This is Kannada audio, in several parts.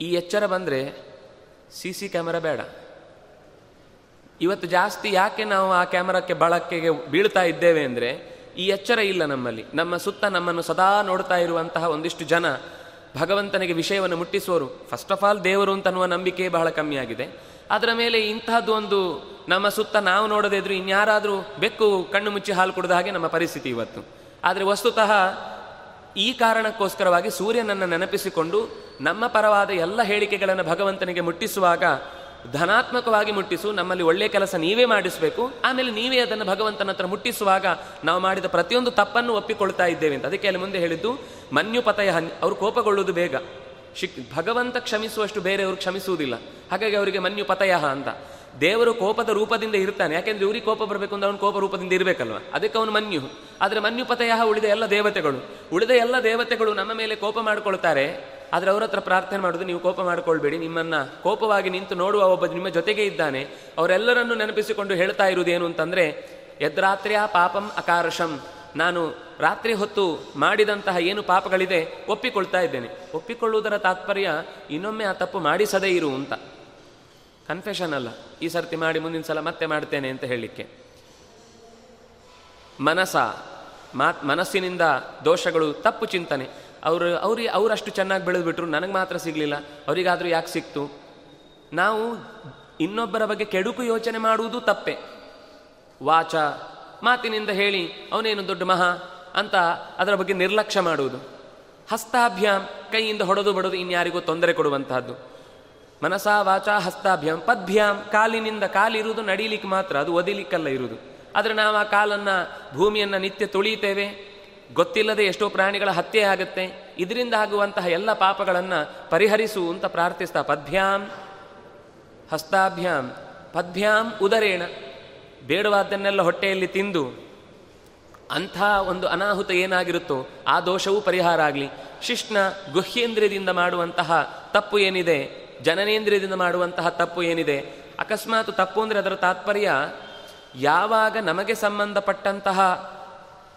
ಈ ಎಚ್ಚರ ಬಂದರೆ ಸಿ ಸಿ ಕ್ಯಾಮರಾ ಬೇಡ. ಇವತ್ತು ಜಾಸ್ತಿ ಯಾಕೆ ನಾವು ಆ ಕ್ಯಾಮರಾಕ್ಕೆ ಬಳಕೆಗೆ ಬೀಳ್ತಾ ಇದ್ದೇವೆ ಅಂದರೆ ಈ ಎಚ್ಚರ ಇಲ್ಲ ನಮ್ಮಲ್ಲಿ. ನಮ್ಮ ಸುತ್ತ ನಮ್ಮನ್ನು ಸದಾ ನೋಡ್ತಾ ಇರುವಂತಹ ಒಂದಿಷ್ಟು ಜನ ಭಗವಂತನಿಗೆ ವಿಷಯವನ್ನು ಮುಟ್ಟಿಸುವರು ಫಸ್ಟ್ ಆಫ್ ಆಲ್ ದೇವರು ಅಂತನ್ನುವ ನಂಬಿಕೆ ಬಹಳ ಕಮ್ಮಿ ಆಗಿದೆ. ಅದರ ಮೇಲೆ ಇಂತಹದ್ದು ಒಂದು ನಮ್ಮ ಸುತ್ತ ನಾವು ನೋಡದೇ ಇದ್ರು ಇನ್ಯಾರಾದರೂ ಬೆಕ್ಕು ಕಣ್ಣು ಮುಚ್ಚಿ ಹಾಲು ಕುಡಿದ ಹಾಗೆ ನಮ್ಮ ಪರಿಸ್ಥಿತಿ ಇವತ್ತು. ಆದರೆ ವಸ್ತುತಃ ಈ ಕಾರಣಕ್ಕೋಸ್ಕರವಾಗಿ ಸೂರ್ಯನನ್ನು ನೆನಪಿಸಿಕೊಂಡು ನಮ್ಮ ಪರವಾದ ಎಲ್ಲ ಹೇಳಿಕೆಗಳನ್ನು ಭಗವಂತನಿಗೆ ಮುಟ್ಟಿಸುವಾಗ, ಧನಾತ್ಮಕವಾಗಿ ಮುಟ್ಟಿಸು, ನಮ್ಮಲ್ಲಿ ಒಳ್ಳೆಯ ಕೆಲಸ ನೀವೇ ಮಾಡಿಸಬೇಕು, ಆಮೇಲೆ ನೀವೇ ಅದನ್ನು ಭಗವಂತನ ಹತ್ರ ಮುಟ್ಟಿಸುವಾಗ ನಾವು ಮಾಡಿದ ಪ್ರತಿಯೊಂದು ತಪ್ಪನ್ನು ಒಪ್ಪಿಕೊಳ್ತಾ ಇದ್ದೇವೆ ಅಂತ. ಅದಕ್ಕೆ ಅಲ್ಲಿ ಮುಂದೆ ಹೇಳಿದ್ದು, ಮನ್ಯುಪತಯ ಹನ್, ಅವರು ಕೋಪಗೊಳ್ಳುವುದು ಬೇಗ. ಶಿಕ್, ಭಗವಂತ ಕ್ಷಮಿಸುವಷ್ಟು ಬೇರೆಯವರು ಕ್ಷಮಿಸುವುದಿಲ್ಲ. ಹಾಗಾಗಿ ಅವರಿಗೆ ಮನ್ಯು ಪತಯ ಅಂತ. ದೇವರು ಕೋಪದ ರೂಪದಿಂದ ಇರ್ತಾನೆ. ಯಾಕೆಂದ್ರೆ ಇವ್ರಿಗೆ ಕೋಪ ಬರಬೇಕು ಅಂದ್ರೆ ಅವನು ಕೋಪ ರೂಪದಿಂದ ಇರಬೇಕಲ್ವ? ಅದಕ್ಕೆ ಅವನು ಮನ್ಯು. ಆದರೆ ಮನ್ಯು ಪತಯ ಉಳಿದ ಎಲ್ಲ ದೇವತೆಗಳು. ಉಳಿದ ಎಲ್ಲ ದೇವತೆಗಳು ನಮ್ಮ ಮೇಲೆ ಕೋಪ ಮಾಡಿಕೊಳ್ತಾರೆ. ಆದರೆ ಅವರ ಹತ್ರ ಪ್ರಾರ್ಥನೆ ಮಾಡೋದು, ನೀವು ಕೋಪ ಮಾಡಿಕೊಳ್ಬೇಡಿ. ನಿಮ್ಮನ್ನ ಕೋಪವಾಗಿ ನಿಂತು ನೋಡುವ ಒಬ್ಬ ನಿಮ್ಮ ಜೊತೆಗೆ ಇದ್ದಾನೆ. ಅವರೆಲ್ಲರನ್ನು ನೆನಪಿಸಿಕೊಂಡು ಹೇಳ್ತಾ ಇರುವುದೇನು ಅಂತಂದ್ರೆ, ಯದ್ರಾತ್ರಿಯ ಪಾಪಂ ಅಕಾರಶಂ. ನಾನು ರಾತ್ರಿ ಹೊತ್ತು ಮಾಡಿದಂತಹ ಏನು ಪಾಪಗಳಿದೆ ಒಪ್ಪಿಕೊಳ್ತಾ ಇದ್ದೇನೆ. ಒಪ್ಪಿಕೊಳ್ಳುವುದರ ತಾತ್ಪರ್ಯ ಇನ್ನೊಮ್ಮೆ ಆ ತಪ್ಪು ಮಾಡಿಸದೇ ಇರು ಅಂತ. ಕನ್ಫೆಷನ್ ಅಲ್ಲ. ಈ ಸರ್ತಿ ಮಾಡಿ ಮುಂದಿನ ಸಲ ಮತ್ತೆ ಮಾಡ್ತೇನೆ ಅಂತ ಹೇಳಲಿಕ್ಕೆ. ಮನಸ, ಮಾತ್, ಮನಸ್ಸಿನಿಂದ ದೋಷಗಳು ತಪ್ಪು ಚಿಂತನೆ. ಅವರು ಅವ್ರಿಗೆ ಅವರಷ್ಟು ಚೆನ್ನಾಗಿ ಬೆಳೆದ್ಬಿಟ್ರು ನನಗೆ ಮಾತ್ರ ಸಿಗಲಿಲ್ಲ. ಅವರಿಗಾದರೂ ಯಾಕೆ ಸಿಕ್ತು? ನಾವು ಇನ್ನೊಬ್ಬರ ಬಗ್ಗೆ ಕೆಡುಕು ಯೋಚನೆ ಮಾಡುವುದು ತಪ್ಪೆ. ವಾಚ, ಮಾತಿನಿಂದ ಹೇಳಿ, ಅವನೇನು ದೊಡ್ಡ ಮಹಾ ಅಂತ ಅದರ ಬಗ್ಗೆ ನಿರ್ಲಕ್ಷ್ಯ ಮಾಡುವುದು. ಹಸ್ತಾಭ್ಯಾಮ್, ಕೈಯಿಂದ ಹೊಡೆದು ಬಡೋದು ಇನ್ಯಾರಿಗೂ ತೊಂದರೆ ಕೊಡುವಂತಹದ್ದು. ಮನಸಾ ವಾಚ ಹಸ್ತಾಭ್ಯಾಮ್ ಪದ್ಭ್ಯಾಮ್ ಕಾಲಿನಿಂದ ಕಾಲಿರುವುದು ನಡೀಲಿಕ್ಕೆ ಮಾತ್ರ, ಅದು ಒದಿಲಿಕ್ಕಲ್ಲ ಇರುವುದು. ಆದರೆ ನಾವು ಆ ಕಾಲನ್ನು, ಭೂಮಿಯನ್ನು ನಿತ್ಯ ತುಳಿಯುತ್ತೇವೆ. ಗೊತ್ತಿಲ್ಲದೆ ಎಷ್ಟೋ ಪ್ರಾಣಿಗಳ ಹತ್ಯೆ ಆಗುತ್ತೆ. ಇದರಿಂದ ಆಗುವಂತಹ ಎಲ್ಲ ಪಾಪಗಳನ್ನು ಪರಿಹರಿಸು ಅಂತ ಪ್ರಾರ್ಥಿಸ್ತಾ, ಪದ್ಭ್ಯಾಂ, ಹಸ್ತಾಭ್ಯಾಂ, ಪದ್ಭ್ಯಾಂ ಉದರೇಣ. ಬೇಡವಾದ್ದನ್ನೆಲ್ಲ ಹೊಟ್ಟೆಯಲ್ಲಿ ತಿಂದು, ಅಂಥ ಒಂದು ಅನಾಹುತ ಏನಾಗಿರುತ್ತೋ, ಆ ದೋಷವೂ ಪರಿಹಾರ ಆಗಲಿ. ಶಿಷ್ಣ ಗುಹ್ಯೇಂದ್ರಿಯದಿಂದ ಮಾಡುವಂತಹ ತಪ್ಪು ಏನಿದೆ ಜನನೇಂದ್ರಿಯದಿಂದ ಮಾಡುವಂತಹ ತಪ್ಪು ಏನಿದೆ? ಅಕಸ್ಮಾತ್ ತಪ್ಪು ಅಂದರೆ ಅದರ ತಾತ್ಪರ್ಯ ಯಾವಾಗ ನಮಗೆ ಸಂಬಂಧಪಟ್ಟಂತಹ,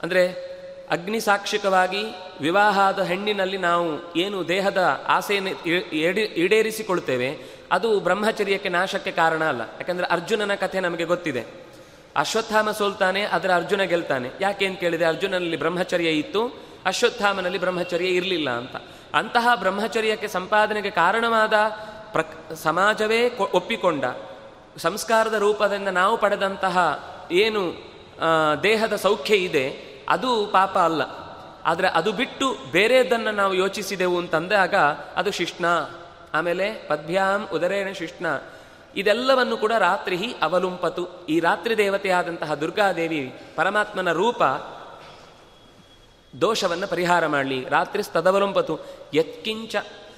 ಅಂದರೆ ಅಗ್ನಿ ಸಾಕ್ಷಿಕವಾಗಿ ವಿವಾಹ ಆದ ಹೆಣ್ಣಿನಲ್ಲಿ ನಾವು ಏನು ದೇಹದ ಆಸೆಯನ್ನು ಈಡೇರಿಸಿಕೊಳ್ತೇವೆ, ಅದು ಬ್ರಹ್ಮಚರ್ಯಕ್ಕೆ ನಾಶಕ್ಕೆ ಕಾರಣ ಅಲ್ಲ. ಯಾಕಂದರೆ ಅರ್ಜುನನ ಕಥೆ ನಮಗೆ ಗೊತ್ತಿದೆ. ಅಶ್ವತ್ಥಾಮ ಸೋಲ್ತಾನೆ ಅದರ ಅರ್ಜುನ ಗೆಲ್ತಾನೆ. ಯಾಕೆ ಅಂತ ಕೇಳಿದೆ? ಅರ್ಜುನನಲ್ಲಿ ಬ್ರಹ್ಮಚರ್ಯ ಇತ್ತು, ಅಶ್ವತ್ಥಾಮನಲ್ಲಿ ಬ್ರಹ್ಮಚರ್ಯ ಇರಲಿಲ್ಲ ಅಂತ. ಅಂತಹ ಬ್ರಹ್ಮಚರ್ಯಕ್ಕೆ ಸಂಪಾದನೆಗೆ ಕಾರಣವಾದ ಪ್ರ ಸಮಾಜವೇ ಒಪ್ಪಿಕೊಂಡ. ಸಂಸ್ಕಾರದ ರೂಪದಿಂದ ನಾವು ಪಡೆದಂತಹ ಏನು ದೇಹದ ಸೌಖ್ಯ ಇದೆ, ಅದು ಪಾಪ ಅಲ್ಲ. ಆದರೆ ಅದು ಬಿಟ್ಟು ಬೇರೆದನ್ನು ನಾವು ಯೋಚಿಸಿದೆವು ಅಂತಂದಾಗ ಅದು ಶಿಷ್ಣ. ಆಮೇಲೆ ಪದ್ಭ್ಯಾಂ ಉದರೇಣ ಶಿಷ್ಣ. ಇದೆಲ್ಲವನ್ನು ಕೂಡ ರಾತ್ರಿ ಅವಲುಂಪತು. ಈ ರಾತ್ರಿ ದೇವತೆಯಾದಂತಹ ದುರ್ಗಾದೇವಿ ಪರಮಾತ್ಮನ ರೂಪ ದೋಷವನ್ನು ಪರಿಹಾರ ಮಾಡಲಿ. ರಾತ್ರಿ ಸ್ತದವಲುಂಪತು ಯತ್ಕಿಂಚ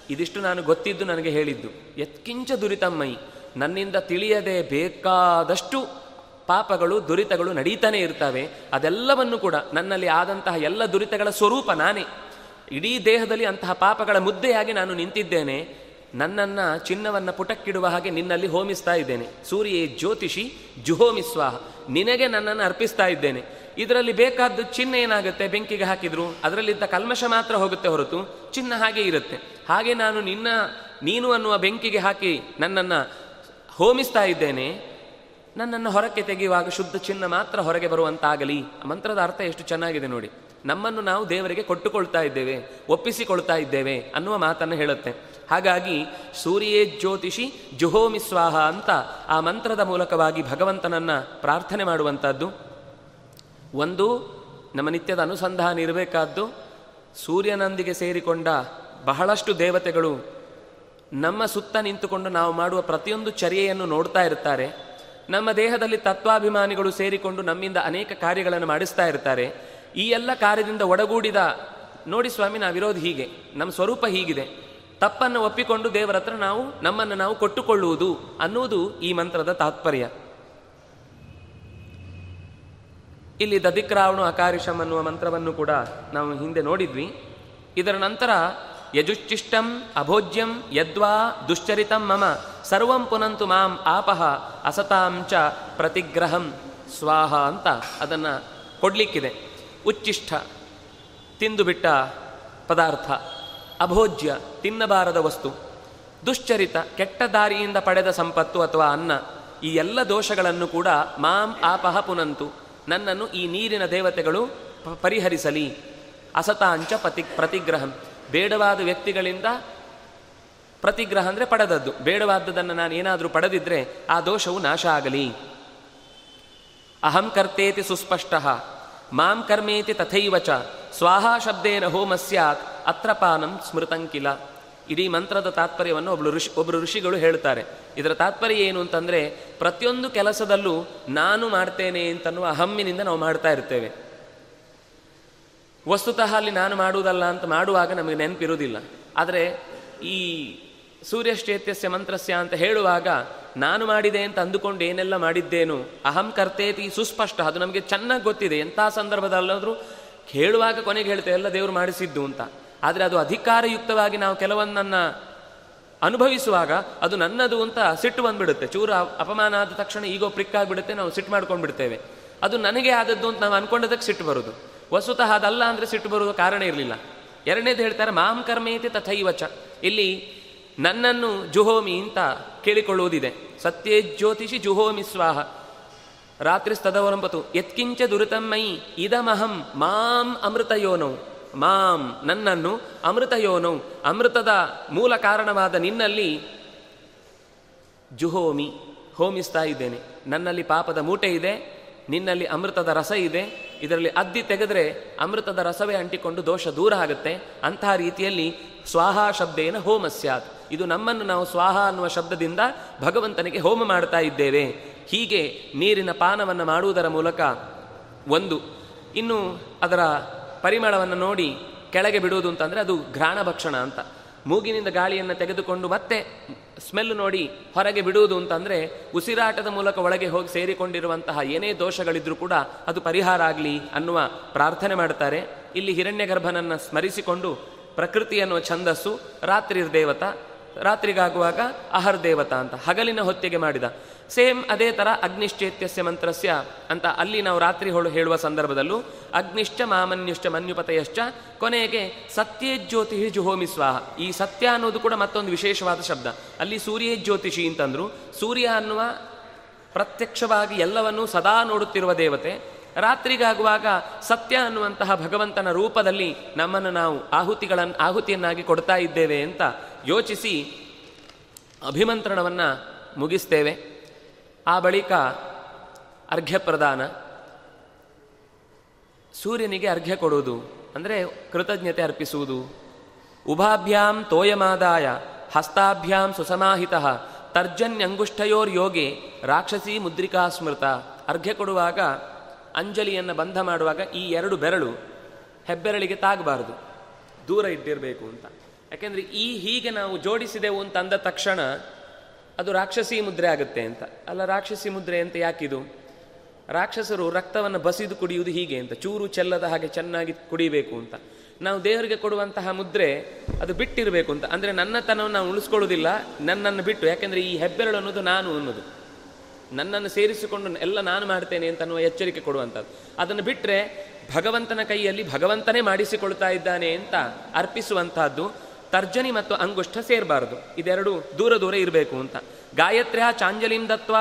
ಇದಿಷ್ಟು ನಾನು ಗೊತ್ತಿದ್ದು ನನಗೆ ಹೇಳಿದ್ದು. ಯತ್ಕಿಂಚ ದುರಿತಮ್ಮೈ, ನನ್ನಿಂದ ತಿಳಿಯದೆ ಬೇಕಾದಷ್ಟು ಪಾಪಗಳು, ದುರಿತಗಳು ನಡೀತಾನೆ ಇರ್ತವೆ. ಅದೆಲ್ಲವನ್ನು ಕೂಡ ನನ್ನಲ್ಲಿ ಆದಂತಹ ಎಲ್ಲ ದುರಿತಗಳ ಸ್ವರೂಪ ನಾನೇ. ಇಡೀ ದೇಹದಲ್ಲಿ ಅಂತಹ ಪಾಪಗಳ ಮುದ್ದೆಯಾಗಿ ನಾನು ನಿಂತಿದ್ದೇನೆ. ನನ್ನನ್ನು, ಚಿನ್ನವನ್ನು ಪುಟಕ್ಕಿಡುವ ಹಾಗೆ ನಿನ್ನಲ್ಲಿ ಹೋಮಿಸ್ತಾ ಇದ್ದೇನೆ. ಸೂರ್ಯ ಜ್ಯೋತಿಷಿ ಜುಹೋಮಿಸ್ವಾಹ ನಿನಗೆ ನನ್ನನ್ನು ಅರ್ಪಿಸ್ತಾ ಇದ್ದೇನೆ. ಇದರಲ್ಲಿ ಬೇಕಾದ್ದು ಚಿನ್ನ ಏನಾಗುತ್ತೆ? ಬೆಂಕಿಗೆ ಹಾಕಿದ್ರು. ಅದರಲ್ಲಿದ್ದ ಕಲ್ಮಶ ಮಾತ್ರ ಹೋಗುತ್ತೆ ಹೊರತು ಚಿನ್ನ ಹಾಗೆ ಇರುತ್ತೆ. ಹಾಗೆ ನಾನು ನಿನ್ನ, ನೀನು ಅನ್ನುವ ಬೆಂಕಿಗೆ ಹಾಕಿ ನನ್ನನ್ನು ಹೋಮಿಸ್ತಾ ಇದ್ದೇನೆ. ನನ್ನನ್ನು ಹೊರಕ್ಕೆ ತೆಗೆಯುವಾಗ ಶುದ್ಧ ಚಿನ್ನ ಮಾತ್ರ ಹೊರಗೆ ಬರುವಂತಾಗಲಿ. ಮಂತ್ರದ ಅರ್ಥ ಎಷ್ಟು ಚೆನ್ನಾಗಿದೆ ನೋಡಿ. ನಮ್ಮನ್ನು ನಾವು ದೇವರಿಗೆ ಕೊಟ್ಟುಕೊಳ್ತಾ ಇದ್ದೇವೆ, ಒಪ್ಪಿಸಿಕೊಳ್ತಾ ಇದ್ದೇವೆ ಅನ್ನುವ ಮಾತನ್ನು ಹೇಳುತ್ತೆ. ಹಾಗಾಗಿ ಸೂರ್ಯೇ ಜ್ಯೋತಿಷಿ ಜುಹೋಮಿ ಸ್ವಾಹ ಅಂತ ಆ ಮಂತ್ರದ ಮೂಲಕವಾಗಿ ಭಗವಂತನನ್ನ ಪ್ರಾರ್ಥನೆ ಮಾಡುವಂಥದ್ದು. ಒಂದು, ನಮ್ಮ ನಿತ್ಯದ ಅನುಸಂಧಾನ ಇರಬೇಕಾದ್ದು, ಸೂರ್ಯನೊಂದಿಗೆ ಸೇರಿಕೊಂಡ ಬಹಳಷ್ಟು ದೇವತೆಗಳು ನಮ್ಮ ಸುತ್ತ ನಿಂತುಕೊಂಡು ನಾವು ಮಾಡುವ ಪ್ರತಿಯೊಂದು ಚರ್ಯೆಯನ್ನು ನೋಡ್ತಾ ಇರ್ತಾರೆ. ನಮ್ಮ ದೇಹದಲ್ಲಿ ತತ್ವಾಭಿಮಾನಿಗಳು ಸೇರಿಕೊಂಡು ನಮ್ಮಿಂದ ಅನೇಕ ಕಾರ್ಯಗಳನ್ನು ಮಾಡಿಸ್ತಾ ಇರ್ತಾರೆ. ಈ ಎಲ್ಲ ಕಾರ್ಯದಿಂದ ಒಡಗೂಡಿದ, ನೋಡಿ ಸ್ವಾಮಿ ನಾವಿರೋದು ಹೀಗೆ. ನಮ್ಮ ಸ್ವರೂಪ ಹೀಗಿದೆ. ತಪ್ಪನ್ನು ಒಪ್ಪಿಕೊಂಡು ದೇವರ ಹತ್ರ ನಾವು, ನಮ್ಮನ್ನು ನಾವು ಕೊಟ್ಟುಕೊಳ್ಳುವುದು ಅನ್ನುವುದು ಈ ಮಂತ್ರದ ತಾತ್ಪರ್ಯ. ಇಲ್ಲಿ ದದಿಕ್ರಾವಣು ಅಕಾರಿಷಂ ಅನ್ನುವ ಮಂತ್ರವನ್ನು ಕೂಡ ನಾವು ಹಿಂದೆ ನೋಡಿದ್ವಿ. ಇದರ ನಂತರ ಯಜುಚ್ಚಿಷ್ಟಂ ಅಭೋಜ್ಯಂ ಯದ್ವಾ ದುಶ್ಚರಿತಂ ಮಮ, ಸರ್ವಂ ಪುನಂತು ಮಾಂ ಆಪಹ ಅಸತಾಂಚ ಪ್ರತಿಗ್ರಹಂ. ಸ್ವಾಹ ಅಂತ ಅದನ್ನು ಕೊಡಲಿಕ್ಕಿದೆ. ಉಚ್ಚಿಷ್ಟ ತಿಂದುಬಿಟ್ಟ ಪದಾರ್ಥ. ಅಭೋಜ್ಯ, ತಿನ್ನಬಾರದ ವಸ್ತು. ದುಶ್ಚರಿತ, ಕೆಟ್ಟ ದಾರಿಯಿಂದ ಪಡೆದ ಸಂಪತ್ತು ಅಥವಾ ಅನ್ನ. ಈ ಎಲ್ಲ ದೋಷಗಳನ್ನು ಕೂಡ ಮಾಂ ಆಪಹ ಪುನಂತು. ನನ್ನನ್ನು ಈ ನೀರಿನ ದೇವತೆಗಳು ಪರಿಹರಿಸಲಿ. ಅಸತಾಂಚ ಪತಿ, ಪ್ರತಿಗ್ರಹಂ. ಬೇಡವಾದ ವ್ಯಕ್ತಿಗಳಿಂದ ಪ್ರತಿಗ್ರಹ ಅಂದರೆ ಪಡೆದದ್ದು. ಬೇಡವಾದದನ್ನು ನಾನು ಏನಾದರೂ ಪಡೆದಿದ್ದರೆ ಆ ದೋಷವು ನಾಶ ಆಗಲಿ. ಅಹಂ ಕರ್ತೇತಿ ಸುಸ್ಪಷ್ಟ. ಮಾಂ ಕರ್ಮೇತಿ ತಥೈವ ಚ ಸ್ವಾಹಾ ಶಬ್ದೇನ ಹೋಮ ಸ್ಯಾತ್. ಅತ್ರಪಾನಂ ಸ್ಮೃತಂಕಿಲ ಇಡೀ ಮಂತ್ರದ ತಾತ್ಪರ್ಯವನ್ನು ಒಬ್ಬರು ಋಷಿ ಒಬ್ಬರು ಋಷಿಗಳು ಹೇಳ್ತಾರೆ. ಇದರ ತಾತ್ಪರ್ಯ ಏನು ಅಂತಂದರೆ ಪ್ರತಿಯೊಂದು ಕೆಲಸದಲ್ಲೂ ನಾನು ಮಾಡ್ತೇನೆ ಅಂತನ್ನುವ ಅಹಮ್ಮಿನಿಂದ ನಾವು ಮಾಡ್ತಾ ಇರ್ತೇವೆ. ವಸ್ತುತಃ ಅಲ್ಲಿ ನಾನು ಮಾಡುವುದಲ್ಲ ಅಂತ ಮಾಡುವಾಗ ನಮಗೆ ನೆನಪಿರುವುದಿಲ್ಲ. ಆದರೆ ಈ ಸೂರ್ಯಶ್ಚೇತ್ಯಸ್ಯ ಮಂತ್ರಸ್ಯ ಅಂತ ಹೇಳುವಾಗ ನಾನು ಮಾಡಿದೆ ಅಂತ ಅಂದುಕೊಂಡು ಏನೆಲ್ಲ ಮಾಡಿದ್ದೇನು? ಅಹಂ ಕರ್ತೇತಿ ಸುಸ್ಪಷ್ಟ, ಅದು ನಮಗೆ ಚೆನ್ನಾಗಿ ಗೊತ್ತಿದೆ. ಎಂಥ ಸಂದರ್ಭದಲ್ಲಾದರೂ ಹೇಳುವಾಗ ಕೊನೆಗೆ ಹೇಳ್ತೇವೆ, ಎಲ್ಲ ದೇವರು ಮಾಡಿಸಿದ್ದು ಅಂತ. ಆದರೆ ಅದು ಅಧಿಕಾರಯುಕ್ತವಾಗಿ ನಾವು ಕೆಲವೊಂದನ್ನು ಅನುಭವಿಸುವಾಗ ಅದು ನನ್ನದು ಅಂತ ಸಿಟ್ಟು ಬಂದ್ಬಿಡುತ್ತೆ. ಚೂರು ಅಪಮಾನ ಆದ ತಕ್ಷಣ ಈಗೋ ಪ್ರಿಕ್ ಆಗಿಬಿಡುತ್ತೆ ನಾವು ಸಿಟ್ಟು ಮಾಡ್ಕೊಂಡು ಬಿಡ್ತೇವೆ ಅದು ನನಗೆ ಆದದ್ದು ಅಂತ ನಾವು ಅನ್ಕೊಂಡದಕ್ಕೆ ಸಿಟ್ಟು ಬರೋದು ವಸ್ತುತಃ ಅದಲ್ಲ ಅಂದರೆ ಸಿಟ್ಟು ಬರುವ ಕಾರಣ ಇರಲಿಲ್ಲ. ಎರಡನೇದು ಹೇಳ್ತಾರೆ, ಮಾಂ ಕರ್ಮೇತಿ ತಥೈವಚ. ಇಲ್ಲಿ ನನ್ನನ್ನು ಜುಹೋಮಿ ಅಂತ ಕೇಳಿಕೊಳ್ಳುವುದಿದೆ. ಸತ್ಯೇ ಜ್ಯೋತಿಷಿ ಜುಹೋಮಿ ಸ್ವಾಹ. ರಾತ್ರಿ ಸ್ತದವರಂಪತು ಯತ್ಕಿಂಚ ದುರಿತಮ್ಮೈ ಇದಮಹಂ ಮಾಂ ಅಮೃತಯೋನೌ. ಮಾಂ ನನ್ನನ್ನು ಅಮೃತಯೋನೌ. ಅಮೃತದ ಮೂಲ ಕಾರಣವಾದ ನಿನ್ನಲ್ಲಿ ಜುಹೋಮಿ ಹೋಮಿಸ್ತಾ ಇದ್ದೇನೆ. ನನ್ನಲ್ಲಿ ಪಾಪದ ಮೂಟೆ ಇದೆ. ನಿನ್ನಲ್ಲಿ ಅಮೃತದ ರಸ ಇದೆ, ಇದರಲ್ಲಿ ಅದ್ದಿ ತೆಗೆದ್ರೆ ಅಮೃತದ ರಸವೇ ಅಂಟಿಕೊಂಡು ದೋಷ ದೂರ ಆಗುತ್ತೆ. ಅಂತಹ ರೀತಿಯಲ್ಲಿ ಸ್ವಾಹ ಶಬ್ದೇನ ಹೋಮ ಸ್ಯಾತ್. ಇದು ನಮ್ಮನ್ನು ನಾವು ಸ್ವಾಹ ಅನ್ನುವ ಶಬ್ದದಿಂದ ಭಗವಂತನಿಗೆ ಹೋಮ ಮಾಡ್ತಾ ಇದ್ದೇವೆ. ಹೀಗೆ ನೀರಿನ ಪಾನವನ್ನು ಮಾಡುವುದರ ಮೂಲಕ ಒಂದು, ಇನ್ನು ಅದರ ಪರಿಮಳವನ್ನು ನೋಡಿ ಕೆಳಗೆ ಬಿಡುವುದು ಅಂತಂದರೆ ಅದು ಘ್ರಾಣ ಭಕ್ಷಣ ಅಂತ. ಮೂಗಿನಿಂದ ಗಾಳಿಯನ್ನು ತೆಗೆದುಕೊಂಡು ಮತ್ತೆ ಸ್ಮೆಲ್ ನೋಡಿ ಹೊರಗೆ ಬಿಡುವುದು ಅಂತಂದರೆ ಉಸಿರಾಟದ ಮೂಲಕ ಒಳಗೆ ಹೋಗಿ ಸೇರಿಕೊಂಡಿರುವಂತಹ ಏನೇ ದೋಷಗಳಿದ್ರೂ ಕೂಡ ಅದು ಪರಿಹಾರ ಆಗಲಿ ಅನ್ನುವ ಪ್ರಾರ್ಥನೆ ಮಾಡ್ತಾರೆ. ಇಲ್ಲಿ ಹಿರಣ್ಯಗರ್ಭನನ್ನು ಸ್ಮರಿಸಿಕೊಂಡು ಪ್ರಕೃತಿ ಅನ್ನುವ ಛಂದಸ್ಸು, ರಾತ್ರಿ ದೇವತ ರಾತ್ರಿಗಾಗುವಾಗ ಅಹರ್ ದೇವತ ಅಂತ ಹಗಲಿನ ಹೊತ್ತಿಗೆ ಮಾಡಿದ. ಸೇಮ್ ಅದೇ ಥರ ಅಗ್ನಿಶ್ಚೇತ್ಯಸ್ಯ ಮಂತ್ರಸ್ಯ ಅಂತ ಅಲ್ಲಿ ನಾವು ರಾತ್ರಿ ಹೊಳು ಹೇಳುವ ಸಂದರ್ಭದಲ್ಲೂ ಅಗ್ನಿಶ್ಚ ಮಾಮನ್ಯುಶ್ಚ ಮನ್ಯುಪತಯಶ್ಚ ಕೊನೆಗೆ ಸತ್ಯೇ ಜುಹೋಮಿ ಸ್ವಾಹ. ಈ ಸತ್ಯ ಅನ್ನೋದು ಕೂಡ ಮತ್ತೊಂದು ವಿಶೇಷವಾದ ಶಬ್ದ. ಅಲ್ಲಿ ಸೂರ್ಯೇ ಜ್ಯೋತಿಷಿ ಅಂತಂದ್ರು. ಸೂರ್ಯ ಅನ್ನುವ ಪ್ರತ್ಯಕ್ಷವಾಗಿ ಎಲ್ಲವನ್ನೂ ಸದಾ ನೋಡುತ್ತಿರುವ ದೇವತೆ. ರಾತ್ರಿಗಾಗುವಾಗ ಸತ್ಯ ಅನ್ನುವಂತಹ ಭಗವಂತನ ರೂಪದಲ್ಲಿ ನಮ್ಮನ್ನು ನಾವು ಆಹುತಿಗಳನ್ನು ಆಹುತಿಯನ್ನಾಗಿ ಕೊಡ್ತಾ ಇದ್ದೇವೆ ಅಂತ ಯೋಚಿಸಿ ಅಭಿಮಂತ್ರಣವನ್ನು ಮುಗಿಸ್ತೇವೆ. ಆ ಬಳಿಕ ಅರ್ಘ್ಯಪ್ರದಾನ ಸೂರ್ಯನಿಗೆ ಅರ್ಘ್ಯ ಕೊಡುವುದು, ಅಂದರೆ ಕೃತಜ್ಞತೆ ಅರ್ಪಿಸುವುದು. ಉಭಾಭ್ಯಾಂ ತೋಯಮಾದಾಯ, ಹಸ್ತಾಭ್ಯಾಂ ಸುಸಮಾಹಿತ ತರ್ಜನ್ಯಂಗುಷ್ಠಯೋರ್ ಯೋಗಿ, ರಾಕ್ಷಸಿ ಮುದ್ರಿಕಾ ಸ್ಮೃತ. ಅರ್ಘ್ಯ ಕೊಡುವಾಗ ಅಂಜಲಿಯನ್ನು ಬಂಧ ಮಾಡುವಾಗ ಈ ಎರಡು ಬೆರಳು ಹೆಬ್ಬೆರಳಿಗೆ ತಾಗಬಾರದು. ದೂರ ಇಟ್ಟಿರಬೇಕು ಅಂತ. ಯಾಕೆಂದರೆ ಈ ಹೀಗೆ ನಾವು ಜೋಡಿಸಿದೆವು ಅಂತ ಅಂದ ತಕ್ಷಣ ಅದು ರಾಕ್ಷಸಿ ಮುದ್ರೆ ಆಗುತ್ತೆ ಅಂತ. ಅಲ್ಲ, ರಾಕ್ಷಸಿ ಮುದ್ರೆ ಅಂತ ಯಾಕಿದು? ರಾಕ್ಷಸರು ರಕ್ತವನ್ನು ಬಸಿದು ಕುಡಿಯುವುದು ಹೀಗೆ ಅಂತ. ಚೂರು ಚೆಲ್ಲದ ಹಾಗೆ ಚೆನ್ನಾಗಿ ಕುಡಿಬೇಕು ಅಂತ. ನಾವು ದೇವರಿಗೆ ಕೊಡುವಂತಹ ಮುದ್ರೆ ಅದು ಬಿಟ್ಟಿರಬೇಕು ಅಂತ. ಅಂದರೆ ನನ್ನತನವನ್ನು ನಾವು ಉಳಿಸ್ಕೊಳ್ಳೋದಿಲ್ಲ, ನನ್ನನ್ನು ಬಿಟ್ಟು. ಯಾಕೆಂದರೆ ಈ ಹೆಬ್ಬೆರಳು ಅನ್ನೋದು ನಾನು ಅನ್ನೋದು. ನನ್ನನ್ನು ಸೇರಿಸಿಕೊಂಡು ಎಲ್ಲ ನಾನು ಮಾಡ್ತೇನೆ ಅಂತ ಅನ್ನುವ ಎಚ್ಚರಿಕೆ ಕೊಡುವಂಥದ್ದು. ಅದನ್ನು ಬಿಟ್ಟರೆ ಭಗವಂತನ ಕೈಯಲ್ಲಿ ಭಗವಂತನೇ ಮಾಡಿಸಿಕೊಳ್ತಾ ಇದ್ದಾನೆ ಅಂತ ಅರ್ಪಿಸುವಂತಹದ್ದು ತರ್ಜನಿ ಮತ್ತು ಅಂಗುಷ್ಠ ಸೇರಬಾರದು. ಇದೆರಡು ದೂರ ದೂರ ಇರಬೇಕು ಅಂತ. ಗಾಯತ್ರ್ಯ ಚಾಂಜಲಿಂ ದತ್ವ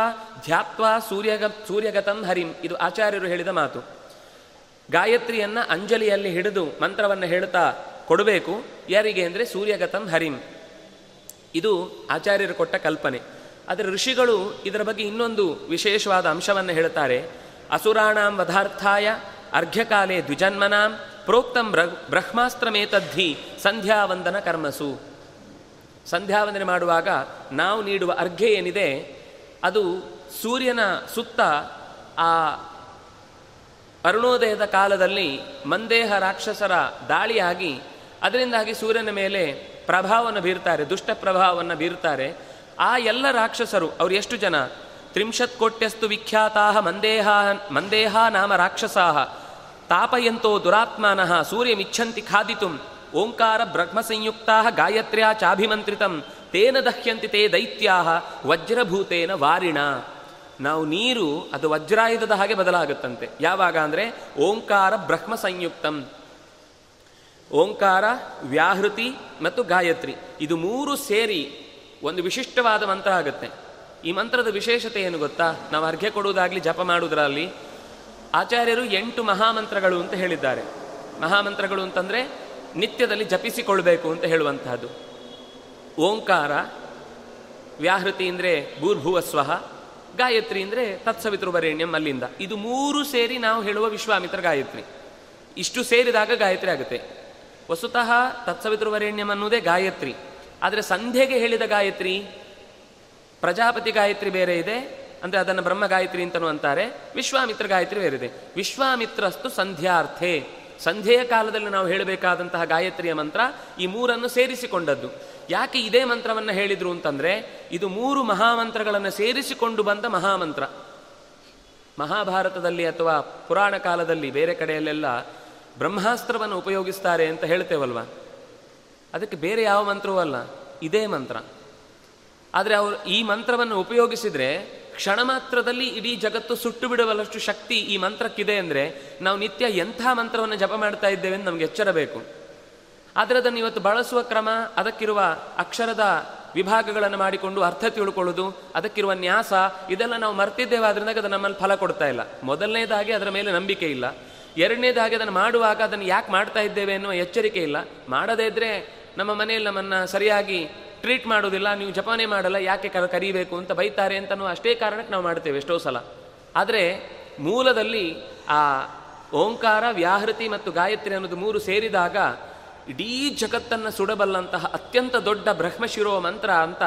ಧ್ಯಾತ್ವ ಸೂರ್ಯಗ ಸೂರ್ಯಗತಂ ಹರಿಂ. ಇದು ಆಚಾರ್ಯರು ಹೇಳಿದ ಮಾತು. ಗಾಯತ್ರಿಯನ್ನ ಅಂಜಲಿಯಲ್ಲಿ ಹಿಡಿದು ಮಂತ್ರವನ್ನು ಹೇಳ್ತಾ ಕೊಡಬೇಕು. ಯಾರಿಗೆ ಅಂದರೆ ಸೂರ್ಯಗತಂ ಹರಿಂ. ಇದು ಆಚಾರ್ಯರು ಕೊಟ್ಟ ಕಲ್ಪನೆ. ಆದರೆ ಋಷಿಗಳು ಇದರ ಬಗ್ಗೆ ಇನ್ನೊಂದು ವಿಶೇಷವಾದ ಅಂಶವನ್ನು ಹೇಳ್ತಾರೆ. ಅಸುರಾಣಾಂ ವಧಾರ್ಥಾಯ ಅರ್ಘ್ಯಕಾಲೇ ದ್ವಿಜನ್ಮನಾಂ ಪ್ರೋಕ್ತಂ ಬ್ರಹ್ಮಾಸ್ತ್ರಮೇತದ್ಧಿ ಸಂಧ್ಯಾವಂದನ ಕರ್ಮಸು ಸಂಧ್ಯಾವಂದನೆ ಮಾಡುವಾಗ ನಾವು ನೀಡುವ ಅರ್ಘ್ಯ ಏನಿದೆ, ಅದು ಸೂರ್ಯನ ಸುತ್ತ ಆ ಅರುಣೋದಯದ ಕಾಲದಲ್ಲಿ ಮಂದೇಹ ರಾಕ್ಷಸರ ದಾಳಿಯಾಗಿ, ಅದರಿಂದಾಗಿ ಸೂರ್ಯನ ಮೇಲೆ ಪ್ರಭಾವವನ್ನು ಬೀರ್ತಾರೆ, ದುಷ್ಟ ಪ್ರಭಾವವನ್ನು ಬೀರ್ತಾರೆ. ಆ ಎಲ್ಲ ರಾಕ್ಷಸರು, ಅವರು ಎಷ್ಟು ಜನ? ತ್ರಿಂಶತ್ ಕೋಟ್ಯಸ್ತು ವಿಖ್ಯಾತಾ ಮಂದೇಹ ಮಂದೇಹ ನಾಮ ರಾಕ್ಷಸಾ ತಾಪಯಂತೋ ದುರಾತ್ಮಾನಃ ಸೂರ್ಯಮಿಚ್ಛಂತಿ ಖಾದಿತು. ಓಂಕಾರ ಬ್ರಹ್ಮ ಸಂಯುಕ್ತಾ ಗಾಯತ್ರ್ಯಾ ಚಾಭಿಮಂತ್ರಿತಂ. ತೇನ ದಹ್ಯಂತಿ ತೇ ದೈತ್ಯಾ ವಜ್ರಭೂತೇನ ವಾರಿಣ. ನಾವು ನೀರು, ಅದು ವಜ್ರಾಯುಧದ ಹಾಗೆ ಬದಲಾಗುತ್ತಂತೆ. ಯಾವಾಗ ಅಂದರೆ ಓಂಕಾರ ಬ್ರಹ್ಮ ಸಂಯುಕ್ತಂ ಓಂಕಾರ, ವ್ಯಾಹೃತಿ ಮತ್ತು ಗಾಯತ್ರಿ. ಇದು ಮೂರು ಸೇರಿ ಒಂದು ವಿಶಿಷ್ಟವಾದ ಮಂತ್ರ ಆಗುತ್ತೆ. ಈ ಮಂತ್ರದ ವಿಶೇಷತೆ ಏನು ಗೊತ್ತಾ? ನಾವು ಅರ್ಘ್ಯ ಕೊಡುವುದಾಗಲಿ, ಜಪ ಮಾಡುವುದರಲ್ಲಿ ಆಚಾರ್ಯರು ಎಂಟು ಮಹಾಮಂತ್ರಗಳು ಅಂತ ಹೇಳಿದ್ದಾರೆ. ಮಹಾಮಂತ್ರಗಳು ಅಂತಂದರೆ ನಿತ್ಯದಲ್ಲಿ ಜಪಿಸಿಕೊಳ್ಬೇಕು ಅಂತ ಹೇಳುವಂತಹದ್ದು. ಓಂಕಾರ, ವ್ಯಾಹೃತಿ ಅಂದರೆ ಭೂರ್ಭುವ ಸ್ವಹ ಗಾಯತ್ರಿ ಅಂದರೆ ತತ್ಸವಿತೃವರೇಣ್ಯಂ ಅಲ್ಲಿಂದ. ಇದು ಮೂರು ಸೇರಿ ನಾವು ಹೇಳುವ ವಿಶ್ವಾಮಿತ್ರ ಗಾಯತ್ರಿ. ಇಷ್ಟು ಸೇರಿದಾಗ ಗಾಯತ್ರಿ ಆಗುತ್ತೆ. ವಸ್ತುತಃ ತತ್ಸವಿತೃವರೇಣ್ಯಂ ಅನ್ನುವುದೇ ಗಾಯತ್ರಿ. ಆದರೆ ಸಂಧ್ಯೆಗೆ ಹೇಳಿದ ಗಾಯತ್ರಿ ಪ್ರಜಾಪತಿ ಗಾಯತ್ರಿ ಬೇರೆ ಇದೆ ಅಂದರೆ ಅದನ್ನು ಬ್ರಹ್ಮ ಗಾಯತ್ರಿ ಅಂತಲೂ ಅಂತಾರೆ, ವಿಶ್ವಾಮಿತ್ರ ಗಾಯತ್ರಿ ಬೇರೆ ಇದೆ ವಿಶ್ವಾಮಿತ್ರಸ್ತು ಸಂಧ್ಯಾರ್ಥೆ. ಸಂಧ್ಯೆಯ ಕಾಲದಲ್ಲಿ ನಾವು ಹೇಳಬೇಕಾದಂತಹ ಗಾಯತ್ರಿಯ ಮಂತ್ರ ಈ ಮೂರನ್ನು ಸೇರಿಸಿಕೊಂಡದ್ದು. ಯಾಕೆ ಇದೇ ಮಂತ್ರವನ್ನು ಹೇಳಿದ್ರು ಅಂತಂದರೆ, ಇದು ಮೂರು ಮಹಾಮಂತ್ರಗಳನ್ನು ಸೇರಿಸಿಕೊಂಡು ಬಂದ ಮಹಾಮಂತ್ರ. ಮಹಾಭಾರತದಲ್ಲಿ ಅಥವಾ ಪುರಾಣ ಕಾಲದಲ್ಲಿ ಬೇರೆ ಕಡೆಯಲ್ಲೆಲ್ಲ ಬ್ರಹ್ಮಾಸ್ತ್ರವನ್ನು ಉಪಯೋಗಿಸ್ತಾರೆ ಅಂತ ಹೇಳ್ತೇವಲ್ವ? ಅದಕ್ಕೆ ಬೇರೆ ಯಾವ ಮಂತ್ರವೂ ಅಲ್ಲ, ಇದೇ ಮಂತ್ರ. ಆದರೆ ಅವರು ಈ ಮಂತ್ರವನ್ನು ಉಪಯೋಗಿಸಿದ್ರೆ ಕ್ಷಣ ಮಾತ್ರದಲ್ಲಿ ಇಡೀ ಜಗತ್ತು ಸುಟ್ಟು ಬಿಡುವಲ್ಲಷ್ಟು ಶಕ್ತಿ ಈ ಮಂತ್ರಕ್ಕಿದೆ ಅಂದರೆ ನಾವು ನಿತ್ಯ ಎಂಥ ಮಂತ್ರವನ್ನು ಜಪ ಮಾಡ್ತಾ ಇದ್ದೇವೆ ಅಂತ ನಮ್ಗೆ ಎಚ್ಚರ ಬೇಕು. ಆದರೆ ಅದನ್ನು ಇವತ್ತು ಬಳಸುವ ಕ್ರಮ, ಅದಕ್ಕಿರುವ ಅಕ್ಷರದ ವಿಭಾಗಗಳನ್ನು ಮಾಡಿಕೊಂಡು ಅರ್ಥ ತಿಳ್ಕೊಳ್ಳೋದು, ಅದಕ್ಕಿರುವ ನ್ಯಾಸ, ಇದೆಲ್ಲ ನಾವು ಮರ್ತಿದ್ದೇವೆ ಆದ್ರಿಂದ ಅದು ನಮ್ಮಲ್ಲಿ ಫಲ ಕೊಡ್ತಾ ಇಲ್ಲ. ಮೊದಲನೇದಾಗಿ ಅದರ ಮೇಲೆ ನಂಬಿಕೆ ಇಲ್ಲ. ಎರಡನೇದಾಗಿ ಅದನ್ನು ಮಾಡುವಾಗ ಅದನ್ನು ಯಾಕೆ ಮಾಡ್ತಾ ಇದ್ದೇವೆ ಎನ್ನುವ ಎಚ್ಚರಿಕೆ ಇಲ್ಲ. ಮಾಡದೇ ಇದ್ದರೆ ನಮ್ಮ ಮನೆಯಲ್ಲಿ ನಮ್ಮನ್ನು ಸರಿಯಾಗಿ ಟ್ರೀಟ್ ಮಾಡೋದಿಲ್ಲ, ನೀವು ಜಪಾನೇ ಮಾಡಲ್ಲ, ಯಾಕೆ ಕರೀಬೇಕು ಅಂತ ಬೈತಾರೆ ಅಂತನೂ ಅಷ್ಟೇ ಕಾರಣಕ್ಕೆ ನಾವು ಮಾಡ್ತೇವೆ ಎಷ್ಟೋ ಸಲ. ಆದರೆ ಮೂಲದಲ್ಲಿ ಆ ಓಂಕಾರ, ವ್ಯಾಹೃತಿ ಮತ್ತು ಗಾಯತ್ರಿ ಅನ್ನೋದು ಮೂರು ಸೇರಿದಾಗ ಇಡೀ ಜಗತ್ತನ್ನು ಸುಡಬಲ್ಲಂತಹ ಅತ್ಯಂತ ದೊಡ್ಡ ಬ್ರಹ್ಮಶಿರೋ ಮಂತ್ರ ಅಂತ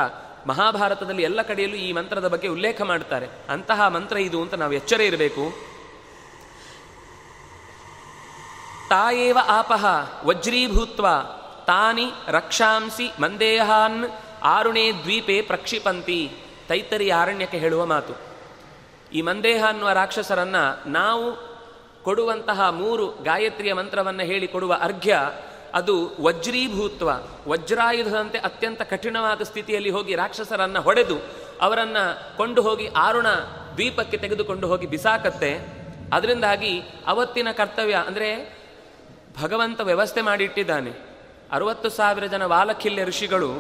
ಮಹಾಭಾರತದಲ್ಲಿ ಎಲ್ಲ ಕಡೆಯಲ್ಲೂ ಈ ಮಂತ್ರದ ಬಗ್ಗೆ ಉಲ್ಲೇಖ ಮಾಡ್ತಾರೆ. ಅಂತಹ ಮಂತ್ರ ಇದು ಅಂತ ನಾವು ಎಚ್ಚರ ಇರಬೇಕು. ತಾಯೇವ ಆಪಹ ವಜ್ರೀಭೂತ್ವ ತಾನಿ ರಕ್ಷಾಂಸಿ ಮಂದೇಹಾನ್ ಆರುಣೇ ದ್ವೀಪೇ ಪ್ರಕ್ಷಿಪಂತಿ. ತೈತರಿ ಆರಣ್ಯಕ್ಕೆ ಹೇಳುವ ಮಾತು. ಈ ಮಂದೇಹ ಅನ್ನುವ ರಾಕ್ಷಸರನ್ನು ನಾವು ಕೊಡುವಂತಹ ಮೂರು ಗಾಯತ್ರಿಯ ಮಂತ್ರವನ್ನು ಹೇಳಿ ಕೊಡುವ ಅರ್ಘ್ಯ ಅದು ವಜ್ರೀಭೂತ್ವ. ವಜ್ರಾಯುಧದಂತೆ ಅತ್ಯಂತ ಕಠಿಣವಾದ ಸ್ಥಿತಿಯಲ್ಲಿ ಹೋಗಿ ರಾಕ್ಷಸರನ್ನು ಹೊಡೆದು ಅವರನ್ನು ಕೊಂಡು ಹೋಗಿ ಆರುಣ ದ್ವೀಪಕ್ಕೆ ತೆಗೆದುಕೊಂಡು ಹೋಗಿ ಬಿಸಾಕತ್ತೆ. ಅದರಿಂದಾಗಿ ಅವತ್ತಿನ ಕರ್ತವ್ಯ ಅಂದರೆ ಭಗವಂತ ವ್ಯವಸ್ಥೆ ಮಾಡಿಟ್ಟಿದ್ದಾನೆ. ಅರವತ್ತು ಸಾವಿರ ಜನ ವಾಲಖಿಲ್ಯ ಋಷಿಗಳು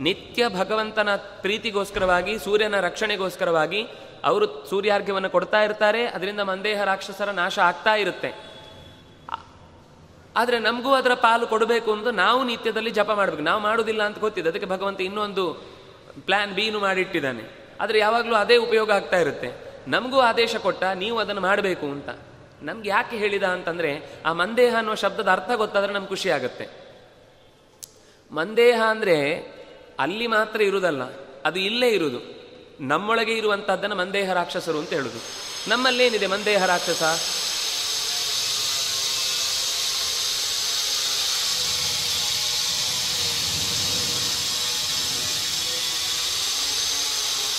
ನಿತ್ಯ ಭಗವಂತನ ಪ್ರೀತಿಗೋಸ್ಕರವಾಗಿ, ಸೂರ್ಯನ ರಕ್ಷಣೆಗೋಸ್ಕರವಾಗಿ ಅವರು ಸೂರ್ಯಾರ್ಘ್ಯವನ್ನು ಕೊಡ್ತಾ ಇರ್ತಾರೆ. ಅದರಿಂದ ಮಂದೇಹ ರಾಕ್ಷಸರ ನಾಶ ಆಗ್ತಾ ಇರುತ್ತೆ. ಆದರೆ ನಮಗೂ ಅದರ ಪಾಲು ಕೊಡಬೇಕು ಅಂತ ನಾವು ನಿತ್ಯದಲ್ಲಿ ಜಪ ಮಾಡಬೇಕು. ನಾವು ಮಾಡೋದಿಲ್ಲ ಅಂತ ಗೊತ್ತಿದೆ. ಅದಕ್ಕೆ ಭಗವಂತ ಇನ್ನೊಂದು ಪ್ಲಾನ್ ಬೀನು ಮಾಡಿಟ್ಟಿದ್ದಾನೆ. ಆದರೆ ಯಾವಾಗಲೂ ಅದೇ ಉಪಯೋಗ ಆಗ್ತಾ ಇರುತ್ತೆ. ನಮಗೂ ಆದೇಶ ಕೊಟ್ಟ, ನೀವು ಅದನ್ನು ಮಾಡಬೇಕು ಅಂತ. ನಮ್ಗೆ ಯಾಕೆ ಹೇಳಿದ ಅಂತಂದರೆ, ಆ ಮಂದೇಹ ಅನ್ನೋ ಶಬ್ದದ ಅರ್ಥ ಗೊತ್ತಾದರೆ ನಮ್ಗೆ ಖುಷಿ ಆಗುತ್ತೆ. ಮಂದೇಹ ಅಂದ್ರೆ ಅಲ್ಲಿ ಮಾತ್ರ ಇರುವುದಲ್ಲ, ಅದು ಇಲ್ಲೇ ಇರುವುದು. ನಮ್ಮೊಳಗೆ ಇರುವಂತಹದ್ದನ್ನು ಮಂದೇಹ ರಾಕ್ಷಸರು ಅಂತ ಹೇಳುದು. ನಮ್ಮಲ್ಲೇನಿದೆ ಮಂದೇಹ ರಾಕ್ಷಸ?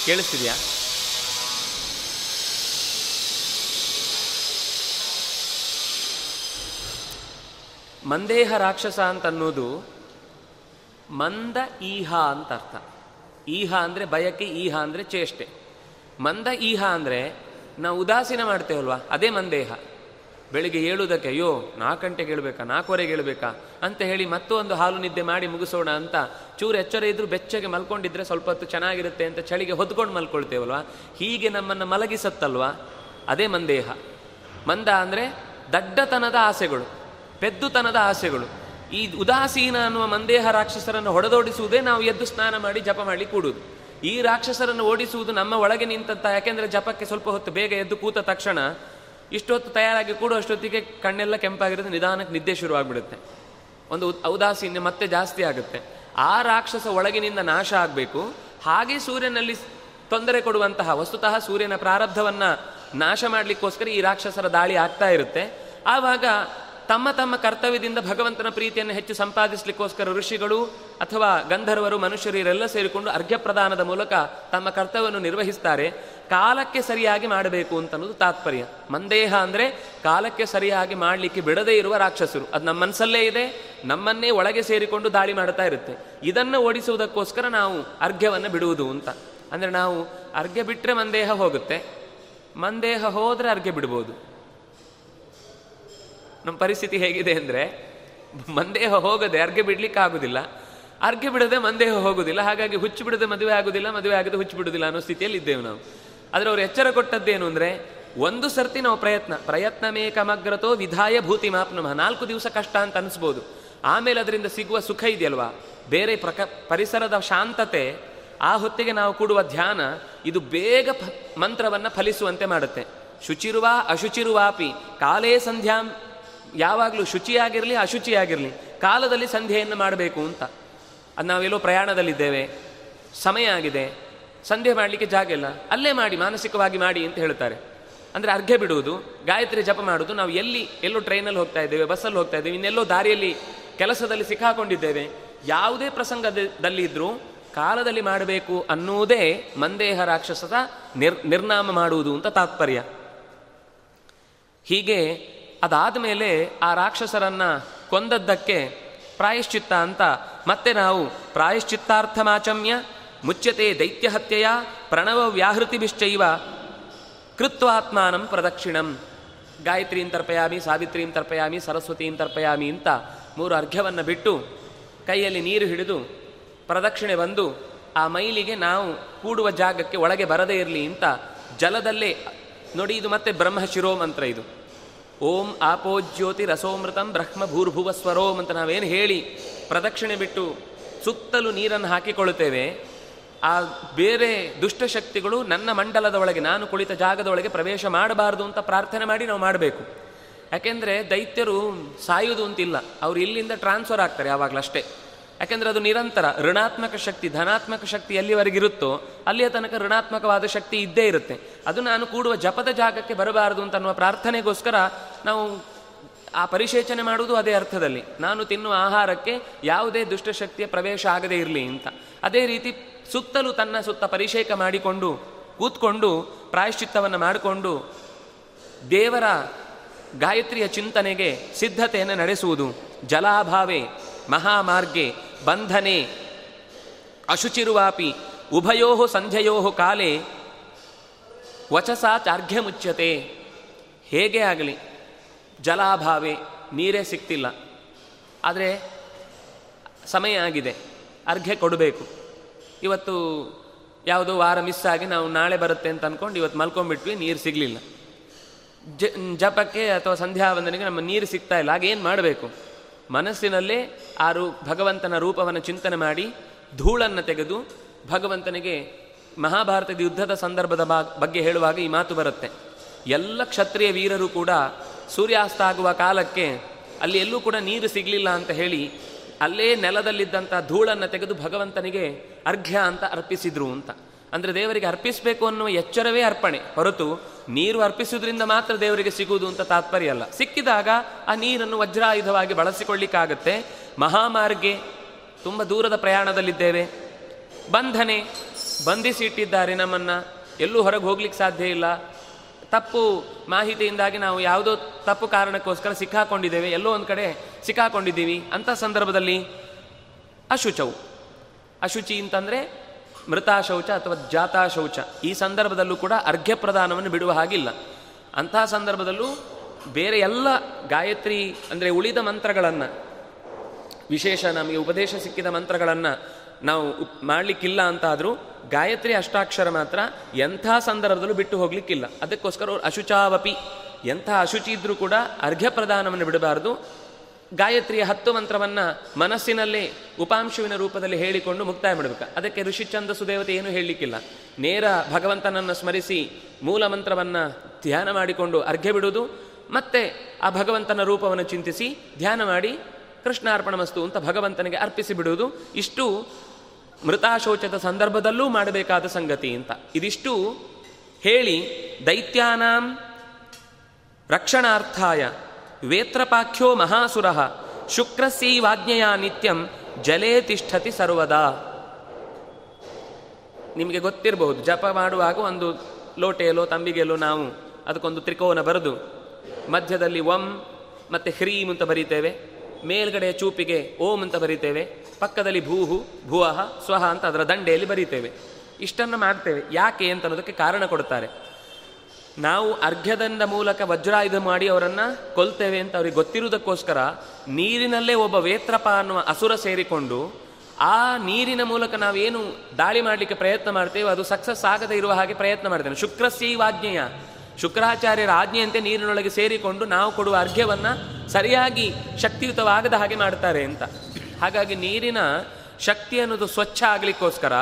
ಕೇಳಿಸ್ತಿದ್ಯಾ? ಮಂದೇಹ ರಾಕ್ಷಸ ಅಂತ ಅನ್ನೋದು ಮಂದ ಈಹ ಅಂತ ಅರ್ಥ. ಈಹ ಅಂದರೆ ಬಯಕೆ, ಈಹ ಅಂದರೆ ಚೇಷ್ಟೆ. ಮಂದ ಈಹ ಅಂದರೆ ನಾವು ಉದಾಸೀನ ಮಾಡ್ತೇವಲ್ವಾ? ಅದೇ ಮಂದೇಹ. ಬೆಳಿಗ್ಗೆ ಏಳುವುದಕ್ಕೆ ಅಯ್ಯೋ, ನಾಲ್ಕು ಗಂಟೆಗೆ ಹೇಳಬೇಕಾ? ನಾಲ್ಕುವರೆಗೆ ಹೇಳಬೇಕಾ? ಅಂತ ಹೇಳಿ ಮತ್ತೊಂದು ಹಾಲು ನಿದ್ದೆ ಮಾಡಿ ಮುಗಿಸೋಣ ಅಂತ ಚೂರು ಎಚ್ಚರ ಇದ್ದರೂ ಬೆಚ್ಚಗೆ ಮಲ್ಕೊಂಡಿದ್ರೆ ಸ್ವಲ್ಪ ಹೊತ್ತು ಚೆನ್ನಾಗಿರುತ್ತೆ ಅಂತ ಚಳಿಗೆ ಹೊದ್ಕೊಂಡು ಮಲ್ಕೊಳ್ತೇವಲ್ವಾ? ಹೀಗೆ ನಮ್ಮನ್ನು ಮಲಗಿಸತ್ತಲ್ವಾ? ಅದೇ ಮಂದೇಹ. ಮಂದ ಅಂದರೆ ದಡ್ಡತನದ ಆಸೆಗಳು, ಪೆದ್ದುತನದ ಆಸೆಗಳು. ಈ ಉದಾಸೀನ ಅನ್ನುವ ಮಂದೇಹ ರಾಕ್ಷಸರನ್ನು ಹೊಡೆದೋಡಿಸುವುದೇ ನಾವು ಎದ್ದು ಸ್ನಾನ ಮಾಡಿ ಜಪ ಮಾಡಿ ಕೂಡುದು ಈ ರಾಕ್ಷಸರನ್ನು ಓಡಿಸುವುದು ನಮ್ಮ ಒಳಗೆ ನಿಂತಂತ, ಯಾಕೆಂದ್ರೆ ಜಪಕ್ಕೆ ಸ್ವಲ್ಪ ಹೊತ್ತು ಬೇಗ ಎದ್ದು ಕೂತ ತಕ್ಷಣ ಇಷ್ಟೊತ್ತು ತಯಾರಾಗಿ ಕೂಡುವಷ್ಟೊತ್ತಿಗೆ ಕಣ್ಣೆಲ್ಲ ಕೆಂಪಾಗಿರೋದು ನಿಧಾನಕ್ಕೆ ನಿದ್ದೆ ಶುರುವಾಗ್ಬಿಡುತ್ತೆ. ಒಂದು ಔದಾಸೀನ್ಯ ಮತ್ತೆ ಜಾಸ್ತಿ ಆಗುತ್ತೆ. ಆ ರಾಕ್ಷಸ ಒಳಗಿನಿಂದ ನಾಶ ಆಗಬೇಕು. ಹಾಗೆ ಸೂರ್ಯನಲ್ಲಿ ತೊಂದರೆ ಕೊಡುವಂತಹ, ವಸ್ತುತಃ ಸೂರ್ಯನ ಪ್ರಾರಬ್ಧವನ್ನು ನಾಶ ಮಾಡಲಿಕ್ಕೋಸ್ಕರ ಈ ರಾಕ್ಷಸರ ದಾಳಿ ಆಗ್ತಾ ಇರುತ್ತೆ. ಆವಾಗ ತಮ್ಮ ತಮ್ಮ ಕರ್ತವ್ಯದಿಂದ ಭಗವಂತನ ಪ್ರೀತಿಯನ್ನು ಹೆಚ್ಚು ಸಂಪಾದಿಸಲಿಕ್ಕೋಸ್ಕರ ಋಷಿಗಳು ಅಥವಾ ಗಂಧರ್ವರು ಮನುಷ್ಯರು ಇವರೆಲ್ಲ ಸೇರಿಕೊಂಡು ಅರ್ಘ್ಯ ಪ್ರದಾನದ ಮೂಲಕ ತಮ್ಮ ಕರ್ತವ್ಯವನ್ನು ನಿರ್ವಹಿಸ್ತಾರೆ. ಕಾಲಕ್ಕೆ ಸರಿಯಾಗಿ ಮಾಡಬೇಕು ಅಂತ ಅನ್ನೋದು ತಾತ್ಪರ್ಯ. ಮಂದೇಹ ಅಂದರೆ ಕಾಲಕ್ಕೆ ಸರಿಯಾಗಿ ಮಾಡಲಿಕ್ಕೆ ಬಿಡದೇ ಇರುವ ರಾಕ್ಷಸರು. ಅದು ನಮ್ಮ ಮನಸ್ಸಲ್ಲೇ ಇದೆ, ನಮ್ಮನ್ನೇ ಒಳಗೆ ಸೇರಿಕೊಂಡು ದಾಳಿ ಮಾಡ್ತಾ ಇರುತ್ತೆ. ಇದನ್ನು ಓಡಿಸುವುದಕ್ಕೋಸ್ಕರ ನಾವು ಅರ್ಘ್ಯವನ್ನು ಬಿಡುವುದು ಅಂತ. ಅಂದರೆ ನಾವು ಅರ್ಘ್ಯ ಬಿಟ್ಟರೆ ಮಂದೇಹ ಹೋಗುತ್ತೆ. ಮಂದೇಹ ಹೋದರೆ ಅರ್ಘ್ಯ ಬಿಡ್ಬೋದು. ನಮ್ಮ ಪರಿಸ್ಥಿತಿ ಹೇಗಿದೆ ಅಂದರೆ, ಮಂದೇಹ ಹೋಗದೆ ಅರ್ಘ್ಯ ಬಿಡ್ಲಿಕ್ಕೆ ಆಗುದಿಲ್ಲ. ಅರ್ಘ್ಯ ಬಿಡದೆ ಮಂದೇಹ ಹೋಗುದಿಲ್ಲ, ಹಾಗಾಗಿ ಹುಚ್ಚು ಬಿಡದೆ ಮದುವೆ ಆಗುದಿಲ್ಲ, ಮದುವೆ ಆಗದೆ ಹುಚ್ಚು ಬಿಡುದಿಲ್ಲ ಅನ್ನೋ ಸ್ಥಿತಿಯಲ್ಲಿ ಇದ್ದೇವೆ ನಾವು. ಆದರೆ ಅವ್ರು ಎಚ್ಚರ ಕೊಟ್ಟದ್ದೇನು ಅಂದರೆ, ಒಂದು ಸರ್ತಿ ನಾವು ಪ್ರಯತ್ನ ಪ್ರಯತ್ನ ಮೇಕಮಗ್ರತೋ ವಿಧಾಯ ಭೂತಿ ಮಾಪ್ನಮ ನಾಲ್ಕು ದಿವಸ ಕಷ್ಟ ಅಂತ ಅನಿಸ್ಬೋದು. ಆಮೇಲೆ ಅದರಿಂದ ಸಿಗುವ ಸುಖ ಇದೆಯಲ್ವಾ? ಬೇರೆ ಪ್ರಕ, ಪರಿಸರದ ಶಾಂತತೆ, ಆ ಹೊತ್ತಿಗೆ ನಾವು ಕೂಡುವ ಧ್ಯಾನ, ಇದು ಬೇಗ ಮಂತ್ರವನ್ನು ಮಂತ್ರವನ್ನ ಫಲಿಸುವಂತೆ ಮಾಡುತ್ತೆ. ಶುಚಿರುವ ಅಶುಚಿರುವಾಪಿ, ಕಾಲೇ ಸಂಧ್ಯಾಂ ಯಾವಾಗಲೂ ಶುಚಿಯಾಗಿರಲಿ, ಅಶುಚಿಯಾಗಿರಲಿ, ಕಾಲದಲ್ಲಿ ಸಂಧ್ಯೆಯನ್ನು ಮಾಡಬೇಕು ಅಂತ. ಅದು ನಾವೆಲ್ಲೋ ಪ್ರಯಾಣದಲ್ಲಿದ್ದೇವೆ, ಸಮಯ ಆಗಿದೆ, ಸಂಧ್ಯೆ ಮಾಡಲಿಕ್ಕೆ ಜಾಗ ಇಲ್ಲ. ಅಲ್ಲೇ ಮಾಡಿ, ಮಾನಸಿಕವಾಗಿ ಮಾಡಿ ಅಂತ ಹೇಳ್ತಾರೆ. ಅಂದರೆ ಅರ್ಘ್ಯ ಬಿಡುವುದು, ಗಾಯತ್ರಿ ಜಪ ಮಾಡುವುದು. ನಾವು ಎಲ್ಲಿ, ಎಲ್ಲೋ ಟ್ರೈನಲ್ಲಿ ಹೋಗ್ತಾ ಇದ್ದೇವೆ, ಬಸ್ಸಲ್ಲಿ ಹೋಗ್ತಾ ಇದ್ದೇವೆ, ಇನ್ನೆಲ್ಲೋ ದಾರಿಯಲ್ಲಿ ಕೆಲಸದಲ್ಲಿ ಸಿಕ್ಕಾಕೊಂಡಿದ್ದೇವೆ. ಯಾವುದೇ ಪ್ರಸಂಗದಲ್ಲಿ ಇದ್ದರೂ ಕಾಲದಲ್ಲಿ ಮಾಡಬೇಕು ಅನ್ನುವುದೇ ಮಂದೇಹ ರಾಕ್ಷಸದ ನಿರ್, ನಿರ್ನಾಮ ಮಾಡುವುದು ಅಂತ ತಾತ್ಪರ್ಯ. ಹೀಗೆ ಅದಾದ ಮೇಲೆ ಆ ರಾಕ್ಷಸರನ್ನು ಕೊಂದದ್ದಕ್ಕೆ ಪ್ರಾಯಶ್ಚಿತ್ತ ಅಂತ ಮತ್ತೆ ನಾವು ಪ್ರಾಯಶ್ಚಿತ್ತಾರ್ಥಮಾಚಮ್ಯ, ಮುಚ್ಯತೆ ದೈತ್ಯಹತ್ಯೆಯ, ಪ್ರಣವ ವ್ಯಾಹೃತಿಭಿಶ್ಚೈವ, ಕೃತ್ವಾತ್ಮಾನಂ ಪ್ರದಕ್ಷಿಣಂ. ಗಾಯತ್ರೀಂ ತರ್ಪಯಾಮಿ, ಸಾವಿತ್ರೀಂ ತರ್ಪಯಾಮಿ, ಸರಸ್ವತೀಂ ತರ್ಪಯಾಮಿ ಅಂತ ಮೂರು ಅರ್ಘ್ಯವನ್ನು ಬಿಟ್ಟು ಕೈಯಲ್ಲಿ ನೀರು ಹಿಡಿದು ಪ್ರದಕ್ಷಿಣೆ ಬಂದು ಆ ಮೈಲಿಗೆ ನಾವು ಕೂಡುವ ಜಾಗಕ್ಕೆ ಒಳಗೆ ಬರದೇ ಇರಲಿ ಅಂತ ಜಲದಲ್ಲೇ ನೋಡಿ ಇದು ಮತ್ತೆ ಬ್ರಹ್ಮ ಶಿರೋಮಂತ್ರ ಇದು. ಓಂ ಆಪೋ ಜ್ಯೋತಿ ರಸೋಮೃತಂ ಬ್ರಹ್ಮ ಭೂರ್ಭುವ ಸ್ವರೋಮ್ ಅಂತ ನಾವೇನು ಹೇಳಿ ಪ್ರದಕ್ಷಿಣೆ ಬಿಟ್ಟು ಸುತ್ತಲೂ ನೀರನ್ನು ಹಾಕಿಕೊಳ್ಳುತ್ತೇವೆ, ಆ ಬೇರೆ ದುಷ್ಟಶಕ್ತಿಗಳು ನನ್ನ ಮಂಡಲದ ಒಳಗೆ ನಾನು ಕುಳಿತ ಜಾಗದ ಒಳಗೆ ಪ್ರವೇಶ ಮಾಡಬಾರದು ಅಂತ ಪ್ರಾರ್ಥನೆ ಮಾಡಿ ನಾವು ಮಾಡಬೇಕು. ಯಾಕೆಂದರೆ ದೈತ್ಯರು ಸಾಯುವುದು ಅಂತಿಲ್ಲ, ಅವರು ಇಲ್ಲಿಂದ ಟ್ರಾನ್ಸ್ಫರ್ ಆಗ್ತಾರೆ ಯಾವಾಗಲಷ್ಟೇ ಯಾಕೆಂದ್ರೆ ಅದು ನಿರಂತರ, ಋಣಾತ್ಮಕ ಶಕ್ತಿ, ಧನಾತ್ಮಕ ಶಕ್ತಿ ಎಲ್ಲಿವರೆಗಿರುತ್ತೋ ಅಲ್ಲಿಯ ತನಕ ಋಣಾತ್ಮಕವಾದ ಶಕ್ತಿ ಇದ್ದೇ ಇರುತ್ತೆ. ಅದು ನಾನು ಕೂಡುವ ಜಪದ ಜಾಗಕ್ಕೆ ಬರಬಾರದು ಅಂತ ಅನ್ನುವ ಪ್ರಾರ್ಥನೆಗೋಸ್ಕರ ನಾವು ಆ ಪರಿಶೇಚನೆ ಮಾಡುವುದು ಅದೇ ಅರ್ಥದಲ್ಲಿ. ನಾನು ತಿನ್ನುವ ಆಹಾರಕ್ಕೆ ಯಾವುದೇ ದುಷ್ಟಶಕ್ತಿಯ ಪ್ರವೇಶ ಆಗದೇ ಇರಲಿ ಅಂತ. ಅದೇ ರೀತಿ ಸುತ್ತಲೂ ತನ್ನ ಸುತ್ತ ಪರಿಷೇಕ ಮಾಡಿಕೊಂಡು, ಕೂತ್ಕೊಂಡು, ಪ್ರಾಯಶ್ಚಿತ್ತವನ್ನು ಮಾಡಿಕೊಂಡು ದೇವರ ಗಾಯತ್ರಿಯ ಚಿಂತನೆಗೆ ಸಿದ್ಧತೆಯನ್ನು ನಡೆಸುವುದು ಜಲಾಭಾವೆ ಮಹಾಮಾರ್ಗೆ ಬಂಧನೆ. ಅಶುಚಿರುವಾಪಿ ಉಭಯೋ ಸಂಧ್ಯೆಯೋ ಕಾಲೇ, ವಚಸಾ ಚಾರ್ಘ್ಯ ಮುಚ್ಚತೆ ಹೇಗೆ ಆಗಲಿ, ಜಲಾಭಾವೆ, ನೀರೇ ಸಿಕ್ತಿಲ್ಲ. ಆದರೆ, ಸಮಯ ಆಗಿದೆ, ಅರ್ಘ್ಯ ಕೊಡಬೇಕು. ಇವತ್ತು ಯಾವುದೋ ವಾರ ಮಿಸ್ ಆಗಿ ನಾವು ನಾಳೆ ಬರುತ್ತೆ ಅಂತ ಅಂದ್ಕೊಂಡು ಇವತ್ತು ಮಲ್ಕೊಂಡ್ಬಿಟ್ವಿ, ನೀರು ಸಿಗಲಿಲ್ಲ. ಜಪಕ್ಕೆ ಅಥವಾ ಸಂಧ್ಯಾ ವಂದನೆಗೆ ನಮ್ಮ ನೀರು ಸಿಗ್ತಾ ಇಲ್ಲ ಆಗೇನು ಮಾಡಬೇಕು? ಮನಸ್ಸಿನಲ್ಲೇ ಆ ರೂ ಭಗವಂತನ ರೂಪವನ್ನು ಚಿಂತನೆ ಮಾಡಿ ಧೂಳನ್ನು ತೆಗೆದು ಭಗವಂತನಿಗೆ ಮಹಾಭಾರತದ ಯುದ್ಧದ ಸಂದರ್ಭದ ಬಗ್ಗೆ ಹೇಳುವಾಗ ಈ ಮಾತು ಬರುತ್ತೆ. ಎಲ್ಲ ಕ್ಷತ್ರಿಯ ವೀರರು ಕೂಡ ಸೂರ್ಯಾಸ್ತ ಆಗುವ ಕಾಲಕ್ಕೆ ಅಲ್ಲಿ ಎಲ್ಲೂ ಕೂಡ ನೀರು ಸಿಗಲಿಲ್ಲ ಅಂತ ಹೇಳಿ ಅಲ್ಲೇ ನೆಲದಲ್ಲಿದ್ದಂಥ ಧೂಳನ್ನು ತೆಗೆದು ಭಗವಂತನಿಗೆ ಅರ್ಘ್ಯ ಅಂತ ಅರ್ಪಿಸಿದ್ರು ಅಂತ. ಅಂದರೆ ದೇವರಿಗೆ ಅರ್ಪಿಸಬೇಕು ಅನ್ನುವ ಎಚ್ಚರವೇ ಅರ್ಪಣೆ. ಹೊರತು ನೀರು ಅರ್ಪಿಸುವುದರಿಂದ ಮಾತ್ರ ದೇವರಿಗೆ ಸಿಗುವುದು ಅಂತ ತಾತ್ಪರ್ಯ ಅಲ್ಲ. ಸಿಕ್ಕಿದಾಗ ಆ ನೀರನ್ನು ವಜ್ರಾಯುಧವಾಗಿ ಬಳಸಿಕೊಳ್ಳಿಕ್ಕಾಗತ್ತೆ. ಮಹಾಮಾರ್ಗೆ ತುಂಬ ದೂರದ ಪ್ರಯಾಣದಲ್ಲಿದ್ದೇವೆ. ಬಂಧನೆ, ಬಂಧಿಸಿ ಇಟ್ಟಿದ್ದಾರೆ ನಮ್ಮನ್ನು. ಎಲ್ಲೂ ಹೊರಗೆ ಹೋಗ್ಲಿಕ್ಕೆ ಸಾಧ್ಯ ಇಲ್ಲ. ತಪ್ಪು ಮಾಹಿತಿಯಿಂದಾಗಿ ನಾವು ಯಾವುದೋ ತಪ್ಪು ಕಾರಣಕ್ಕೋಸ್ಕರ ಸಿಕ್ಕಾಕೊಂಡಿದ್ದೇವೆ. ಎಲ್ಲೋ ಒಂದು ಕಡೆ ಸಿಕ್ಕಾಕೊಂಡಿದ್ದೀವಿ. ಅಂಥ ಸಂದರ್ಭದಲ್ಲಿ ಅಶುಚವು. ಅಶುಚಿ ಅಂತಂದರೆ ಮೃತಾ ಶೌಚ ಅಥವಾ ಜಾತಾ ಶೌಚ ಈ ಸಂದರ್ಭದಲ್ಲೂ ಕೂಡ ಅರ್ಘ್ಯ ಪ್ರದಾನವನ್ನು ಬಿಡುವ ಹಾಗಿಲ್ಲ. ಅಂತಹ ಸಂದರ್ಭದಲ್ಲೂ ಬೇರೆ ಎಲ್ಲ ಗಾಯತ್ರಿ ಅಂದರೆ ಉಳಿದ ಮಂತ್ರಗಳನ್ನು, ವಿಶೇಷ ನಮಗೆ ಉಪದೇಶ ಸಿಕ್ಕಿದ ಮಂತ್ರಗಳನ್ನು ನಾವು ಉಪ್ ಮಾಡಲಿಕ್ಕಿಲ್ಲ ಅಂತಾದರೂ ಗಾಯತ್ರಿ ಅಷ್ಟಾಕ್ಷರ ಮಾತ್ರ ಎಂಥ ಸಂದರ್ಭದಲ್ಲೂ ಬಿಟ್ಟು ಹೋಗ್ಲಿಕ್ಕಿಲ್ಲ. ಅದಕ್ಕೋಸ್ಕರ ಅಶುಚಾವಪಿ, ಎಂಥ ಅಶುಚಿ ಇದ್ದರೂ ಕೂಡ ಅರ್ಘ್ಯ ಪ್ರದಾನವನ್ನು ಬಿಡಬಾರದು. ಗಾಯತ್ರಿಯ ಹತ್ತು ಮಂತ್ರವನ್ನು ಮನಸ್ಸಿನಲ್ಲಿ ಉಪಾಂಶುವಿನ ರೂಪದಲ್ಲಿ ಹೇಳಿಕೊಂಡು ಮುಕ್ತಾಯ ಮಾಡಬೇಕು. ಅದಕ್ಕೆ ಋಷಿ ಸುದೇವತೆ ಏನೂ ಹೇಳಲಿಕ್ಕಿಲ್ಲ. ನೇರ ಭಗವಂತನನ್ನು ಸ್ಮರಿಸಿ ಮೂಲ ಮಂತ್ರವನ್ನು ಧ್ಯಾನ ಮಾಡಿಕೊಂಡು ಅರ್ಘ್ಯ ಬಿಡುವುದು, ಮತ್ತೆ ಆ ಭಗವಂತನ ರೂಪವನ್ನು ಚಿಂತಿಸಿ ಧ್ಯಾನ ಮಾಡಿ ಕೃಷ್ಣಾರ್ಪಣಮಸ್ತು ಅಂತ ಭಗವಂತನಿಗೆ ಅರ್ಪಿಸಿ ಬಿಡುವುದು. ಇಷ್ಟು ಮೃತಾಶೋಚದ ಸಂದರ್ಭದಲ್ಲೂ ಮಾಡಬೇಕಾದ ಸಂಗತಿ ಅಂತ. ಇದಿಷ್ಟು ಹೇಳಿ ದೈತ್ಯಾನಾಂ ರಕ್ಷಣಾರ್ಥಾಯ. ವೇತ್ರಪಾಖ್ಯೋ ಮಹಾಸುರ ಶುಕ್ರಸ್ಯೈವಾಜ್ಞೆಯ ನಿತ್ಯಂ ಜಲೇ ತಿಷ್ಠತಿ ಸರ್ವದಾ. ನಿಮಗೆ ಗೊತ್ತಿರಬಹುದು ಜಪ ಮಾಡುವಾಗ ಒಂದು ಲೋಟೆಯಲ್ಲೋ, ತಂಬಿಗೆಯಲ್ಲೋ ನಾವು ಅದಕ್ಕೊಂದು ತ್ರಿಕೋನ ಬರೆದು, ಮಧ್ಯದಲ್ಲಿ ಒಂ ಮತ್ತು ಹ್ರೀಂ ಅಂತ ಬರೀತೇವೆ ಮೇಲ್ಗಡೆಯ ಚೂಪಿಗೆ ಓಂ ಅಂತ ಬರೀತೇವೆ, ಪಕ್ಕದಲ್ಲಿ ಭೂಹು, ಭುವಃ ಸ್ವಹ ಅಂತ ಅದರ ದಂಡೆಯಲ್ಲಿ ಬರೀತೇವೆ. ಇಷ್ಟನ್ನು ಮಾಡ್ತೇವೆ. ಯಾಕೆ ಅಂತ ಅನ್ನೋದಕ್ಕೆ ಕಾರಣ ಕೊಡ್ತಾರೆ. ನಾವು ಅರ್ಘ್ಯದಂಡ ಮೂಲಕ ವಜ್ರಾಯುಧ ಮಾಡಿ ಅವರನ್ನು ಕೊಲ್ತೇವೆ ಅಂತ ಅವ್ರಿಗೆ ಗೊತ್ತಿರುವುದಕ್ಕೋಸ್ಕರ ನೀರಿನಲ್ಲೇ ಒಬ್ಬ ವೇತ್ರಪ ಅನ್ನುವ ಅಸುರ ಸೇರಿಕೊಂಡು ಆ ನೀರಿನ ಮೂಲಕ ನಾವೇನು ದಾಳಿ ಮಾಡಲಿಕ್ಕೆ ಪ್ರಯತ್ನ ಮಾಡ್ತೇವೆ ಅದು ಸಕ್ಸಸ್ ಆಗದೆ ಇರುವ ಹಾಗೆ ಪ್ರಯತ್ನ ಮಾಡ್ತೇನೆ. ಶುಕ್ರಸ್ಯೈವಾಜ್ಞೆಯ ಶುಕ್ರಾಚಾರ್ಯರ ಆಜ್ಞೆಯಂತೆ ನೀರಿನೊಳಗೆ ಸೇರಿಕೊಂಡು ನಾವು ಕೊಡುವ ಅರ್ಘ್ಯವನ್ನ ಸರಿಯಾಗಿ ಶಕ್ತಿಯುತವಾಗದ ಹಾಗೆ ಮಾಡ್ತಾರೆ ಅಂತ. ಹಾಗಾಗಿ ನೀರಿನ ಶಕ್ತಿ ಅನ್ನೋದು ಸ್ವಚ್ಛ ಆಗಲಿಕ್ಕೋಸ್ಕರ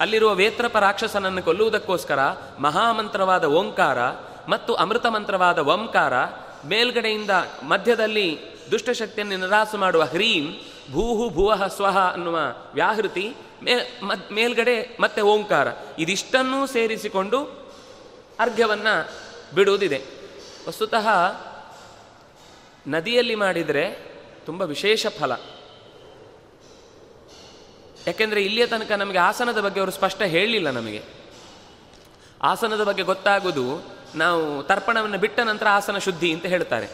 ಅಲ್ಲಿರುವ ವೇತ್ರಪ ರಾಕ್ಷಸನನ್ನು ಕೊಲ್ಲುವುದಕ್ಕೋಸ್ಕರ ಮಹಾಮಂತ್ರವಾದ ಓಂಕಾರ ಮತ್ತು ಅಮೃತ ಮಂತ್ರವಾದ ಓಂಕಾರ ಮೇಲ್ಗಡೆಯಿಂದ ಮಧ್ಯದಲ್ಲಿ ದುಷ್ಟಶಕ್ತಿಯನ್ನು ನಿರಾಸು ಮಾಡುವ ಹ್ರೀಂ, ಭೂಹು ಭುವಃ ಸ್ವಹ ಅನ್ನುವ ವ್ಯಾಹೃತಿ, ಮೇ ಮೇಲ್ಗಡೆ ಮತ್ತೆ ಓಂಕಾರ. ಇದಿಷ್ಟನ್ನೂ ಸೇರಿಸಿಕೊಂಡು ಅರ್ಘ್ಯವನ್ನು ಬಿಡುವುದಿದೆ. ವಸ್ತುತಃ ನದಿಯಲ್ಲಿ ಮಾಡಿದರೆ ತುಂಬ ವಿಶೇಷ ಫಲ. ಯಾಕೆಂದರೆ ಇಲ್ಲಿಯ ತನಕ ನಮಗೆ ಆಸನದ ಬಗ್ಗೆ ಅವರು ಸ್ಪಷ್ಟ ಹೇಳಲಿಲ್ಲ ನಮಗೆ. ಆಸನದ ಬಗ್ಗೆ ಗೊತ್ತಾಗುವುದು ನಾವು ತರ್ಪಣವನ್ನು ಬಿಟ್ಟ ನಂತರ ಆಸನ ಶುದ್ಧಿ ಅಂತ ಹೇಳ್ತಾರೆ.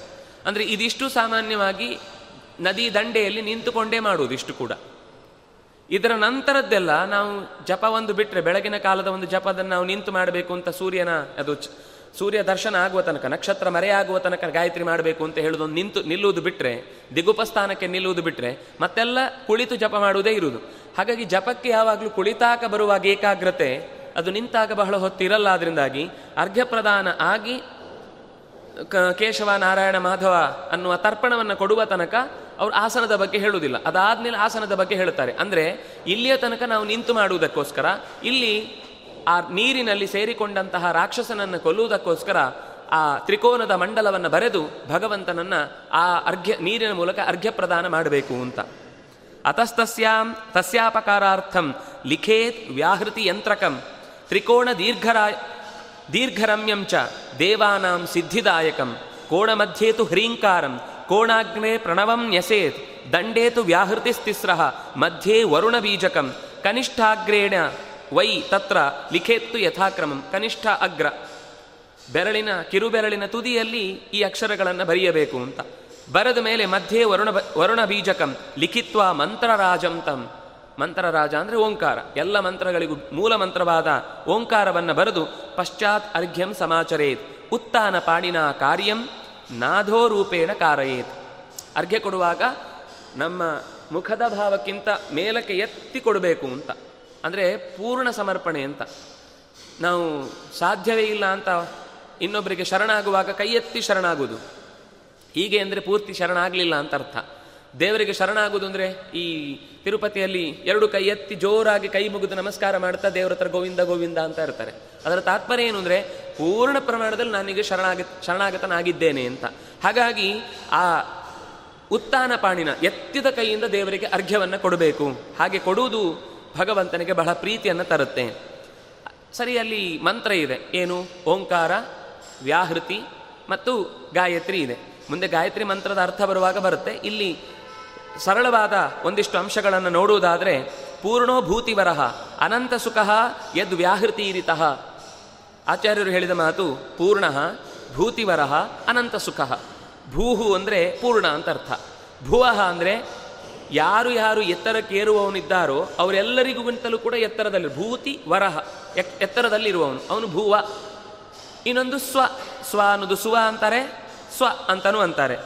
ಅಂದರೆ ಇದಿಷ್ಟು ಸಾಮಾನ್ಯವಾಗಿ ನದಿ ದಂಡೆಯಲ್ಲಿ ನಿಂತುಕೊಂಡೇ ಮಾಡುವುದು ಇಷ್ಟು ಕೂಡ. ಇದರ ನಂತರದ್ದೆಲ್ಲ ನಾವು ಜಪ ಒಂದು ಬಿಟ್ಟರೆ ಬೆಳಗಿನ ಕಾಲದ ಒಂದು ಜಪದನ್ನು ನಾವು ನಿಂತು ಮಾಡಬೇಕು ಅಂತ ಸೂರ್ಯನ ಅದು ಸೂರ್ಯ ದರ್ಶನ ಆಗುವ ತನಕ, ನಕ್ಷತ್ರ ಮರೆಯಾಗುವ ತನಕ ಗಾಯತ್ರಿ ಮಾಡಬೇಕು ಅಂತ ಹೇಳೋದೊಂದು ನಿಂತು, ನಿಲ್ಲುವುದು ಬಿಟ್ಟರೆ ದಿಗುಪಸ್ಥಾನಕ್ಕೆ ನಿಲ್ಲುವುದು ಬಿಟ್ಟರೆ ಮತ್ತೆಲ್ಲ ಕುಳಿತು ಜಪ ಮಾಡುವುದೇ ಇರುವುದು. ಹಾಗಾಗಿ ಜಪಕ್ಕೆ ಯಾವಾಗಲೂ ಕುಳಿತಾಕ ಬರುವಾಗ ಏಕಾಗ್ರತೆ, ಅದು ನಿಂತಾಗ ಬಹಳ ಹೊತ್ತಿರಲ್ಲ. ಅದರಿಂದಾಗಿ ಅರ್ಘ್ಯ ಪ್ರದಾನ ಆಗಿ ಕೇಶವ, ನಾರಾಯಣ, ಮಾಧವ ಅನ್ನುವ ತರ್ಪಣವನ್ನು ಕೊಡುವ ತನಕ ಅವರು ಆಸನದ ಬಗ್ಗೆ ಹೇಳುವುದಿಲ್ಲ. ಅದಾದ್ಮೇಲೆ ಆಸನದ ಬಗ್ಗೆ ಹೇಳುತ್ತಾರೆ. ಅಂದರೆ ಇಲ್ಲಿಯ ತನಕ ನಾವು ನಿಂತು ಮಾಡುವುದಕ್ಕೋಸ್ಕರ, ಇಲ್ಲಿ ಆ ನೀರಿನಲ್ಲಿ ಸೇರಿಕೊಂಡಂತಹ ರಾಕ್ಷಸನನ್ನು ಕೊಲ್ಲುವುದಕ್ಕೋಸ್ಕರ ಆ ತ್ರಿಕೋನದ ಮಂಡಲವನ್ನು ಬರೆದು ಭಗವಂತನನ್ನ ಆ ಅರ್ಘ್ಯ, ನೀರಿನ ಮೂಲಕ ಅರ್ಘ್ಯ ಪ್ರದಾನ ಮಾಡಬೇಕು ಅಂತ. ಅತಸ್ತಸ್ಯಾಂ ತಸ್ಯಾಪಕಾರಾರ್ಥಂ ಲಿಖೇತ್ ವ್ಯಾಹೃತಿ ಯಂತ್ರಕಂ ತ್ರಿಕೋಣ ದೀರ್ಘರಾ, ದೀರ್ಘರಮ್ಯಂ ಚ ದೇವಾನಾಂ ಸಿದ್ಧಿದಾಯಕಂ ಕೋಣಮಧ್ಯೇತು ಹ್ರೀಂಕಾರಂ ಕೋಣಾಗ್ನೇ ಪ್ರಣವಂ ನ್ಯಸೇತ್ ದಂಡೇತು ವ್ಯಾಹೃತಿಸ್ತಿಸ್ರಃ ಮಧ್ಯೆ ವರುಣಬೀಜಕಂ ಕನಿಷ್ಠಾಗ್ರೇಣ ವೈ ತತ್ರ ಲಿಖೇತ್ತು ಯಥಾಕ್ರಮಂ ಕನಿಷ್ಠ ಅಗ್ರ. ಬೆರಳಿನ ಕಿರುಬೆರಳಿನ ತುದಿಯಲ್ಲಿ ಈ ಅಕ್ಷರಗಳನ್ನು ಬರೆಯಬೇಕು ಅಂತ. ಬರೆದ ಮೇಲೆ ಮಧ್ಯೆ ವರುಣ ವರುಣ ಬೀಜಕಂ ಲಿಖಿತ್ವ ಮಂತ್ರರಾಜಂ ತಂ ಮಂತ್ರರಾಜ ಅಂದರೆ ಓಂಕಾರ. ಎಲ್ಲ ಮಂತ್ರಗಳಿಗೂ ಮೂಲ ಮಂತ್ರವಾದ ಓಂಕಾರವನ್ನು ಬರೆದು ಪಶ್ಚಾತ್ ಅರ್ಘ್ಯಂ ಸಮಾಚರೇತ್. ಉತ್ತಾನ ಪಾಣಿನ ಕಾರ್ಯಂ ನಾಧೋ ರೂಪೇಣ ಕಾರಯೇತ್. ಅರ್ಘ್ಯ ಕೊಡುವಾಗ ನಮ್ಮ ಮುಖದ ಭಾವಕ್ಕಿಂತ ಮೇಲಕ್ಕೆ ಎತ್ತಿ ಕೊಡಬೇಕು ಅಂತ. ಅಂದರೆ ಪೂರ್ಣ ಸಮರ್ಪಣೆ ಅಂತ. ನಾವು ಸಾಧ್ಯವೇ ಇಲ್ಲ ಅಂತ ಇನ್ನೊಬ್ಬರಿಗೆ ಶರಣಾಗುವಾಗ ಕೈ ಎತ್ತಿ ಶರಣಾಗುವುದು. ಹೀಗೆ ಅಂದರೆ ಪೂರ್ತಿ ಶರಣಾಗಲಿಲ್ಲ ಅಂತ ಅರ್ಥ. ದೇವರಿಗೆ ಶರಣಾಗುವುದು ಅಂದರೆ ಈ ತಿರುಪತಿಯಲ್ಲಿ ಎರಡು ಕೈ ಎತ್ತಿ ಜೋರಾಗಿ ಕೈ ಮುಗಿದು ನಮಸ್ಕಾರ ಮಾಡ್ತಾ ದೇವರ ಹತ್ರ ಗೋವಿಂದ ಗೋವಿಂದ ಅಂತ ಇರ್ತಾರೆ. ಅದರ ತಾತ್ಪರ್ಯ ಏನು ಅಂದರೆ ಪೂರ್ಣ ಪ್ರಮಾಣದಲ್ಲಿ ನಾನೀಗ ಶರಣಾಗ ಶರಣಾಗತನಾಗಿದ್ದೇನೆ ಅಂತ. ಹಾಗಾಗಿ ಆ ಉತ್ತಾನ ಪಾಣಿನ ಎತ್ತಿದ ಕೈಯಿಂದ ದೇವರಿಗೆ ಅರ್ಘ್ಯವನ್ನು ಕೊಡಬೇಕು. ಹಾಗೆ ಕೊಡುವುದು ಭಗವಂತನಿಗೆ ಬಹಳ ಪ್ರೀತಿಯನ್ನು ತರುತ್ತೆ ಸರಿ ಅಲ್ಲಿ ಮಂತ್ರ ಇದೆ. ಏನು? ಓಂಕಾರ, ವ್ಯಾಹೃತಿ ಮತ್ತು ಗಾಯತ್ರಿ ಇದೆ. ಮುಂದೆ ಗಾಯತ್ರಿ ಮಂತ್ರದ ಅರ್ಥ ಬರುವಾಗ ಬರುತ್ತೆ. ಇಲ್ಲಿ ಸರಳವಾದ ಒಂದಿಷ್ಟು ಅಂಶಗಳನ್ನು ನೋಡುವುದಾದರೆ, ಪೂರ್ಣೋ ಭೂತಿವರಹ ಅನಂತ ಸುಖ ಯದ್ ವ್ಯಾಹೃತಿರಿತಃ. ಆಚಾರ್ಯರು ಹೇಳಿದ ಮಾತು ಪೂರ್ಣ ಭೂತಿವರಹ ಅನಂತ ಸುಖ. ಭೂಹು ಅಂದರೆ ಪೂರ್ಣ ಅಂತ ಅರ್ಥ. ಭುವಃ ಅಂದರೆ ಯಾರು ಯಾರು ಎತ್ತರಕ್ಕೇರುವವನಿದ್ದಾರೋ ಅವರೆಲ್ಲರಿಗಿಂತಲೂ ಕೂಡ ಎತ್ತರದಲ್ಲಿ ಭೂತಿ ವರಹ ಎತ್ತರದಲ್ಲಿರುವವನು. ಅವನು ಭೂವ. ಇನ್ನೊಂದು ಸ್ವ ಸ್ವ ಅನ್ನೋದು ಸುವ ಅಂತಾರೆ, ಸ್ವ ಅಂತನೂ ಅಂತಾರೆ.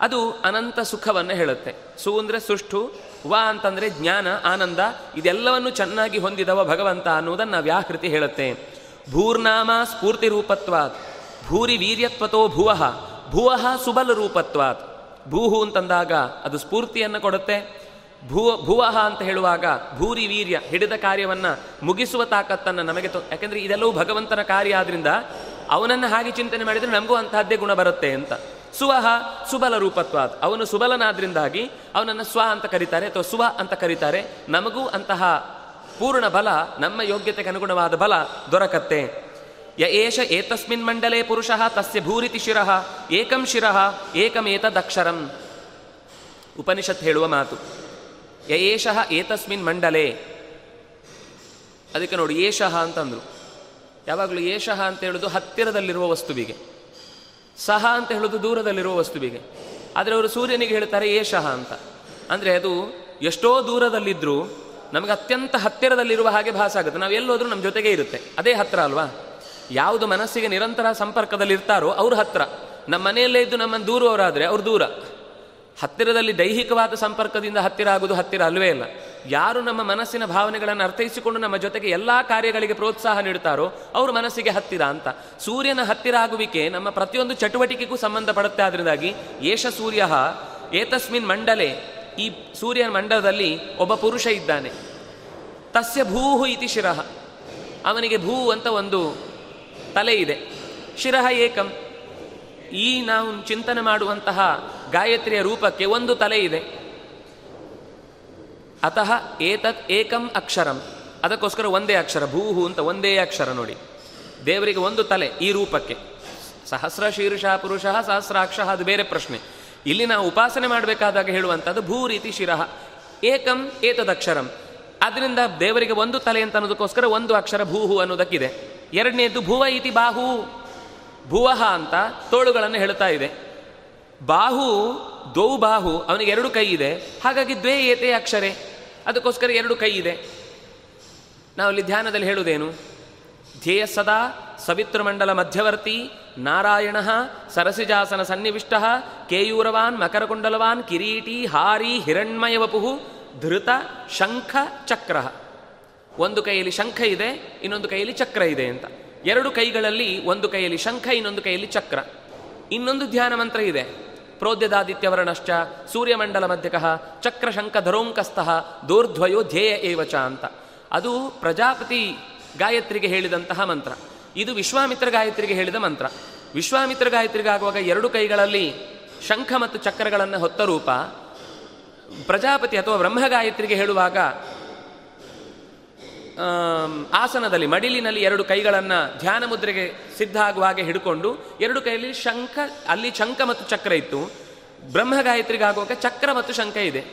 ಅದು ಅನಂತ ಸುಖವನ್ನು ಹೇಳುತ್ತೆ. ಸು ಅಂದರೆ ಸುಷ್ಟು ವ ಅಂತಂದರೆ ಜ್ಞಾನ, ಆನಂದ, ಇದೆಲ್ಲವನ್ನು ಚೆನ್ನಾಗಿ ಹೊಂದಿದವ ಭಗವಂತ ಅನ್ನುವುದನ್ನು ವ್ಯಾಕೃತಿ ಹೇಳುತ್ತೆ. ಭೂರ್ನಾಮ ಸ್ಫೂರ್ತಿ ರೂಪತ್ವಾತ್ ಭೂರಿ ವೀರ್ಯತ್ವತೋ ಭುವಃ ಭುವಃ ಸುಬಲ ರೂಪತ್ವಾತ್ ಭೂಹು ಅಂತಂದಾಗ ಅದು ಸ್ಫೂರ್ತಿಯನ್ನು ಕೊಡುತ್ತೆ. ಭೂ ಭುವಹ ಅಂತ ಹೇಳುವಾಗ ಭೂರಿ ವೀರ್ಯ ಹಿಡಿದ ಕಾರ್ಯವನ್ನು ಮುಗಿಸುವ ತಾಕತ್ತನ್ನು ನಮಗೆ ತೊ, ಯಾಕೆಂದರೆ ಇದೆಲ್ಲವೂ ಭಗವಂತನ ಕಾರ್ಯ ಆದ್ದರಿಂದ ಅವನನ್ನು ಹಾಗೆ ಚಿಂತನೆ ಮಾಡಿದರೆ ನಮಗೂ ಅಂತಹದ್ದೇ ಗುಣ ಬರುತ್ತೆ ಅಂತ. ಸುವಹ ಸುಬಲ ರೂಪತ್ವ ಅವನು ಸುಬಲನಾದ್ರಿಂದಾಗಿ ಅವನನ್ನು ಸ್ವ ಅಂತ ಕರೀತಾರೆ ಅಥವಾ ಸುವ ಅಂತ ಕರೀತಾರೆ. ನಮಗೂ ಅಂತಹ ಪೂರ್ಣ ಬಲ, ನಮ್ಮ ಯೋಗ್ಯತೆಗೆ ಅನುಗುಣವಾದ ಬಲ ದೊರಕತ್ತೆ. ಯ ಏಷ ಏತಸ್ಮಿನ್ ಮಂಡಲೇ ಪುರುಷಃ ತಸ್ಯ ಭೂರಿತಿ ಶಿರಃ, ಏಕಂ ಶಿರಃ, ಏಕಮೇತದಕ್ಷರಂ. ಉಪನಿಷತ್ ಹೇಳುವ ಮಾತು. ಯ ಏಷಃ ಏತಸ್ಮಿನ್ ಮಂಡಲೇ. ಅದಕ್ಕೆ ನೋಡಿ, ಏಷಃ ಅಂತಂದ್ರು. ಯಾವಾಗಲೂ ಏಷಃ ಅಂತ ಹೇಳೋದು ಹತ್ತಿರದಲ್ಲಿರುವ ವಸ್ತುವಿಗೆ. ಸಹ ಅಂತ ಹೇಳೋದು ದೂರದಲ್ಲಿರುವ ವಸ್ತುವಿಗೆ. ಆದರೆ ಅವರು ಸೂರ್ಯನಿಗೆ ಹೇಳ್ತಾರೆ ಏಷಃ ಅಂತ. ಅಂದರೆ ಅದು ಎಷ್ಟೋ ದೂರದಲ್ಲಿದ್ದರೂ ನಮಗೆ ಅತ್ಯಂತ ಹತ್ತಿರದಲ್ಲಿರುವ ಹಾಗೆ ಭಾಸ ಆಗುತ್ತೆ. ನಾವು ಎಲ್ಲೋದ್ರೂ ನಮ್ಮ ಜೊತೆಗೆ ಇರುತ್ತೆ. ಅದೇ ಹತ್ತಿರ ಅಲ್ವಾ? ಯಾವುದು ಮನಸ್ಸಿಗೆ ನಿರಂತರ ಸಂಪರ್ಕದಲ್ಲಿ ಇರ್ತಾರೋ ಅವ್ರ ಹತ್ರ. ನಮ್ಮ ಮನೆಯಲ್ಲೇ ಇದ್ದು ನಮ್ಮನ್ನು ದೂರವರಾದರೆ ಅವ್ರು ದೂರ. ಹತ್ತಿರದಲ್ಲಿ ದೈಹಿಕವಾದ ಸಂಪರ್ಕದಿಂದ ಹತ್ತಿರ ಆಗುವುದು ಹತ್ತಿರ ಅಲ್ವೇ ಇಲ್ಲ. ಯಾರು ನಮ್ಮ ಮನಸ್ಸಿನ ಭಾವನೆಗಳನ್ನು ಅರ್ಥೈಸಿಕೊಂಡು ನಮ್ಮ ಜೊತೆಗೆ ಎಲ್ಲ ಕಾರ್ಯಗಳಿಗೆ ಪ್ರೋತ್ಸಾಹ ನೀಡುತ್ತಾರೋ ಅವರು ಮನಸ್ಸಿಗೆ ಹತ್ತಿರ ಅಂತ. ಸೂರ್ಯನ ಹತ್ತಿರ ಆಗುವಿಕೆ ನಮ್ಮ ಪ್ರತಿಯೊಂದು ಚಟುವಟಿಕೆಗೂ ಸಂಬಂಧಪಡುತ್ತೆ ಆದ್ರಿಂದಾಗಿ ಏಷ ಸೂರ್ಯ ಏತಸ್ಮಿನ್ ಮಂಡಲೆ ಈ ಸೂರ್ಯನ ಮಂಡಲದಲ್ಲಿ ಒಬ್ಬ ಪುರುಷ ಇದ್ದಾನೆ. ತಸ್ಯ ಭೂಹು ಇತಿ ಶಿರಃ. ಅವನಿಗೆ ಭೂ ಅಂತ ಒಂದು ತಲೆ ಇದೆ. ಶಿರಹ ಏಕಂ. ಈ ನಾವು ಚಿಂತನೆ ಮಾಡುವಂತಹ ಗಾಯತ್ರಿಯ ರೂಪಕ್ಕೆ ಒಂದು ತಲೆ ಇದೆ. ಅತಃ ಏತತ್ ಏಕಂ ಅಕ್ಷರಂ. ಅದಕ್ಕೋಸ್ಕರ ಒಂದೇ ಅಕ್ಷರ, ಭೂಹು ಅಂತ ಒಂದೇ ಅಕ್ಷರ ನೋಡಿ. ದೇವರಿಗೆ ಒಂದು ತಲೆ ಈ ರೂಪಕ್ಕೆ. ಸಹಸ್ರ ಶೀರ್ಷ ಪುರುಷ ಸಹಸ್ರಾಕ್ಷ ಅದು ಬೇರೆ ಪ್ರಶ್ನೆ. ಇಲ್ಲಿ ನಾವು ಉಪಾಸನೆ ಮಾಡಬೇಕಾದಾಗ ಹೇಳುವಂಥದ್ದು ಭೂ ರೀತಿ ಶಿರಹ. ಏಕಂ ಏತದಕ್ಷರಂ. ಅದರಿಂದ ದೇವರಿಗೆ ಒಂದು ತಲೆ ಅಂತ ಅನ್ನೋದಕ್ಕೋಸ್ಕರ ಒಂದು ಅಕ್ಷರ ಭೂಹು ಅನ್ನೋದಕ್ಕಿದೆ. ಎರಡನೇದು ಭುವ ಇತಿ ಬಾಹು. ಭುವಹ ಅಂತ ತೋಳುಗಳನ್ನು ಹೇಳ್ತಾ ಇದೆ. ಬಾಹು, ದ್ವೌ ಬಾಹು, ಅವನಿಗೆ ಎರಡು ಕೈ ಇದೆ. ಹಾಗಾಗಿ ದ್ವೇ ಏತೆ ಅಕ್ಷರೆ. ಅದಕ್ಕೋಸ್ಕರ ಎರಡು ಕೈ ಇದೆ. ನಾವು ಇಲ್ಲಿ ಧ್ಯಾನದಲ್ಲಿ ಹೇಳುವುದೇನು? ಧ್ಯೇಯ ಸದಾ ಸವಿತೃಮಂಡಲ ಮಧ್ಯವರ್ತಿ, ನಾರಾಯಣ ಸರಸಿಜಾಸನ ಸನ್ನಿವಿಷ್ಟ, ಕೇಯೂರವಾನ್, ಮಕರಕುಂಡಲವಾನ್, ಕಿರೀಟಿ, ಹಾರಿ ಹಿರಣ್ಮಯ ವಪುಹು ಧೃತ, ಶಂಖ ಚಕ್ರ ಒಂದು ಕೈಯಲ್ಲಿ ಶಂಖ ಇದೆ ಇನ್ನೊಂದು ಕೈಯಲ್ಲಿ ಚಕ್ರ ಇದೆ ಅಂತ. ಎರಡು ಕೈಗಳಲ್ಲಿ ಒಂದು ಕೈಯಲ್ಲಿ ಶಂಖ ಇನ್ನೊಂದು ಕೈಯಲ್ಲಿ ಚಕ್ರ. ಇನ್ನೊಂದು ಧ್ಯಾನ ಮಂತ್ರ ಇದೆ. ಪ್ರೋದ್ಯದಾದಿತ್ಯವರ್ಣಶ್ಚ ಸೂರ್ಯಮಂಡಲ ಮಧ್ಯಕಃ ಚಕ್ರ ಶಂಖ ಧರೋಂಕಸ್ಥಃ ದೂರ್ಧ್ವಯೋ ಧ್ಯೇಯ ಏವಚ ಅಂತ. ಅದು ಪ್ರಜಾಪತಿ ಗಾಯತ್ರಿಗೆ ಹೇಳಿದಂತಹ ಮಂತ್ರ. ಇದು ವಿಶ್ವಾಮಿತ್ರ ಗಾಯತ್ರಿಗೆ ಹೇಳಿದ ಮಂತ್ರ. ವಿಶ್ವಾಮಿತ್ರ ಗಾಯತ್ರಿಗಾಗುವಾಗ ಎರಡು ಕೈಗಳಲ್ಲಿ ಶಂಖ ಮತ್ತು ಚಕ್ರಗಳನ್ನು ಹೊತ್ತ ರೂಪ ಪ್ರಜಾಪತಿ ಅಥವಾ ಬ್ರಹ್ಮಗಾಯತ್ರಿಗೆ ಹೇಳುವಾಗ ಆಮ್, ಆಸನದಲ್ಲಿ, ಮಡಿಲಿನಲ್ಲಿ ಎರಡು ಕೈಗಳನ್ನು ಧ್ಯಾನ ಮುದ್ರೆಗೆ ಸಿದ್ಧ ಆಗುವ ಹಾಗೆ ಹಿಡ್ಕೊಂಡು, ಎರಡು ಕೈಯಲ್ಲಿ ಶಂಖ, ಅಲ್ಲಿ ಶಂಖ ಮತ್ತು ಚಕ್ರ ಇತ್ತು. ಬ್ರಹ್ಮಗಾಯತ್ರಿಗಾಗುವಾಗ ಚಕ್ರ ಮತ್ತು ಶಂಖ ಇದೆ.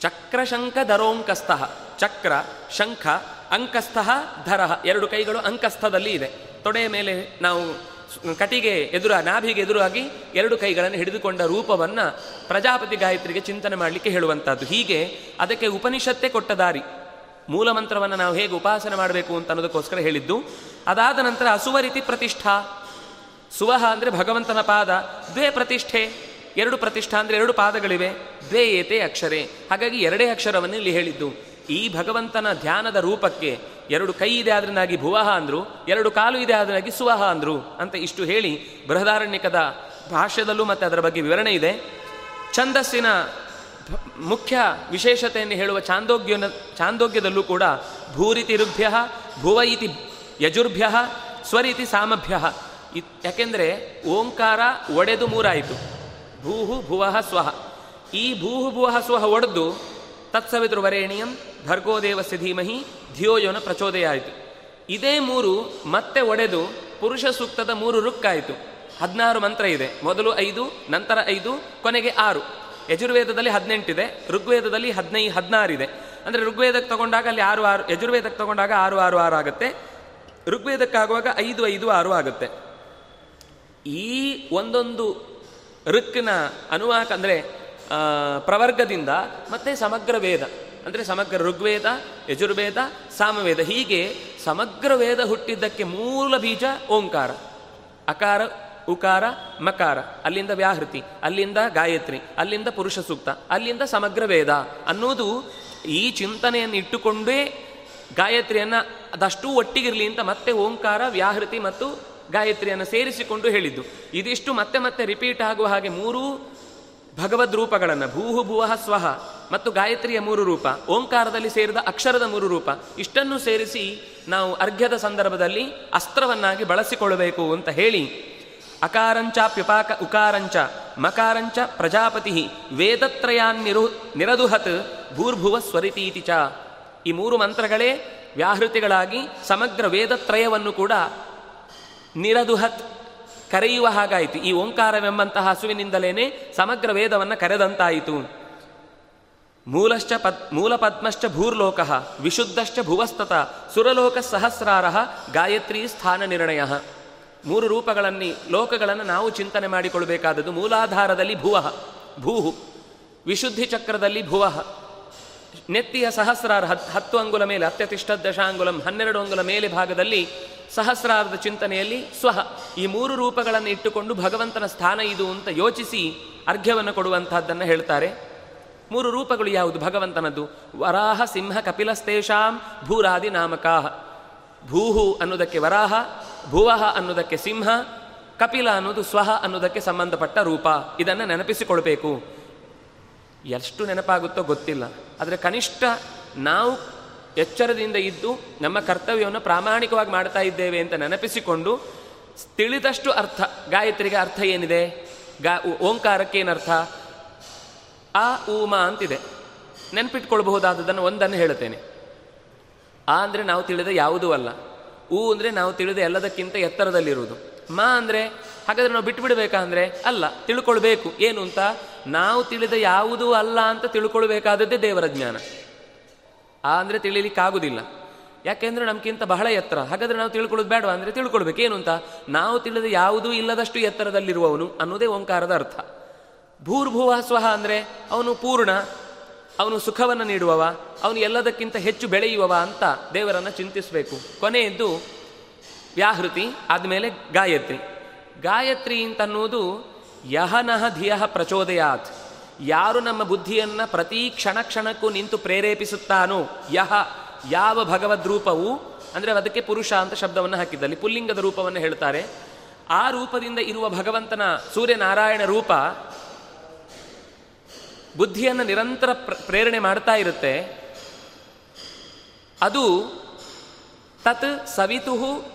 ಚಕ್ರ, ಶಂಖ, ದರೋಂಕಸ್ಥಃ. ಚಕ್ರ, ಶಂಖ, ಅಂಕಸ್ಥಃ, ಧರಃ. ಎರಡು ಕೈಗಳು ಅಂಕಸ್ಥದಲ್ಲಿ ಇದೆ. ತೊಡೆಯ ಮೇಲೆ ನಾವು ಕಟಿಗೆ ಎದುರ ನಾಭಿಗೆ ಎದುರಾಗಿ ಎರಡು ಕೈಗಳನ್ನು ಹಿಡಿದುಕೊಂಡ ರೂಪವನ್ನ ಪ್ರಜಾಪತಿ ಗಾಯತ್ರಿಗೆ ಚಿಂತನೆ ಮಾಡಲಿಕ್ಕೆ ಹೇಳುವಂಥದ್ದು ಹೀಗೆ ಅದಕ್ಕೆ ಉಪನಿಷತ್ತೇ ಕೊಟ್ಟ ದಾರಿ. ಮೂಲ ಮಂತ್ರವನ್ನು ನಾವು ಹೇಗೆ ಉಪಾಸನೆ ಮಾಡಬೇಕು ಅಂತ ಅನ್ನೋದಕ್ಕೋಸ್ಕರ ಹೇಳಿದ್ದು. ಅದಾದ ನಂತರ ಅಸುವರಿತಿ ಪ್ರತಿಷ್ಠಾ. ಸುವಹ ಅಂದರೆ ಭಗವಂತನ ಪಾದ. ದ್ವೇ ಪ್ರತಿಷ್ಠೆ. ಎರಡು ಪ್ರತಿಷ್ಠಾ ಅಂದರೆ ಎರಡು ಪಾದಗಳಿವೆ. ದ್ವೇ ಏತೆ ಅಕ್ಷರೇ. ಹಾಗಾಗಿ ಎರಡೇ ಅಕ್ಷರವನ್ನು ಇಲ್ಲಿ ಹೇಳಿದ್ದು. ಈ ಭಗವಂತನ ಧ್ಯಾನದ ರೂಪಕ್ಕೆ ಎರಡು ಕೈ ಇದೆ ಆದ್ರಿಂದಾಗಿ ಭುವಹ ಅಂದ್ರು, ಎರಡು ಕಾಲು ಇದೆ ಆದ್ರನಾಗಿ ಸುವಹ ಅಂದ್ರು ಅಂತ ಇಷ್ಟು ಹೇಳಿ ಬೃಹದಾರಣ್ಯಕದ ಭಾಷ್ಯದಲ್ಲೂ ಮತ್ತು ಅದರ ಬಗ್ಗೆ ವಿವರಣೆ ಇದೆ. ಛಂದಸ್ಸಿನ ಮುಖ್ಯ ವಿಶೇಷತೆಯನ್ನು ಹೇಳುವ ಚಾಂದೋಗ್ಯ ಚಾಂದೋಗ್ಯದಲ್ಲೂ ಕೂಡ ಭೂರಿತಿ ಋಭ್ಯ ಭುವ ಇತಿ ಯಜುರ್ಭ್ಯ, ಸ್ವರಿತಿ ಸಾಮಭ್ಯ. ಯಾಕೆಂದರೆ ಓಂಕಾರ ಒಡೆದು ಮೂರಾಯಿತು. ಭೂಹು ಭುವಃ ಸ್ವಹ ಈ ಭೂಹು ಭುವಃ ಸ್ವಹ ಒಡೆದು ತತ್ಸವಿತೃವರೇಣಿಯಂ ಭರ್ಗೋದೇವಸ್ಯ ಧೀಮಹಿ ಧಿಯೋಯೋನ ಪ್ರಚೋದಯ ಆಯಿತು ಇದೇ ಮೂರು ಮತ್ತೆ ಒಡೆದು ಪುರುಷ ಸೂಕ್ತದ ಮೂರು ರುಕ್ಕಾಯಿತು ಹದಿನಾರು ಮಂತ್ರ ಇದೆ. ಮೊದಲು ಐದು, ನಂತರ ಐದು, ಕೊನೆಗೆ ಆರು. ಯಜುರ್ವೇದದಲ್ಲಿ ಹದಿನೆಂಟಿದೆ ಋಗ್ವೇದದಲ್ಲಿ ಹದಿನೈದು ಹದಿನಾರಿದೆ ಅಂದರೆ ಋಗ್ವೇದಕ್ಕೆ ತಗೊಂಡಾಗ ಅಲ್ಲಿ ಆರು ಆರು, ಯಜುರ್ವೇದಕ್ಕೆ ತಗೊಂಡಾಗ ಆರು ಆರು ಆರು ಆಗುತ್ತೆ. ಋಗ್ವೇದಕ್ಕಾಗುವಾಗ ಐದು ಐದು ಆರು ಆಗುತ್ತೆ. ಈ ಒಂದೊಂದು ಋಕ್ನ ಅನುವಾಕ ಅಂದರೆ ಪ್ರವರ್ಗದಿಂದ ಮತ್ತೆ ಸಮಗ್ರ ವೇದ. ಅಂದರೆ ಸಮಗ್ರ ಋಗ್ವೇದ, ಯಜುರ್ವೇದ, ಸಾಮವೇದ. ಹೀಗೆ ಸಮಗ್ರ ವೇದ ಹುಟ್ಟಿದ್ದಕ್ಕೆ ಮೂಲ ಬೀಜ ಓಂಕಾರ. ಅಕಾರ ಉಕಾರ, ಮಕಾರ, ಅಲ್ಲಿಂದ ವ್ಯಾಹೃತಿ, ಅಲ್ಲಿಂದ ಗಾಯತ್ರಿ, ಅಲ್ಲಿಂದ ಪುರುಷ ಸೂಕ್ತ, ಅಲ್ಲಿಂದ ಸಮಗ್ರ ವೇದ ಅನ್ನೋದು ಈ ಚಿಂತನೆಯನ್ನು ಇಟ್ಟುಕೊಂಡೇ ಗಾಯತ್ರಿಯನ್ನು ಅದಷ್ಟು ಒಟ್ಟಿಗಿರಲಿ ಅಂತ ಮತ್ತೆ ಓಂಕಾರ, ವ್ಯಾಹೃತಿ ಮತ್ತು ಗಾಯತ್ರಿಯನ್ನು ಸೇರಿಸಿಕೊಂಡು ಹೇಳಿದ್ದು. ಇದಿಷ್ಟು ಮತ್ತೆ ಮತ್ತೆ ರಿಪೀಟ್ ಆಗುವ ಹಾಗೆ ಮೂರೂ ಭಗವದ್ ರೂಪಗಳನ್ನು, ಭೂಹು, ಭುವಃ ಸ್ವಹ ಮತ್ತು ಗಾಯತ್ರಿಯ ಮೂರು ರೂಪ, ಓಂಕಾರದಲ್ಲಿ ಸೇರಿದ ಅಕ್ಷರದ ಮೂರು ರೂಪ, ಇಷ್ಟನ್ನು ಸೇರಿಸಿ ನಾವು ಅರ್ಘ್ಯದ ಸಂದರ್ಭದಲ್ಲಿ ಅಸ್ತ್ರವನ್ನಾಗಿ ಬಳಸಿಕೊಳ್ಳಬೇಕು ಅಂತ ಹೇಳಿ ಅಕಾರಂಚ ಪ್ಯುಪಾಕ ಉಕಾರಂಚ ಮಕಾರಂಚ ಪ್ರಜಾಪತಿ ವೇದತ್ರಯಾನ್ ನಿರು ನಿರದುಹತ್ ಭೂರ್ಭುವ ಸ್ವರಿತೀತಿ ಚ. ಈ ಮೂರು ಮಂತ್ರಗಳೇ ವ್ಯಾಹೃತಿಗಳಾಗಿ ಸಮಗ್ರ ವೇದತ್ರಯವನ್ನು ಕೂಡ ನಿರದುಹತ್ ಕರೆಯುವ ಹಾಗಾಯಿತು. ಈ ಓಂಕಾರವೆಂಬಂತಹ ಹಸುವಿನಿಂದಲೇನೆ ಸಮಗ್ರ ವೇದವನ್ನು ಕರೆದಂತಾಯಿತು. ಮೂಲಶ್ಚ ಪದ್ ಮೂಲ ಪದ್ಮಶ್ಚ ಭೂರ್ಲೋಕ, ವಿಶುದ್ಧಶ್ಚ ಭುವಸ್ತತ, ಸುರಲೋಕ ಸಹಸ್ರಾರ, ಗಾಯತ್ರಿ ಸ್ಥಾನ ನಿರ್ಣಯ. ಮೂರು ರೂಪಗಳನ್ನು, ಲೋಕಗಳನ್ನು ನಾವು ಚಿಂತನೆ ಮಾಡಿಕೊಳ್ಳಬೇಕಾದದ್ದು ಮೂಲಾಧಾರದಲ್ಲಿ ಭುವಃ, ಭೂಹು, ವಿಶುದ್ಧಿ ಚಕ್ರದಲ್ಲಿ ಭುವಃ, ನೆತ್ತಿಯ ಸಹಸ್ರಾರ ಹತ್, ಹತ್ತು ಅಂಗುಲ ಮೇಲೆ ಅತ್ಯತಿಷ್ಠ ದಶಾಂಗುಲಂ, ಹನ್ನೆರಡು ಅಂಗುಲ ಮೇಲೆ ಭಾಗದಲ್ಲಿ ಸಹಸ್ರಾರದ ಚಿಂತನೆಯಲ್ಲಿ ಸ್ವಹ ಈ ಮೂರು ರೂಪಗಳನ್ನು ಇಟ್ಟುಕೊಂಡು ಭಗವಂತನ ಸ್ಥಾನ ಇದು ಅಂತ ಯೋಚಿಸಿ ಅರ್ಘ್ಯವನ್ನು ಕೊಡುವಂತಹದ್ದನ್ನು ಹೇಳ್ತಾರೆ. ಮೂರು ರೂಪಗಳು ಯಾವುದು? ಭಗವಂತನದ್ದು. ವರಾಹ, ಸಿಂಹ, ಕಪಿಲಸ್ತೇಷಾಂ, ಭೂರಾದಿ ನಾಮಕಾಹ. ಭೂಹು ಅನ್ನೋದಕ್ಕೆ ವರಾಹ ಭುವಹ ಅನ್ನೋದಕ್ಕೆ ಸಿಂಹ, ಕಪಿಲ ಅನ್ನೋದು ಸ್ವಹ ಅನ್ನೋದಕ್ಕೆ ಸಂಬಂಧಪಟ್ಟ ರೂಪ. ಇದನ್ನು ನೆನಪಿಸಿಕೊಳ್ಬೇಕು. ಎಷ್ಟು ನೆನಪಾಗುತ್ತೋ ಗೊತ್ತಿಲ್ಲ. ಆದರೆ ಕನಿಷ್ಠ ನಾವು ಎಚ್ಚರದಿಂದ ಇದ್ದು ನಮ್ಮ ಕರ್ತವ್ಯವನ್ನು ಪ್ರಾಮಾಣಿಕವಾಗಿ ಮಾಡ್ತಾ ಇದ್ದೇವೆ ಅಂತ ನೆನಪಿಸಿಕೊಂಡು ತಿಳಿದಷ್ಟು ಅರ್ಥ, ಗಾಯತ್ರಿಗೆ ಅರ್ಥ ಏನಿದೆ? ಗಾ, ಓಂಕಾರಕ್ಕೆ ಏನರ್ಥ? ಆ, ಊಮ ಅಂತಿದೆ. ನೆನಪಿಟ್ಕೊಳ್ಬಹುದಾದದನ್ನು ಒಂದನ್ನು ಹೇಳುತ್ತೇನೆ. ಆ ಅಂದರೆ ನಾವು ತಿಳಿದ ಯಾವುದೂ ಅಲ್ಲ. ಊ ಅಂದರೆ ನಾವು ತಿಳಿದ ಎಲ್ಲದಕ್ಕಿಂತ ಎತ್ತರದಲ್ಲಿರುವುದು. ಮಾ ಅಂದರೆ ಹಾಗಾದರೆ ನಾವು ಬಿಟ್ಟುಬಿಡ್ಬೇಕಾ ಅಂದರೆ ಅಲ್ಲ, ತಿಳ್ಕೊಳ್ಬೇಕು. ಏನು ಅಂತ? ನಾವು ತಿಳಿದ ಯಾವುದೂ ಅಲ್ಲ ಅಂತ ತಿಳ್ಕೊಳ್ಬೇಕಾದದ್ದೇ ದೇವರ ಜ್ಞಾನ. ಆ ಅಂದರೆ ತಿಳಿಲಿಕ್ಕಾಗುವುದಿಲ್ಲ ಯಾಕೆಂದರೆ ನಮಗಿಂತ ಬಹಳ ಎತ್ತರ. ಹಾಗಾದ್ರೆ ನಾವು ತಿಳ್ಕೊಳ್ಳೋದು ಬೇಡ ಅಂದರೆ ತಿಳ್ಕೊಳ್ಬೇಕು. ಏನು ಅಂತ? ನಾವು ತಿಳಿದ ಯಾವುದೂ ಇಲ್ಲದಷ್ಟು ಎತ್ತರದಲ್ಲಿರುವವನು ಅನ್ನೋದೇ ಓಂಕಾರದ ಅರ್ಥ. ಭೂರ್ಭುವ ಸ್ವಹ ಅಂದರೆ ಅವನು ಪೂರ್ಣ ಅವನು ಸುಖವನ್ನು ನೀಡುವವ, ಅವನು ಎಲ್ಲದಕ್ಕಿಂತ ಹೆಚ್ಚು ಬೆಳೆಯುವವ ಅಂತ ದೇವರನ್ನು ಚಿಂತಿಸಬೇಕು. ಕೊನೆಯದ್ದು ವ್ಯಾಹೃತಿ, ಆದಮೇಲೆ ಗಾಯತ್ರಿ. ಗಾಯತ್ರಿ ಅಂತನ್ನುವುದು ಯಹನಹ ಧಿಯಃ ಪ್ರಚೋದಯಾತ್. ಯಾರು ನಮ್ಮ ಬುದ್ಧಿಯನ್ನು ಪ್ರತಿ ಕ್ಷಣ ಕ್ಷಣಕ್ಕೂ ನಿಂತು ಪ್ರೇರೇಪಿಸುತ್ತಾನೋ, ಯಹ, ಯಾವ ಭಗವದ್ ರೂಪವು ಅಂದರೆ ಅದಕ್ಕೆ ಪುರುಷ ಅಂತ ಶಬ್ದವನ್ನು ಹಾಕಿದ್ದಲ್ಲಿ, ಪುಲ್ಲಿಂಗದ ರೂಪವನ್ನು ಹೇಳ್ತಾರೆ. ಆ ರೂಪದಿಂದ ಇರುವ ಭಗವಂತನ ಸೂರ್ಯನಾರಾಯಣ ರೂಪ ಬುದ್ಧಿಯನ್ನು ನಿರಂತರ ಪ್ರೇರಣೆ ಮಾಡ್ತಾ ಇರುತ್ತೆ. ಅದು ತತ್ ಸವಿತು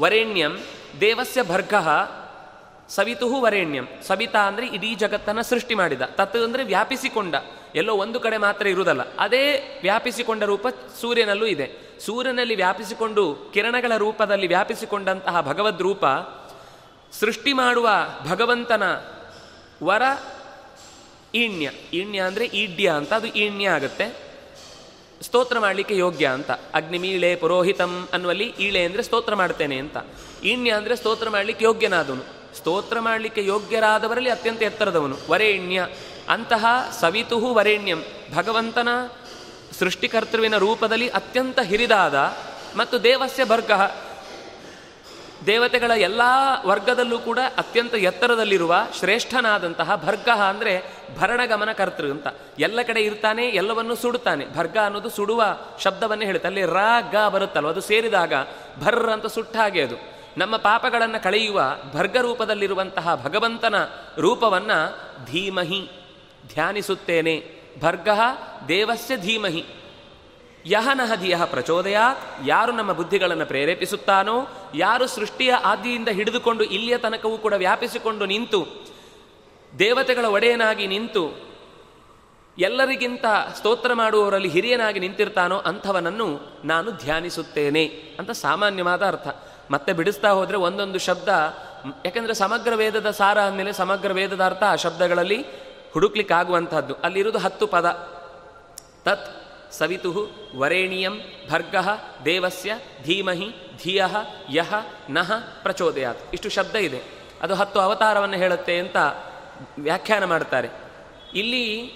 ವರೇಣ್ಯಂ ದೇವಸ್ಯ ಭರ್ಗ ಸವಿತು ವರೇಣ್ಯಂ. ಸವಿತಾ ಅಂದರೆ ಇಡೀ ಜಗತ್ತನ್ನು ಸೃಷ್ಟಿ ಮಾಡಿದ. ತತ್ ಅಂದರೆ ವ್ಯಾಪಿಸಿಕೊಂಡ. ಎಲ್ಲೋ ಒಂದು ಕಡೆ ಮಾತ್ರ ಇರುವುದಲ್ಲ. ಅದೇ ವ್ಯಾಪಿಸಿಕೊಂಡ ರೂಪ ಸೂರ್ಯನಲ್ಲೂ ಇದೆ. ಸೂರ್ಯನಲ್ಲಿ ವ್ಯಾಪಿಸಿಕೊಂಡು ಕಿರಣಗಳ ರೂಪದಲ್ಲಿ ವ್ಯಾಪಿಸಿಕೊಂಡಂತಹ ಭಗವದ್ ರೂಪ ಸೃಷ್ಟಿ ಮಾಡುವ ಭಗವಂತನ ವರ ಈಣ್ಯ ಈಣ್ಯ ಅಂದರೆ ಈಡ್ಯ ಅಂತ, ಅದು ಈಣ್ಯ ಆಗುತ್ತೆ. ಸ್ತೋತ್ರ ಮಾಡಲಿಕ್ಕೆ ಯೋಗ್ಯ ಅಂತ. ಅಗ್ನಿಮೀಳೆ ಪುರೋಹಿತಂ ಅನ್ನುವಲ್ಲಿ ಈಳೆ ಅಂದರೆ ಸ್ತೋತ್ರ ಮಾಡ್ತೇನೆ ಅಂತ. ಈಣ್ಯ ಅಂದರೆ ಸ್ತೋತ್ರ ಮಾಡಲಿಕ್ಕೆ ಯೋಗ್ಯನಾದವನು. ಸ್ತೋತ್ರ ಮಾಡಲಿಕ್ಕೆ ಯೋಗ್ಯರಾದವರಲ್ಲಿ ಅತ್ಯಂತ ಎತ್ತರದವನು. ವರೇಣ್ಯ ಅಂತಹ ಸವಿತುಹು ವರೇಣ್ಯಂ. ಭಗವಂತನ ಸೃಷ್ಟಿಕರ್ತೃವಿನ ರೂಪದಲ್ಲಿ ಅತ್ಯಂತ ಹಿರಿದಾದ ಮತ್ತು ದೇವಸ್ಯ ಭರ್ಗ. ದೇವತೆಗಳ ಎಲ್ಲ ವರ್ಗದಲ್ಲೂ ಕೂಡ ಅತ್ಯಂತ ಎತ್ತರದಲ್ಲಿರುವ ಶ್ರೇಷ್ಠನಾದಂತಹ ಭರ್ಗ ಅಂದರೆ ಭರಣಗಮನ ಕರ್ತೃ ಅಂತ. ಎಲ್ಲ ಕಡೆ ಇರ್ತಾನೆ, ಎಲ್ಲವನ್ನು ಸುಡುತ್ತಾನೆ. ಭರ್ಗ ಅನ್ನೋದು ಸುಡುವ ಶಬ್ದವನ್ನೇ ಹೇಳುತ್ತೆ. ಅಲ್ಲಿ ರ, ಗ ಬರುತ್ತಲ್ವ? ಅದು ಸೇರಿದಾಗ ಭರ್ರ ಅಂತ ಸುಟ್ಟ ಹಾಗೆ ಅದು. ನಮ್ಮ ಪಾಪಗಳನ್ನು ಕಳೆಯುವ ಭರ್ಗ ರೂಪದಲ್ಲಿರುವಂತಹ ಭಗವಂತನ ರೂಪವನ್ನು ಧೀಮಹಿ ಧ್ಯಾನಿಸುತ್ತೇನೆ. ಭರ್ಗ ದೇವಸ್ಯ ಧೀಮಹಿ. ಯಹನಹ ಧಿಯಹ ಪ್ರಚೋದಯಾತ್. ಯಾರು ನಮ್ಮ ಬುದ್ಧಿಗಳನ್ನು ಪ್ರೇರೇಪಿಸುತ್ತಾನೋ, ಯಾರು ಸೃಷ್ಟಿಯ ಆದಿಯಿಂದ ಹಿಡಿದುಕೊಂಡು ಇಲ್ಲಿಯ ತನಕವೂ ಕೂಡ ವ್ಯಾಪಿಸಿಕೊಂಡು ನಿಂತು, ದೇವತೆಗಳ ಒಡೆಯನಾಗಿ ನಿಂತು, ಎಲ್ಲರಿಗಿಂತ ಸ್ತೋತ್ರ ಮಾಡುವವರಲ್ಲಿ ಹಿರಿಯನಾಗಿ ನಿಂತಿರ್ತಾನೋ ಅಂಥವನನ್ನು ನಾನು ಧ್ಯಾನಿಸುತ್ತೇನೆ ಅಂತ ಸಾಮಾನ್ಯವಾದ ಅರ್ಥ. ಮತ್ತೆ ಬಿಡಿಸ್ತಾ ಹೋದರೆ ಒಂದೊಂದು ಶಬ್ದ, ಯಾಕಂದರೆ ಸಮಗ್ರ ವೇದದ ಸಾರ ಅಂದಮೇಲೆ ಸಮಗ್ರ ವೇದದ ಅರ್ಥ ಆ ಶಬ್ದಗಳಲ್ಲಿ ಹುಡುಕ್ಲಿಕ್ಕಾಗುವಂಥದ್ದು. ಅಲ್ಲಿರುವುದು ಹತ್ತು ಪದ. ತತ್ ಸವಿತು ವರೇಣಿಯಂ ಭರ್ಗ ದೇವಸ್ಯ ಧೀಮಹಿ ಧಿಯ ಯಹ ನಹ ಪ್ರಚೋದಯಾತ್. ಇಷ್ಟು ಶಬ್ದ ಇದೆ. ಅದು ಹತ್ತು ಅವತಾರವನ್ನು ಹೇಳುತ್ತೆ ಅಂತ ವ್ಯಾಖ್ಯಾನ ಮಾಡ್ತಾರೆ. ಇಲ್ಲಿ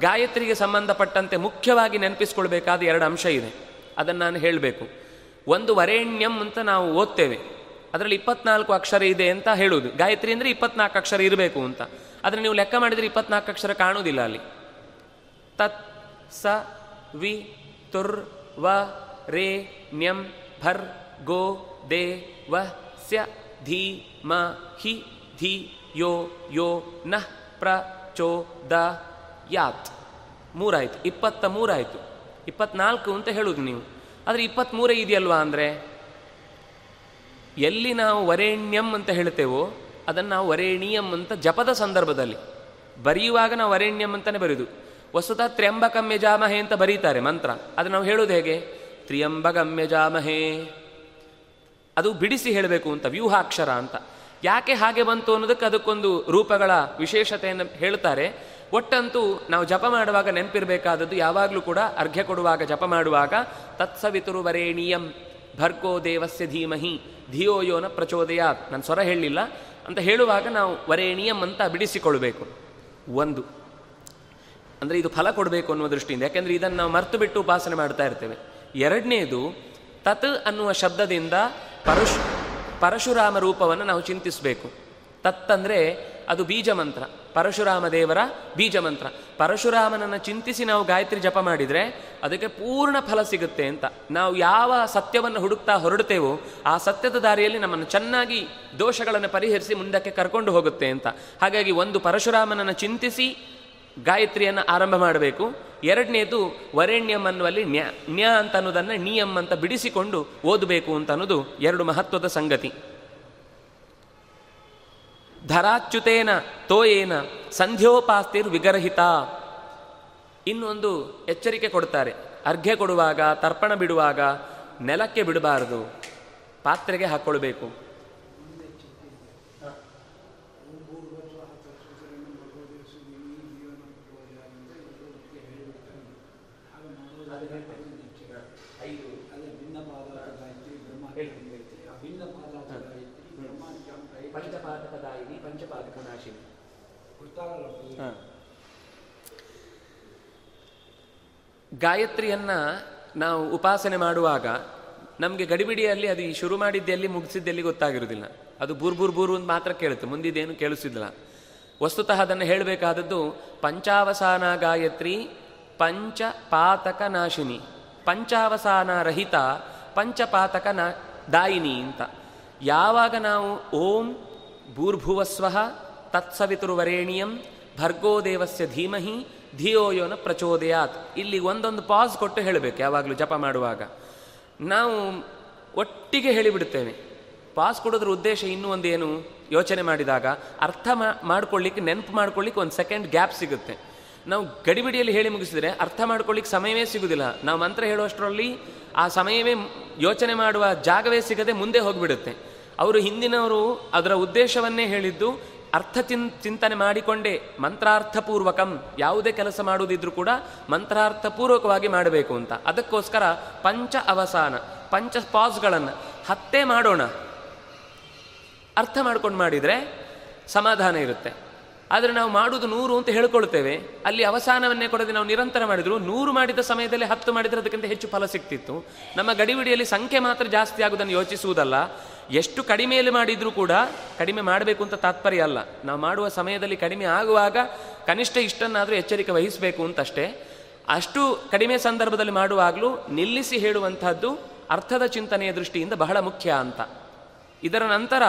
ಗಾಯತ್ರಿಗೆ ಸಂಬಂಧಪಟ್ಟಂತೆ ಮುಖ್ಯವಾಗಿ ನೆನಪಿಸ್ಕೊಳ್ಬೇಕಾದ ಎರಡು ಅಂಶ ಇದೆ. ಅದನ್ನು ನಾನು ಹೇಳಬೇಕು. ಒಂದು ವರೇಣ್ಯಂ ಅಂತ ನಾವು ಓದ್ತೇವೆ. ಅದರಲ್ಲಿ ಇಪ್ಪತ್ನಾಲ್ಕು ಅಕ್ಷರ ಇದೆ ಅಂತ ಹೇಳುವುದು. ಗಾಯತ್ರಿ ಅಂದರೆ ಇಪ್ಪತ್ನಾಲ್ಕು ಅಕ್ಷರ ಇರಬೇಕು ಅಂತ. ಆದರೆ ನೀವು ಲೆಕ್ಕ ಮಾಡಿದರೆ ಇಪ್ಪತ್ನಾಲ್ಕು ಅಕ್ಷರ ಕಾಣುವುದಿಲ್ಲ ಅಲ್ಲಿ. ತತ್ ಸ, ವಿ, ತುರ್, ವ, ರೇ ನ್ಯಂ ಭರ್, ಗೋ, ದೇ, ವ ಸ್ಯ ಧೀ, ಮ, ಹಿ, ಧಿ, ಯೋ ಯೋ, ನ, ಪ್ರ, ಚೋ, ದ, ಯಾತ್. ಮೂರಾಯಿತು. ಇಪ್ಪತ್ತ ಮೂರಾಯಿತು. ಇಪ್ಪತ್ನಾಲ್ಕು ಅಂತ ಹೇಳುದು ನೀವು. ಆದರೆ ಇಪ್ಪತ್ತ್ಮೂರೇ ಇದೆಯಲ್ವಾ ಅಂದರೆ? ಎಲ್ಲಿ ನಾವು ವರೇಣ್ಯಂ ಅಂತ ಹೇಳ್ತೇವೋ ಅದನ್ನು ನಾವು ವರೇಣಿಯಂ ಅಂತ ಜಪದ ಸಂದರ್ಭದಲ್ಲಿ. ಬರೆಯುವಾಗ ನಾವು ವರೇಣ್ಯಂ ಅಂತಲೇ ಬರೆಯುದು ವಸ್ತುತ ತ್ರ್ಯಂಬಕಮ್ಯ ಜಾಮಹೆ ಅಂತ ಬರೀತಾರೆ ಮಂತ್ರ. ಅದು ನಾವು ಹೇಳೋದು ಹೇಗೆ? ತ್ರಿಯಂಬಗಮ್ಯ ಜಾಮಹೆ. ಅದು ಬಿಡಿಸಿ ಹೇಳಬೇಕು ಅಂತ, ವ್ಯೂಹಾಕ್ಷರ ಅಂತ. ಯಾಕೆ ಹಾಗೆ ಬಂತು ಅನ್ನೋದಕ್ಕೆ ಅದಕ್ಕೊಂದು ರೂಪಗಳ ವಿಶೇಷತೆಯನ್ನು ಹೇಳ್ತಾರೆ ಒಟ್ಟಂತೂ ನಾವು ಜಪ ಮಾಡುವಾಗ ನೆನಪಿರಬೇಕಾದದ್ದು ಯಾವಾಗಲೂ ಕೂಡ ಅರ್ಘ್ಯ ಕೊಡುವಾಗ, ಜಪ ಮಾಡುವಾಗ ತತ್ಸವಿತುರು ವರೇಣಿಯಂ ಭರ್ಗೋ ದೇವಸ್ಯ ಧೀಮಹಿ, ಧಿಯೋ ಯೋನ ಪ್ರಚೋದಯಾತ್. ನಾನು ಸ್ವರ ಹೇಳಲಿಲ್ಲ. ಅಂತ ಹೇಳುವಾಗ ನಾವು ವರೇಣಿಯಂ ಅಂತ ಬಿಡಿಸಿಕೊಳ್ಬೇಕು ಒಂದು. ಅಂದರೆ ಇದು ಫಲ ಕೊಡಬೇಕು ಅನ್ನುವ ದೃಷ್ಟಿಯಿಂದ. ಯಾಕೆಂದರೆ ಇದನ್ನು ನಾವು ಮರ್ತು ಬಿಟ್ಟು ಉಪಾಸನೆ ಮಾಡ್ತಾ ಇರ್ತೇವೆ. ಎರಡನೇದು, ತತ್ ಅನ್ನುವ ಶಬ್ದದಿಂದ ಪರಶು, ಪರಶುರಾಮ ರೂಪವನ್ನು ನಾವು ಚಿಂತಿಸಬೇಕು. ತತ್ ಅಂದರೆ ಅದು ಬೀಜ ಮಂತ್ರ. ಪರಶುರಾಮ ದೇವರ ಬೀಜ ಮಂತ್ರ. ಪರಶುರಾಮನನ್ನು ಚಿಂತಿಸಿ ನಾವು ಗಾಯತ್ರಿ ಜಪ ಮಾಡಿದರೆ ಅದಕ್ಕೆ ಪೂರ್ಣ ಫಲ ಸಿಗುತ್ತೆ ಅಂತ. ನಾವು ಯಾವ ಸತ್ಯವನ್ನು ಹುಡುಕ್ತಾ ಹೊರಡ್ತೇವೋ ಆ ಸತ್ಯದ ದಾರಿಯಲ್ಲಿ ನಮ್ಮನ್ನು ಚೆನ್ನಾಗಿ ದೋಷಗಳನ್ನು ಪರಿಹರಿಸಿ ಮುಂದಕ್ಕೆ ಕರ್ಕೊಂಡು ಹೋಗುತ್ತೆ ಅಂತ. ಹಾಗಾಗಿ ಒಂದು ಪರಶುರಾಮನನ್ನು ಚಿಂತಿಸಿ ಗಾಯತ್ರಿಯನ್ನು ಆರಂಭ ಮಾಡಬೇಕು. ಎರಡನೇದು ವರೆಣ್ಯಂ ಅನ್ನುವಲ್ಲಿ ನ್ಯ ನ್ಯ ಅಂತ ಅನ್ನೋದನ್ನು ನಿಯಂ ಅಂತ ಬಿಡಿಸಿಕೊಂಡು ಓದಬೇಕು ಅಂತ ಅನ್ನೋದು ಎರಡು ಮಹತ್ವದ ಸಂಗತಿ. ಧರಾಚ್ಯುತೇನ ತೋಯೇನ ಸಂಧ್ಯೋಪಾಸ್ತಿರ್ ವಿಗರಹಿತ. ಇನ್ನೊಂದು ಎಚ್ಚರಿಕೆ ಕೊಡ್ತಾರೆ. ಅರ್ಘ್ಯ ಕೊಡುವಾಗ, ತರ್ಪಣ ಬಿಡುವಾಗ ನೆಲಕ್ಕೆ ಬಿಡಬಾರದು. ಪಾತ್ರೆಗೆ ಹಾಕ್ಕೊಳ್ಬೇಕು ಪಂಚಪಾತಕದಾಯಿನಿ ಗಾಯತ್ರಿಯನ್ನ ನಾವು ಉಪಾಸನೆ ಮಾಡುವಾಗ ನಮಗೆ ಗಡಿಬಿಡಿಯಲ್ಲಿ ಅದು ಈ ಶುರು ಮಾಡಿದ್ದೆಲ್ಲಿ ಮುಗಿಸಿದ್ದೆಲ್ಲಿ ಗೊತ್ತಾಗಿರುವುದಿಲ್ಲ. ಅದು ಬೂರ್ ಬೂರ್ ಬೂರು ಅಂತ ಮಾತ್ರ ಕೇಳುತ್ತೆ ಮುಂದಿದೇನು ಕೇಳಿಸಿದಿಲ್ಲ ವಸ್ತುತಃ ಅದನ್ನು ಹೇಳಬೇಕಾದದ್ದು ಪಂಚಾವಸಾನ ಗಾಯತ್ರಿ ಪಂಚಪಾತಕ ನಾಶಿನಿ ಪಂಚಾವಸಾನ ರಹಿತ ಪಂಚಪಾತಕ ನಾ ದಾಯಿನಿ ಅಂತ. ಯಾವಾಗ ನಾವು ಓಂ ಭೂರ್ಭುವಸ್ವಃ ತತ್ಸವಿತುರ್ವರೇಣಿಯಂ ಭರ್ಗೋ ದೇವಸ್ಯ ಧೀಮಹಿ ಧಿಯೋಯೋನ ಪ್ರಚೋದಯಾತ್. ಇಲ್ಲಿ ಒಂದೊಂದು ಪಾಸ್ ಕೊಟ್ಟು ಹೇಳಬೇಕು ಯಾವಾಗಲೂ ಜಪ ಮಾಡುವಾಗ. ನಾವು ಒಟ್ಟಿಗೆ ಹೇಳಿಬಿಡುತ್ತೇವೆ. ಪಾಸ್ ಕೊಡೋದ್ರ ಉದ್ದೇಶ ಇನ್ನೂ ಒಂದೇನು ಯೋಚನೆ ಮಾಡಿದಾಗ ಅರ್ಥ ಮಾಡ್ಕೊಳ್ಳಿಕ್ಕೆ ನೆನಪು ಮಾಡ್ಕೊಳ್ಳಿಕ್ಕೆ ಒಂದು ಸೆಕೆಂಡ್ ಗ್ಯಾಪ್ ಸಿಗುತ್ತೆ. ನಾವು ಗಡಿಬಿಡಿಯಲ್ಲಿ ಹೇಳಿ ಮುಗಿಸಿದರೆ ಅರ್ಥ ಮಾಡ್ಕೊಳ್ಳಿಕ್ಕೆ ಸಮಯವೇ ಸಿಗುವುದಿಲ್ಲ ನಾವು ಮಂತ್ರ ಹೇಳುವಷ್ಟರಲ್ಲಿ ಆ ಸಮಯವೇ ಯೋಚನೆ ಮಾಡುವ ಜಾಗವೇ ಸಿಗದೆ ಮುಂದೆ ಹೋಗಿಬಿಡುತ್ತೆ. ಅವರು ಹಿಂದಿನವರು ಅದರ ಉದ್ದೇಶವನ್ನೇ ಹೇಳಿದ್ದು ಅರ್ಥ ಚಿನ್ ಚಿಂತನೆ ಮಾಡಿಕೊಂಡೇ ಮಂತ್ರಾರ್ಥಪೂರ್ವಕಂ ಯಾವುದೇ ಕೆಲಸ ಮಾಡುವುದಿದ್ರೂ ಕೂಡ ಮಂತ್ರಾರ್ಥಪೂರ್ವಕವಾಗಿ ಮಾಡಬೇಕು ಅಂತ. ಅದಕ್ಕೋಸ್ಕರ ಪಂಚ ಅವಸಾನ, ಪಂಚ ಪಾಸ್ಗಳನ್ನು ಹತ್ತೇ ಮಾಡೋಣ. ಅರ್ಥ ಮಾಡ್ಕೊಂಡು ಮಾಡಿದರೆ ಸಮಾಧಾನ ಇರುತ್ತೆ. ಆದರೆ ನಾವು ಮಾಡುವುದು ನೂರು ಅಂತ ಹೇಳ್ಕೊಳ್ತೇವೆ. ಅಲ್ಲಿ ಅವಸಾನವನ್ನೇ ಕೊಡದೆ ನಾವು ನಿರಂತರ ಮಾಡಿದ್ರು, ನೂರು ಮಾಡಿದ ಸಮಯದಲ್ಲಿ ಹತ್ತು ಮಾಡಿದರೆ ಅದಕ್ಕಿಂತ ಹೆಚ್ಚು ಫಲ ಸಿಗ್ತಿತ್ತು ನಮ್ಮ ಗಡಿಬಿಡಿಯಲ್ಲಿ ಸಂಖ್ಯೆ ಮಾತ್ರ ಜಾಸ್ತಿ ಆಗುವುದನ್ನು ಯೋಚಿಸುವುದಲ್ಲ. ಎಷ್ಟು ಕಡಿಮೆಯಲ್ಲಿ ಮಾಡಿದರೂ ಕೂಡ ಕಡಿಮೆ ಮಾಡಬೇಕು ಅಂತ ತಾತ್ಪರ್ಯ ಅಲ್ಲ. ನಾವು ಮಾಡುವ ಸಮಯದಲ್ಲಿ ಕಡಿಮೆ ಆಗುವಾಗ ಕನಿಷ್ಠ ಇಷ್ಟನ್ನಾದರೂ ಎಚ್ಚರಿಕೆ ವಹಿಸಬೇಕು ಅಂತಷ್ಟೇ. ಅಷ್ಟು ಕಡಿಮೆ ಸಂದರ್ಭದಲ್ಲಿ ಮಾಡುವಾಗಲೂ ನಿಲ್ಲಿಸಿ ಹೇಳುವಂತಹದ್ದು ಅರ್ಥದ ಚಿಂತನೆಯ ದೃಷ್ಟಿಯಿಂದ ಬಹಳ ಮುಖ್ಯ ಅಂತ. ಇದರ ನಂತರ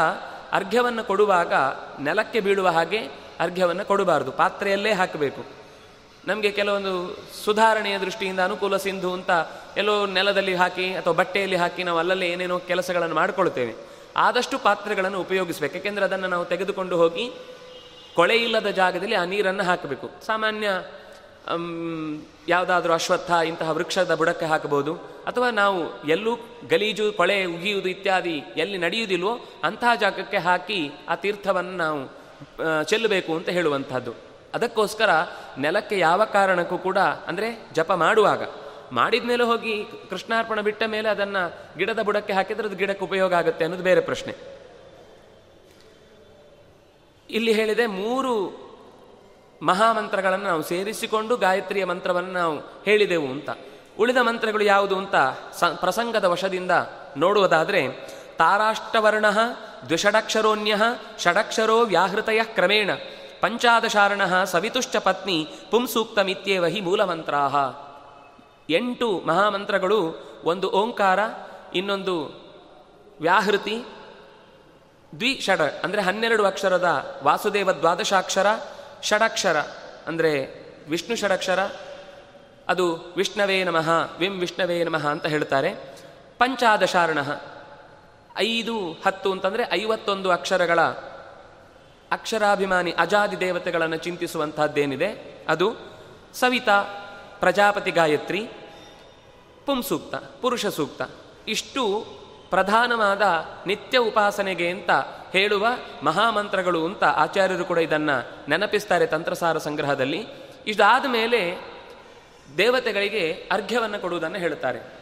ಅರ್ಘ್ಯವನ್ನು ಕೊಡುವಾಗ ನೆಲಕ್ಕೆ ಬೀಳುವ ಹಾಗೆ ಅರ್ಘ್ಯವನ್ನು ಕೊಡಬಾರದು, ಪಾತ್ರೆಯಲ್ಲೇ ಹಾಕಬೇಕು. ನಮಗೆ ಕೆಲವೊಂದು ಸುಧಾರಣೆಯ ದೃಷ್ಟಿಯಿಂದ ಅನುಕೂಲ ಸಿಂಧು ಅಂತ ಎಲ್ಲೋ ನೆಲದಲ್ಲಿ ಹಾಕಿ ಅಥವಾ ಬಟ್ಟೆಯಲ್ಲಿ ಹಾಕಿ ನಾವು ಅಲ್ಲಲ್ಲೇ ಏನೇನೋ ಕೆಲಸಗಳನ್ನು ಮಾಡಿಕೊಳ್ತೇವೆ ಆದಷ್ಟು ಪಾತ್ರೆಗಳನ್ನು ಉಪಯೋಗಿಸಬೇಕು. ಯಾಕೆಂದರೆ ಅದನ್ನು ನಾವು ತೆಗೆದುಕೊಂಡು ಹೋಗಿ ಕೊಳೆ ಇಲ್ಲದ ಜಾಗದಲ್ಲಿ ಆ ನೀರನ್ನು ಹಾಕಬೇಕು. ಸಾಮಾನ್ಯ ಯಾವುದಾದ್ರೂ ಅಶ್ವತ್ಥ, ಇಂತಹ ವೃಕ್ಷದ ಬುಡಕ್ಕೆ ಹಾಕಬಹುದು. ಅಥವಾ ನಾವು ಎಲ್ಲೂ ಗಲೀಜು, ಕೊಳೆ ಉಗಿಯುವುದು ಇತ್ಯಾದಿ ಎಲ್ಲಿ ನಡೆಯುವುದಿಲ್ವೋ ಅಂತಹ ಜಾಗಕ್ಕೆ ಹಾಕಿ ಆ ತೀರ್ಥವನ್ನು ನಾವು ಚೆಲ್ಲಬೇಕು ಅಂತ ಹೇಳುವಂಥದ್ದು. ಅದಕ್ಕೋಸ್ಕರ ನೆಲಕ್ಕೆ ಯಾವ ಕಾರಣಕ್ಕೂ ಕೂಡ, ಅಂದರೆ ಜಪ ಮಾಡುವಾಗ, ಮಾಡಿದ ಮೇಲೆ ಹೋಗಿ ಕೃಷ್ಣಾರ್ಪಣ ಬಿಟ್ಟ ಮೇಲೆ ಅದನ್ನು ಗಿಡದ ಬುಡಕ್ಕೆ ಹಾಕಿದ್ರೆ ಅದು ಗಿಡಕ್ಕೆ ಉಪಯೋಗ ಆಗುತ್ತೆ ಅನ್ನೋದು ಬೇರೆ ಪ್ರಶ್ನೆ. ಇಲ್ಲಿ ಹೇಳಿದೆ ಮೂರು ಮಹಾಮಂತ್ರಗಳನ್ನು ನಾವು ಸೇರಿಸಿಕೊಂಡು ಗಾಯತ್ರಿಯ ಮಂತ್ರವನ್ನು ನಾವು ಹೇಳಿದೆವು ಅಂತ. ಉಳಿದ ಮಂತ್ರಗಳು ಯಾವುದು ಅಂತ ಸ, ಪ್ರಸಂಗದ ವಶದಿಂದ ನೋಡುವುದಾದರೆ ತಾರಾಷ್ಟವರ್ಣ ದ್ವಿಷಡಕ್ಷರೋನ್ಯ ಷಡಕ್ಷರೋ ವ್ಯಾಹೃತಯ ಕ್ರಮೇಣ ಪಂಚಾದಶಾರಣ ಸವಿತುಶ್ಚ ಪತ್ನಿ ಪುಂಸೂಕ್ತಮಿತ್ಯೇವ ಹಿ ಮೂಲಮಂತ್ರಾಹ. ಎಂಟು ಮಹಾಮಂತ್ರಗಳು, ಒಂದು ಓಂಕಾರ, ಇನ್ನೊಂದು ವ್ಯಾಹೃತಿ, ದ್ವಿಷಡ, ಅಂದರೆ ಹನ್ನೆರಡು ಅಕ್ಷರದ ವಾಸುದೇವ ದ್ವಾದಶಾಕ್ಷರ, ಷಡಕ್ಷರ, ಅಂದರೆ ವಿಷ್ಣು ಷಡಕ್ಷರ, ಅದು ವಿಷ್ಣವೇ ನಮಃ, ವಿಂ ವಿಷ್ಣವೇ ನಮಃ ಅಂತ ಹೇಳ್ತಾರೆ. ಪಂಚಾದಶಾರಣ. ಐದು ಹತ್ತು ಅಂತಂದರೆ ಐವತ್ತೊಂದು ಅಕ್ಷರಗಳ ಅಕ್ಷರಾಭಿಮಾನಿ ಅಜಾದಿ ದೇವತೆಗಳನ್ನು ಚಿಂತಿಸುವಂತಹದ್ದೇನಿದೆ? ಅದು ಸವಿತಾ, ಪ್ರಜಾಪತಿ ಗಾಯತ್ರಿ, ಪುಂಸೂಕ್ತ, ಪುರುಷ ಸೂಕ್ತ. ಇಷ್ಟು ಪ್ರಧಾನವಾದ ನಿತ್ಯ ಉಪಾಸನೆಗೆ ಅಂತ ಹೇಳುವ ಮಹಾಮಂತ್ರಗಳು ಅಂತ ಆಚಾರ್ಯರು ಕೂಡ ಇದನ್ನು ನೆನಪಿಸ್ತಾರೆ ತಂತ್ರಸಾರ ಸಂಗ್ರಹದಲ್ಲಿ. ಇದಾದ ಮೇಲೆ ದೇವತೆಗಳಿಗೆ ಅರ್ಘ್ಯವನ್ನು ಕೊಡುವುದನ್ನು ಹೇಳುತ್ತಾರೆ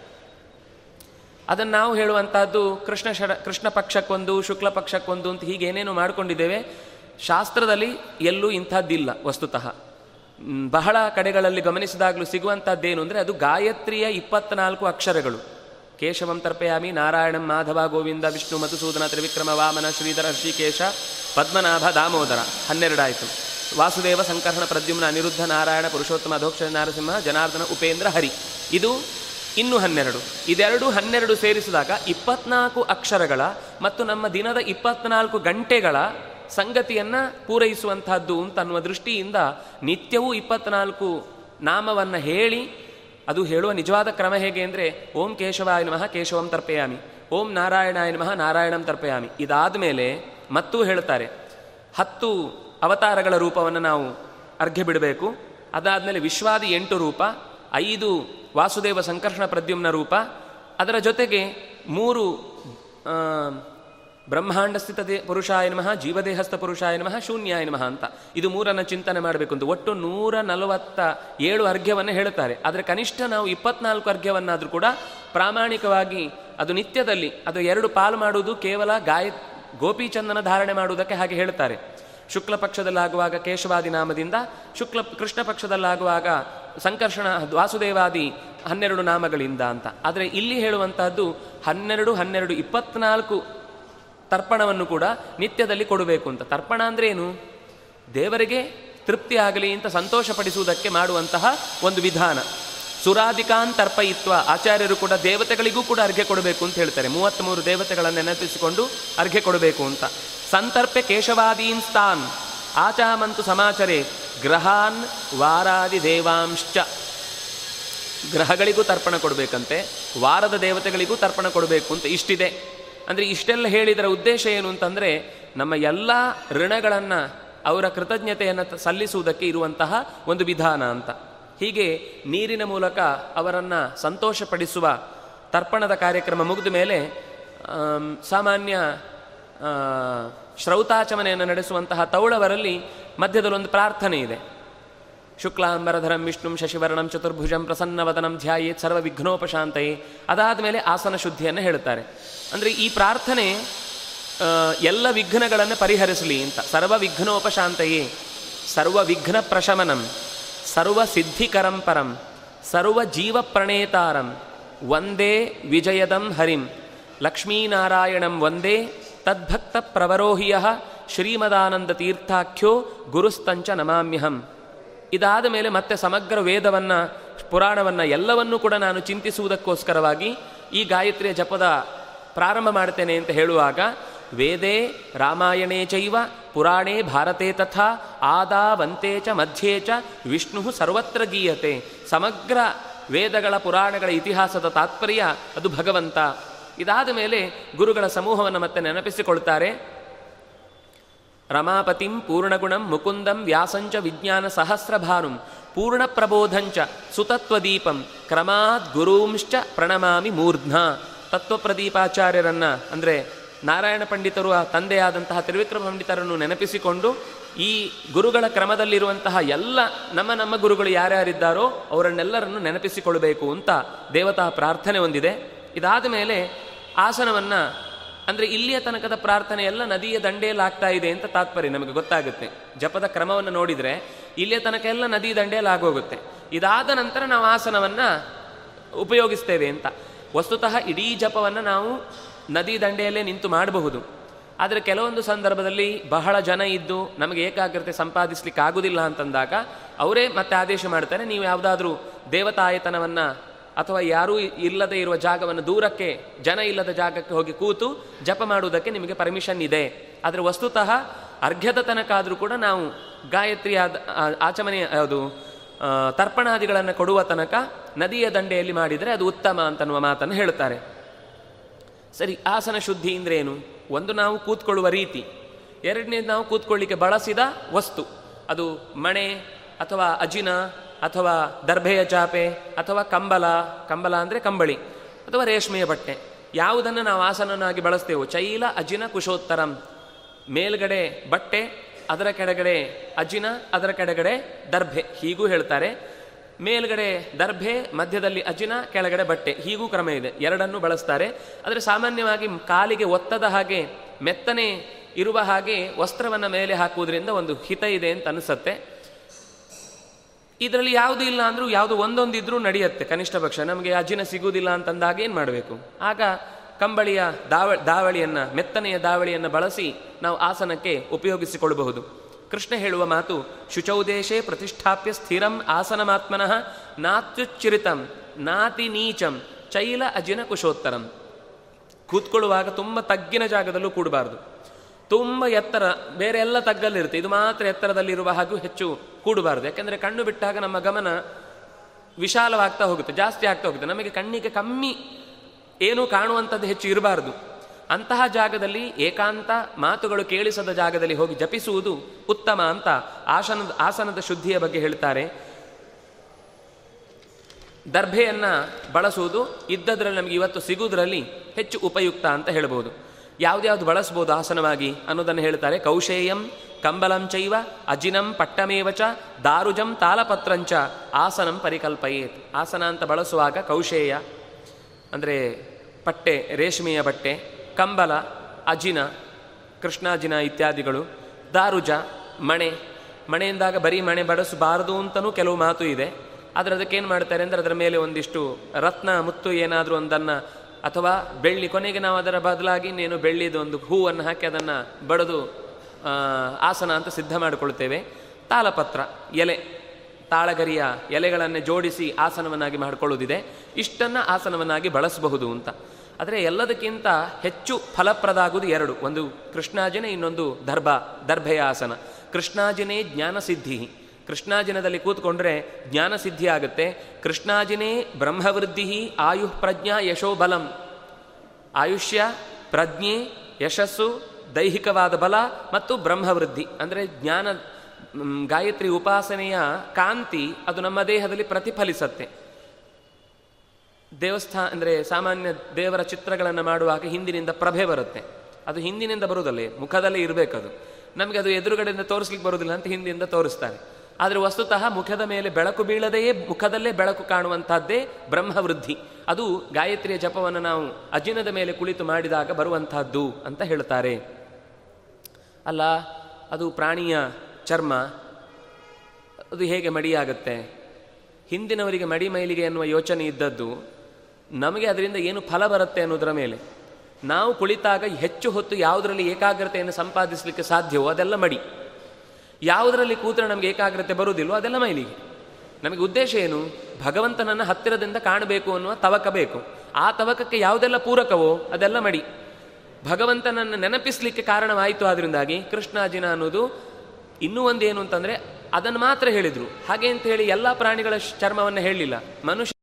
ಅದನ್ನು ನಾವು ಹೇಳುವಂತಹದ್ದು ಕೃಷ್ಣ ಷಡ, ಕೃಷ್ಣ ಪಕ್ಷಕ್ಕೊಂದು, ಶುಕ್ಲ ಪಕ್ಷಕ್ಕೊಂದು ಅಂತ ಹೀಗೆ ಏನೇನು ಮಾಡಿಕೊಂಡಿದ್ದೇವೆ. ಶಾಸ್ತ್ರದಲ್ಲಿ ಎಲ್ಲೂ ಇಂಥದ್ದಿಲ್ಲ ವಸ್ತುತಃ. ಬಹಳ ಕಡೆಗಳಲ್ಲಿ ಗಮನಿಸಿದಾಗಲೂ ಸಿಗುವಂಥದ್ದೇನು ಅಂದರೆ ಅದು ಗಾಯತ್ರಿಯ ಇಪ್ಪತ್ನಾಲ್ಕು ಅಕ್ಷರಗಳು. ಕೇಶವಂ ತರ್ಪಯಾಮಿ, ನಾರಾಯಣಂ ಮಾಧವ ಗೋವಿಂದ, ವಿಷ್ಣು ಮಧುಸೂದನ, ತ್ರಿವಿಕ್ರಮ ವಾಮನ, ಶ್ರೀಧರ ಋಷಿಕೇಶ ಪದ್ಮನಾಭ ದಾಮೋದರ. ಹನ್ನೆರಡಾಯಿತು. ವಾಸುದೇವ ಸಂಕರ್ಷಣ ಪ್ರದ್ಯುಮ್ನ ಅನಿರುದ್ಧ ನಾರಾಯಣ, ಪುರುಷೋತ್ತಮ, ಅಧೋಕ್ಷ, ನರಸಿಂಹ, ಜನಾರ್ದನ, ಉಪೇಂದ್ರ, ಹರಿ. ಇದು ಇನ್ನು ಹನ್ನೆರಡು. ಇದೆರಡು ಹನ್ನೆರಡು ಸೇರಿಸಿದಾಗ ಇಪ್ಪತ್ನಾಲ್ಕು ಅಕ್ಷರಗಳ ಮತ್ತು ನಮ್ಮ ದಿನದ ಇಪ್ಪತ್ನಾಲ್ಕು ಗಂಟೆಗಳ ಸಂಗತಿಯನ್ನು ಪೂರೈಸುವಂತಹದ್ದು ಅಂತನ್ನುವ ದೃಷ್ಟಿಯಿಂದ ನಿತ್ಯವೂ ಇಪ್ಪತ್ನಾಲ್ಕು ನಾಮವನ್ನು ಹೇಳಿ, ಅದು ಹೇಳುವ ನಿಜವಾದ ಕ್ರಮ ಹೇಗೆ ಅಂದರೆ, ಓಂ ಕೇಶವಾಯ ನಮಃ, ಕೇಶವಂ ತರ್ಪಯಾಮಿ. ಓಂ ನಾರಾಯಣಾಯ ನಮಃ, ನಾರಾಯಣಂ ತರ್ಪಯಾಮಿ. ಇದಾದ ಮೇಲೆ ಮತ್ತೂ ಹೇಳ್ತಾರೆ ಹತ್ತು ಅವತಾರಗಳ ರೂಪವನ್ನು ನಾವು ಅರ್ಘ್ಯ ಬಿಡಬೇಕು. ಅದಾದಮೇಲೆ ವಿಶ್ವಾದಿ ಎಂಟು ರೂಪ, ಐದು ವಾಸುದೇವ ಸಂಕರ್ಷಣ ಪ್ರದ್ಯುಮ್ನ ರೂಪ. ಅದರ ಜೊತೆಗೆ ಮೂರು ಬ್ರಹ್ಮಾಂಡಸ್ಥಿತ ಬ್ರಹ್ಮಾಂಡ ಸ್ಥಿತ ದೇ, ಪುರುಷಾಯ ನಮಃ, ಜೀವದೇಹಸ್ಥ ಪುರುಷಾಯ ನಮಃ, ಶೂನ್ಯಾಯ ನಮಃ ಅಂತ. ಇದು ಮೂರನ್ನು ಚಿಂತನೆ ಮಾಡಬೇಕು ಅಂತ ಒಟ್ಟು ನೂರ ನಲವತ್ತ ಏಳು ಅರ್ಘ್ಯವನ್ನು ಹೇಳುತ್ತಾರೆ. ಆದರೆ ಕನಿಷ್ಠ ನಾವು ಇಪ್ಪತ್ನಾಲ್ಕು ಅರ್ಘ್ಯವನ್ನಾದರೂ ಕೂಡ ಪ್ರಾಮಾಣಿಕವಾಗಿ ಅದು ನಿತ್ಯದಲ್ಲಿ ಅದು ಎರಡು ಪಾಲು ಮಾಡುವುದು ಕೇವಲ ಗಾಯ ಗೋಪಿಚಂದನ ಧಾರಣೆ ಮಾಡುವುದಕ್ಕೆ ಹಾಗೆ ಹೇಳ್ತಾರೆ ಶುಕ್ಲ ಪಕ್ಷದಲ್ಲಾಗುವಾಗ ಕೇಶವಾದಿ ನಾಮದಿಂದ, ಶುಕ್ಲ ಕೃಷ್ಣ ಪಕ್ಷದಲ್ಲಾಗುವಾಗ ಸಂಕರ್ಷಣ, ವಾಸುದೇವಾದಿ ಹನ್ನೆರಡು ನಾಮಗಳಿಂದ ಅಂತ. ಆದರೆ ಇಲ್ಲಿ ಹೇಳುವಂತಹದ್ದು ಹನ್ನೆರಡು ಹನ್ನೆರಡು, ಇಪ್ಪತ್ನಾಲ್ಕು ತರ್ಪಣವನ್ನು ಕೂಡ ನಿತ್ಯದಲ್ಲಿ ಕೊಡಬೇಕು ಅಂತ. ತರ್ಪಣ ಅಂದ್ರೆ ಏನು? ದೇವರಿಗೆ ತೃಪ್ತಿ ಆಗಲಿ ಅಂತ ಸಂತೋಷಪಡಿಸುವುದಕ್ಕೆ ಮಾಡುವಂತಹ ಒಂದು ವಿಧಾನ. ಸುರಾಧಿಕಾನ್ ತರ್ಪಯಿತ್ವ. ಆಚಾರ್ಯರು ಕೂಡ ದೇವತೆಗಳಿಗೂ ಕೂಡ ಅರ್ಘ್ಯ ಕೊಡಬೇಕು ಅಂತ ಹೇಳ್ತಾರೆ. ಮೂವತ್ತ್ಮೂರು ದೇವತೆಗಳನ್ನು ನೆನಪಿಸಿಕೊಂಡು ಅರ್ಘ್ಯ ಕೊಡಬೇಕು ಅಂತ. ಸಂತರ್ಪೆ ಕೇಶವಾದೀನ್ ಸ್ಥಾನ್. ಆಚಾಮಂತು ಸಮಾಚರೆ, ಗ್ರಹಾನ್ ವಾರಾದಿ ದೇವಾಂಶ್ಚ. ಗ್ರಹಗಳಿಗೂ ತರ್ಪಣ ಕೊಡಬೇಕಂತೆ, ವಾರದ ದೇವತೆಗಳಿಗೂ ತರ್ಪಣ ಕೊಡಬೇಕು ಅಂತ ಇಷ್ಟಿದೆ. ಅಂದರೆ ಇಷ್ಟೆಲ್ಲ ಹೇಳಿದರ ಉದ್ದೇಶ ಏನು ಅಂತಂದರೆ, ನಮ್ಮ ಎಲ್ಲ ಋಣಗಳನ್ನು, ಅವರ ಕೃತಜ್ಞತೆಯನ್ನು ಸಲ್ಲಿಸುವುದಕ್ಕೆ ಇರುವಂತಹ ಒಂದು ವಿಧಾನ ಅಂತ. ಹೀಗೆ ನೀರಿನ ಮೂಲಕ ಅವರನ್ನು ಸಂತೋಷಪಡಿಸುವ ತರ್ಪಣದ ಕಾರ್ಯಕ್ರಮ ಮುಗಿದ ಮೇಲೆ ಸಾಮಾನ್ಯ ಶ್ರೌತಾಚಮನೆಯನ್ನು ನಡೆಸುವಂತಹ ತೌಳವರಲ್ಲಿ ಮಧ್ಯದಲ್ಲಿ ಒಂದು ಪ್ರಾರ್ಥನೆ ಇದೆ. ಶುಕ್ಲಾಂಬರಧರಂ, ವಿಷ್ಣುಂ, ಶಶಿವರ್ಣಂ, ಚತುರ್ಭುಜಂ, ಪ್ರಸನ್ನವದನಂ, ಧ್ಯಾಯೇತ್ ಸರ್ವ ವಿಘ್ನೋಪಶಾಂತಯೇ ಅದಾದ ಮೇಲೆ ಆಸನ ಶುದ್ಧಿಯನ್ನು ಹೇಳುತ್ತಾರೆ. ಅಂದರೆ ಈ ಪ್ರಾರ್ಥನೆ ಎಲ್ಲ ವಿಘ್ನಗಳನ್ನು ಪರಿಹರಿಸಲಿ ಅಂತ. ಸರ್ವ ವಿಘ್ನೋಪಶಾಂತಯೇ ಸರ್ವ ವಿಘ್ನ ಪ್ರಶಮನಂ ಸರ್ವ ಸಿದ್ಧಿಕರಂ ಪರಂ ಸರ್ವ ಜೀವ ಪ್ರಣೇತಾರಂ ವಂದೇ ವಿಜಯದಂ ಹರಿಂ, ಲಕ್ಷ್ಮೀನಾರಾಯಣಂ ವಂದೇ ತದ್ಭಕ್ತ ಪ್ರವರೋಹಿಯ ಶ್ರೀಮದಾನಂದ ತೀರ್ಥಾಖ್ಯೋ ಗುರುಸ್ತಂಚ ನಮಾಮ್ಯಹಂ. ಇದಾದ ಮೇಲೆ ಮತ್ತೆ ಸಮಗ್ರ ವೇದವನ್ನು, ಪುರಾಣವನ್ನು ಎಲ್ಲವನ್ನೂ ಕೂಡ ನಾನು ಚಿಂತಿಸುವುದಕ್ಕೋಸ್ಕರವಾಗಿ ಈ ಗಾಯತ್ರಿಯ ಜಪದ ಪ್ರಾರಂಭ ಮಾಡ್ತೇನೆ ಅಂತ ಹೇಳುವಾಗ, ವೇದೇ ರಾಮಾಯಣೇ ಚೈವ, ಪುರಾಣೇ ಭಾರತೆ ತಥಾ, ಆದಾವಂತೆ ಚ ಮಧ್ಯೆ ಚ, ವಿಷ್ಣು ಸರ್ವತ್ರ ಗೀಯತೆ. ಸಮಗ್ರ ವೇದಗಳ ಪುರಾಣಗಳ ಇತಿಹಾಸದ ತಾತ್ಪರ್ಯ ಅದು ಭಗವಂತ. ಇದಾದ ಮೇಲೆ ಗುರುಗಳ ಸಮೂಹವನ್ನು ಮತ್ತೆ ನೆನಪಿಸಿಕೊಳ್ತಾರೆ. ರಮಾಪತಿಂ ಪೂರ್ಣಗುಣಂ ಮುಕುಂದಂ ವ್ಯಾಸಂಚ ವಿಜ್ಞಾನ ಸಹಸ್ರಭಾನುಂ ಪೂರ್ಣ ಪ್ರಬೋಧಂಚ ಸುತತ್ವದೀಪಂ ಕ್ರಮಾತ್ ಗುರೂಂಶ್ಚ ಪ್ರಣಮಾಮಿ ಮೂರ್ಧ್ನ. ತತ್ವಪ್ರದೀಪಾಚಾರ್ಯರನ್ನ ಅಂದರೆ ನಾರಾಯಣ ಪಂಡಿತರು ಆ ತಂದೆಯಾದಂತಹ ತ್ರಿವಿಕ್ರಮ ಪಂಡಿತರನ್ನು ನೆನಪಿಸಿಕೊಂಡು ಈ ಗುರುಗಳ ಕ್ರಮದಲ್ಲಿರುವಂತಹ ಎಲ್ಲ ನಮ್ಮ ನಮ್ಮ ಗುರುಗಳು ಯಾರ್ಯಾರಿದ್ದಾರೋ ಅವರನ್ನೆಲ್ಲರನ್ನು ನೆನಪಿಸಿಕೊಳ್ಬೇಕು ಅಂತ ದೇವತಾ ಪ್ರಾರ್ಥನೆ ಹೊಂದಿದೆ. ಇದಾದ ಮೇಲೆ ಆಸನವನ್ನು, ಅಂದರೆ ಇಲ್ಲಿಯ ತನಕದ ಪ್ರಾರ್ಥನೆ ಎಲ್ಲ ನದಿಯ ದಂಡೆಯಲ್ಲಿ ಆಗ್ತಾ ಇದೆ ಅಂತ ತಾತ್ಪರ್ಯ ನಮಗೆ ಗೊತ್ತಾಗುತ್ತೆ. ಜಪದ ಕ್ರಮವನ್ನು ನೋಡಿದರೆ ಇಲ್ಲಿಯ ತನಕ ಎಲ್ಲ ನದಿ ದಂಡೆಯಲ್ಲಿ ಆಗೋಗುತ್ತೆ ಇದಾದ ನಂತರ ನಾವು ಆಸನವನ್ನು ಉಪಯೋಗಿಸ್ತೇವೆ ಅಂತ. ವಸ್ತುತಃ ಇಡೀ ಜಪವನ್ನು ನಾವು ನದಿ ದಂಡೆಯಲ್ಲೇ ನಿಂತು ಮಾಡಬಹುದು. ಆದರೆ ಕೆಲವೊಂದು ಸಂದರ್ಭದಲ್ಲಿ ಬಹಳ ಜನ ಇದ್ದು ನಮಗೆ ಏಕಾಗ್ರತೆ ಸಂಪಾದಿಸ್ಲಿಕ್ಕೆ ಆಗುದಿಲ್ಲ ಅಂತಂದಾಗ, ಅವರೇ ಮತ್ತೆ ಆದೇಶ ಮಾಡ್ತಾರೆ, ನೀವು ಯಾವುದಾದ್ರೂ ದೇವತಾಯತನವನ್ನು ಅಥವಾ ಯಾರೂ ಇಲ್ಲದೆ ಇರುವ ಜಾಗವನ್ನು ದೂರಕ್ಕೆ, ಜನ ಇಲ್ಲದ ಜಾಗಕ್ಕೆ ಹೋಗಿ ಕೂತು ಜಪ ಮಾಡುವುದಕ್ಕೆ ನಿಮಗೆ ಪರ್ಮಿಷನ್ ಇದೆ. ಆದರೆ ವಸ್ತುತಃ ಅರ್ಘ್ಯದ ತನಕ ಆದರೂ ಕೂಡ ನಾವು ಗಾಯತ್ರಿ ಆದ ಆಚಮನೆ ಅದು ತರ್ಪಣಾದಿಗಳನ್ನು ಕೊಡುವ ತನಕ ನದಿಯ ದಂಡೆಯಲ್ಲಿ ಮಾಡಿದರೆ ಅದು ಉತ್ತಮ ಅಂತನ್ನುವ ಮಾತನ್ನು ಹೇಳುತ್ತಾರೆ. ಸರಿ, ಆಸನ ಶುದ್ಧಿ ಏನು? ಒಂದು ನಾವು ಕೂತ್ಕೊಳ್ಳುವ ರೀತಿ. ಎರಡನೇದು ನಾವು ಕೂತ್ಕೊಳ್ಳಿಕ್ಕೆ ಬಳಸಿದ ವಸ್ತು. ಅದು ಮಣೆ ಅಥವಾ ಅಜಿನ ಅಥವಾ ದರ್ಭೆಯ ಚಾಪೆ, ಅಥವಾ ಕಂಬಲ ಕಂಬಲ ಅಂದರೆ ಕಂಬಳಿ, ಅಥವಾ ರೇಷ್ಮೆಯ ಬಟ್ಟೆ, ಯಾವುದನ್ನು ನಾವು ಆಸನನಾಗಿ ಬಳಸ್ತೇವೋ, ಚೈಲ ಅಜಿನ ಕುಶೋತ್ತರಂ. ಮೇಲ್ಗಡೆ ಬಟ್ಟೆ, ಅದರ ಕೆಳಗಡೆ ಅಜಿನ, ಅದರ ಕೆಳಗಡೆ ದರ್ಭೆ, ಹೀಗೂ ಹೇಳ್ತಾರೆ. ಮೇಲ್ಗಡೆ ದರ್ಭೆ, ಮಧ್ಯದಲ್ಲಿ ಅಜಿನ, ಕೆಳಗಡೆ ಬಟ್ಟೆ, ಹೀಗೂ ಕ್ರಮ ಇದೆ, ಎರಡನ್ನು ಬಳಸ್ತಾರೆ. ಆದರೆ ಸಾಮಾನ್ಯವಾಗಿ ಕಾಲಿಗೆ ಒತ್ತದ ಹಾಗೆ, ಮೆತ್ತನೆ ಇರುವ ಹಾಗೆ ವಸ್ತ್ರವನ್ನು ಮೇಲೆ ಹಾಕುವುದರಿಂದ ಒಂದು ಹಿತ ಇದೆ ಅಂತ ಅನಿಸುತ್ತೆ. ಇದರಲ್ಲಿ ಯಾವುದು ಇಲ್ಲ ಅಂದರೂ ಯಾವುದು ಒಂದೊಂದಿದ್ರೂ ನಡೆಯುತ್ತೆ ಕನಿಷ್ಠ ಪಕ್ಷ. ನಮಗೆ ಅಜಿನ ಸಿಗುವುದಿಲ್ಲ ಅಂತಂದಾಗ ಏನು ಮಾಡಬೇಕು? ಆಗ ಕಂಬಳಿಯ ದಾವ, ದಾವಳಿಯನ್ನು, ಮೆತ್ತನೆಯ ದಾವಳಿಯನ್ನು ಬಳಸಿ ನಾವು ಆಸನಕ್ಕೆ ಉಪಯೋಗಿಸಿಕೊಳ್ಳಬಹುದು. ಕೃಷ್ಣ ಹೇಳುವ ಮಾತು, ಶುಚೌದೇಶೇ ಪ್ರತಿಷ್ಠಾಪ್ಯ ಸ್ಥಿರಂ ಆಸನಮಾತ್ಮನಃ ನಾತ್ಯುಚ್ಚಿರಿತಂ ನಾತಿ ನೀಚಂ, ಚೈಲ ಅಜಿನ ಕುಶೋತ್ತರಂ. ಕೂತ್ಕೊಳ್ಳುವಾಗ ತುಂಬ ತಗ್ಗಿನ ಜಾಗದಲ್ಲೂ ಕೂಡಬಾರ್ದು. ತುಂಬ ಎತ್ತರ, ಬೇರೆ ಎಲ್ಲ ತಗ್ಗಲ್ಲಿರುತ್ತೆ. ಇದು ಮಾತ್ರ ಎತ್ತರದಲ್ಲಿರುವ ಹಾಗೂ ಹೆಚ್ಚು ಕೂಡಬಾರ್ದು. ಯಾಕೆಂದರೆ ಕಣ್ಣು ಬಿಟ್ಟಾಗ ನಮ್ಮ ಗಮನ ವಿಶಾಲವಾಗ್ತಾ ಹೋಗುತ್ತೆ, ಜಾಸ್ತಿ ಆಗ್ತಾ ಹೋಗುತ್ತೆ. ನಮಗೆ ಕಣ್ಣಿಗೆ ಕಮ್ಮಿ ಏನೂ ಕಾಣುವಂಥದ್ದು ಹೆಚ್ಚು ಇರಬಾರ್ದು. ಅಂತಹ ಜಾಗದಲ್ಲಿ ಏಕಾಂತ ಮಾತುಗಳು ಕೇಳಿಸದ ಜಾಗದಲ್ಲಿ ಹೋಗಿ ಜಪಿಸುವುದು ಉತ್ತಮ ಅಂತ ಆಸನದ ಆಸನದ ಶುದ್ಧಿಯ ಬಗ್ಗೆ ಹೇಳ್ತಾರೆ. ದರ್ಭೆಯನ್ನು ಬಳಸುವುದು ಇದ್ದದ್ರಲ್ಲಿ ನಮಗೆ ಇವತ್ತು ಸಿಗುವುದರಲ್ಲಿ ಹೆಚ್ಚು ಉಪಯುಕ್ತ ಅಂತ ಹೇಳ್ಬೋದು. ಯಾವ್ದ್ಯಾವ್ದು ಬಳಸ್ಬೋದು ಆಸನವಾಗಿ ಅನ್ನೋದನ್ನು ಹೇಳ್ತಾರೆ. ಕೌಶೇಯಂ ಕಂಬಲಂ ಚೈವ ಅಜಿನಂ ಪಟ್ಟಮೇವಚ ದಾರುಜಂ ತಾಲಪತ್ರಂಚ ಆಸನಂ ಪರಿಕಲ್ಪಯೇತ್. ಆಸನ ಅಂತ ಬಳಸುವಾಗ ಕೌಶೇಯ ಅಂದರೆ ಪಟ್ಟೆ, ರೇಷ್ಮೆಯ ಬಟ್ಟೆ, ಕಂಬಲ, ಅಜಿನ, ಕೃಷ್ಣಾಜಿನ ಇತ್ಯಾದಿಗಳು, ದಾರುಜ, ಮಣೆ. ಮಣೆಯಿಂದಾಗ ಬರೀ ಮಣೆ ಬಡಿಸಬಾರದು ಅಂತಲೂ ಕೆಲವು ಮಾತು ಇದೆ. ಆದರೆ ಅದಕ್ಕೇನು ಮಾಡ್ತಾರೆ ಅಂದರೆ ಅದರ ಮೇಲೆ ಒಂದಿಷ್ಟು ರತ್ನ, ಮುತ್ತು ಏನಾದರೂ ಒಂದನ್ನು ಅಥವಾ ಬೆಳ್ಳಿ ಕೊನೆಗೆ ನಾವು ಅದರ ಬದಲಾಗಿ ನೀನು ಬೆಳ್ಳಿದು ಒಂದು ಹೂವನ್ನು ಹಾಕಿ ಅದನ್ನು ಬಡಿದು ಆಸನ ಅಂತ ಸಿದ್ಧ ಮಾಡಿಕೊಳ್ತೇವೆ ತಾಲಪತ್ರ ಎಲೆ, ತಾಳಗರಿಯ ಎಲೆಗಳನ್ನು ಜೋಡಿಸಿ ಆಸನವನ್ನಾಗಿ ಮಾಡಿಕೊಳ್ಳುವುದಿದೆ. ಇಷ್ಟನ್ನು ಆಸನವನ್ನಾಗಿ ಬಳಸಬಹುದು ಅಂತ. ಆದರೆ ಎಲ್ಲದಕ್ಕಿಂತ ಹೆಚ್ಚು ಫಲಪ್ರದ ಆಗುವುದು ಎರಡು. ಒಂದು ಕೃಷ್ಣಾಜನೆ, ಇನ್ನೊಂದು ದರ್ಭ ದರ್ಭೆಯ ಆಸನ ಕೃಷ್ಣಾಜನೆ ಜ್ಞಾನಸಿದ್ಧಿ. ಕೃಷ್ಣಾಜಿನದಲ್ಲಿ ಕೂತ್ಕೊಂಡ್ರೆ ಜ್ಞಾನಸಿದ್ಧಿ ಆಗುತ್ತೆ ಕೃಷ್ಣಾಜಿನೇ ಬ್ರಹ್ಮವೃದ್ಧಿ ಆಯುಃ ಪ್ರಜ್ಞಾ ಯಶೋ ಬಲಂ. ಆಯುಷ್ಯ, ಪ್ರಜ್ಞೆ, ಯಶಸ್ಸು, ದೈಹಿಕವಾದ ಬಲ ಮತ್ತು ಬ್ರಹ್ಮವೃದ್ಧಿ. ಅಂದರೆ ಜ್ಞಾನ ಗಾಯತ್ರಿ ಉಪಾಸನೆಯ ಕಾಂತಿ ಅದು ನಮ್ಮ ದೇಹದಲ್ಲಿ ಪ್ರತಿಫಲಿಸತ್ತೆ. ದೇವಸ್ಥಾನ ಅಂದರೆ ಸಾಮಾನ್ಯ ದೇವರ ಚಿತ್ರಗಳನ್ನು ಮಾಡುವಾಗ ಹಿಂದಿನಿಂದ ಪ್ರಭೆ ಬರುತ್ತೆ. ಅದು ಹಿಂದಿನಿಂದ ಬರುವುದಲ್ಲೇ, ಮುಖದಲ್ಲೇ ಇರಬೇಕದು. ನಮಗೆ ಅದು ಎದುರುಗಡೆಯಿಂದ ತೋರಿಸ್ಲಿಕ್ಕೆ ಬರುವುದಿಲ್ಲ ಅಂತ ಹಿಂದಿನಿಂದ ತೋರಿಸ್ತಾರೆ. ಆದರೆ ವಸ್ತುತಃ ಮುಖದ ಮೇಲೆ ಬೆಳಕು ಬೀಳದೆಯೇ ಮುಖದಲ್ಲೇ ಬೆಳಕು ಕಾಣುವಂಥದ್ದೇ ಬ್ರಹ್ಮವೃದ್ಧಿ. ಅದು ಗಾಯತ್ರಿಯ ಜಪವನ್ನು ನಾವು ಅಜಿನದ ಮೇಲೆ ಕುಳಿತು ಮಾಡಿದಾಗ ಬರುವಂತಹದ್ದು ಅಂತ ಹೇಳ್ತಾರೆ ಅಲ್ಲ, ಅದು ಪ್ರಾಣಿಯ ಚರ್ಮ, ಅದು ಹೇಗೆ ಮಡಿಯಾಗುತ್ತೆ? ಹಿಂದಿನವರಿಗೆ ಮಡಿ ಮೈಲಿಗೆ ಎನ್ನುವ ಯೋಚನೆ ಇದ್ದದ್ದು, ನಮಗೆ ಅದರಿಂದ ಏನು ಫಲ ಬರುತ್ತೆ ಅನ್ನೋದರ ಮೇಲೆ. ನಾವು ಕುಳಿತಾಗ ಹೆಚ್ಚು ಹೊತ್ತು ಯಾವುದರಲ್ಲಿ ಏಕಾಗ್ರತೆಯನ್ನು ಸಂಪಾದಿಸಲಿಕ್ಕೆ ಸಾಧ್ಯವೋ ಅದೆಲ್ಲ ಮಡಿ. ಯಾವುದರಲ್ಲಿ ಕೂತ್ರೆ ನಮಗೆ ಏಕಾಗ್ರತೆ ಬರುವುದಿಲ್ಲೋ ಅದೆಲ್ಲ ಮೈಲಿಗೆ. ನಮಗೆ ಉದ್ದೇಶ ಏನು? ಭಗವಂತನನ್ನು ಹತ್ತಿರದಿಂದ ಕಾಣಬೇಕು ಅನ್ನುವ ತವಕ ಬೇಕು. ಆ ತವಕಕ್ಕೆ ಯಾವುದೆಲ್ಲ ಪೂರಕವೋ ಅದೆಲ್ಲ ಮಡಿ. ಭಗವಂತನನ್ನು ನೆನಪಿಸಲಿಕ್ಕೆ ಕಾರಣವಾಯಿತು ಆದ್ರಿಂದಾಗಿ ಕೃಷ್ಣಾಜಿನ ಅನ್ನೋದು ಇನ್ನೂ ಒಂದೇನು ಏನು ಅಂತಂದರೆ ಅದನ್ನು ಮಾತ್ರ ಹೇಳಿದರು. ಹಾಗೆ ಅಂತ ಹೇಳಿ ಎಲ್ಲ ಪ್ರಾಣಿಗಳ ಚರ್ಮವನ್ನು ಹೇಳಲಿಲ್ಲ. ಮನುಷ್ಯ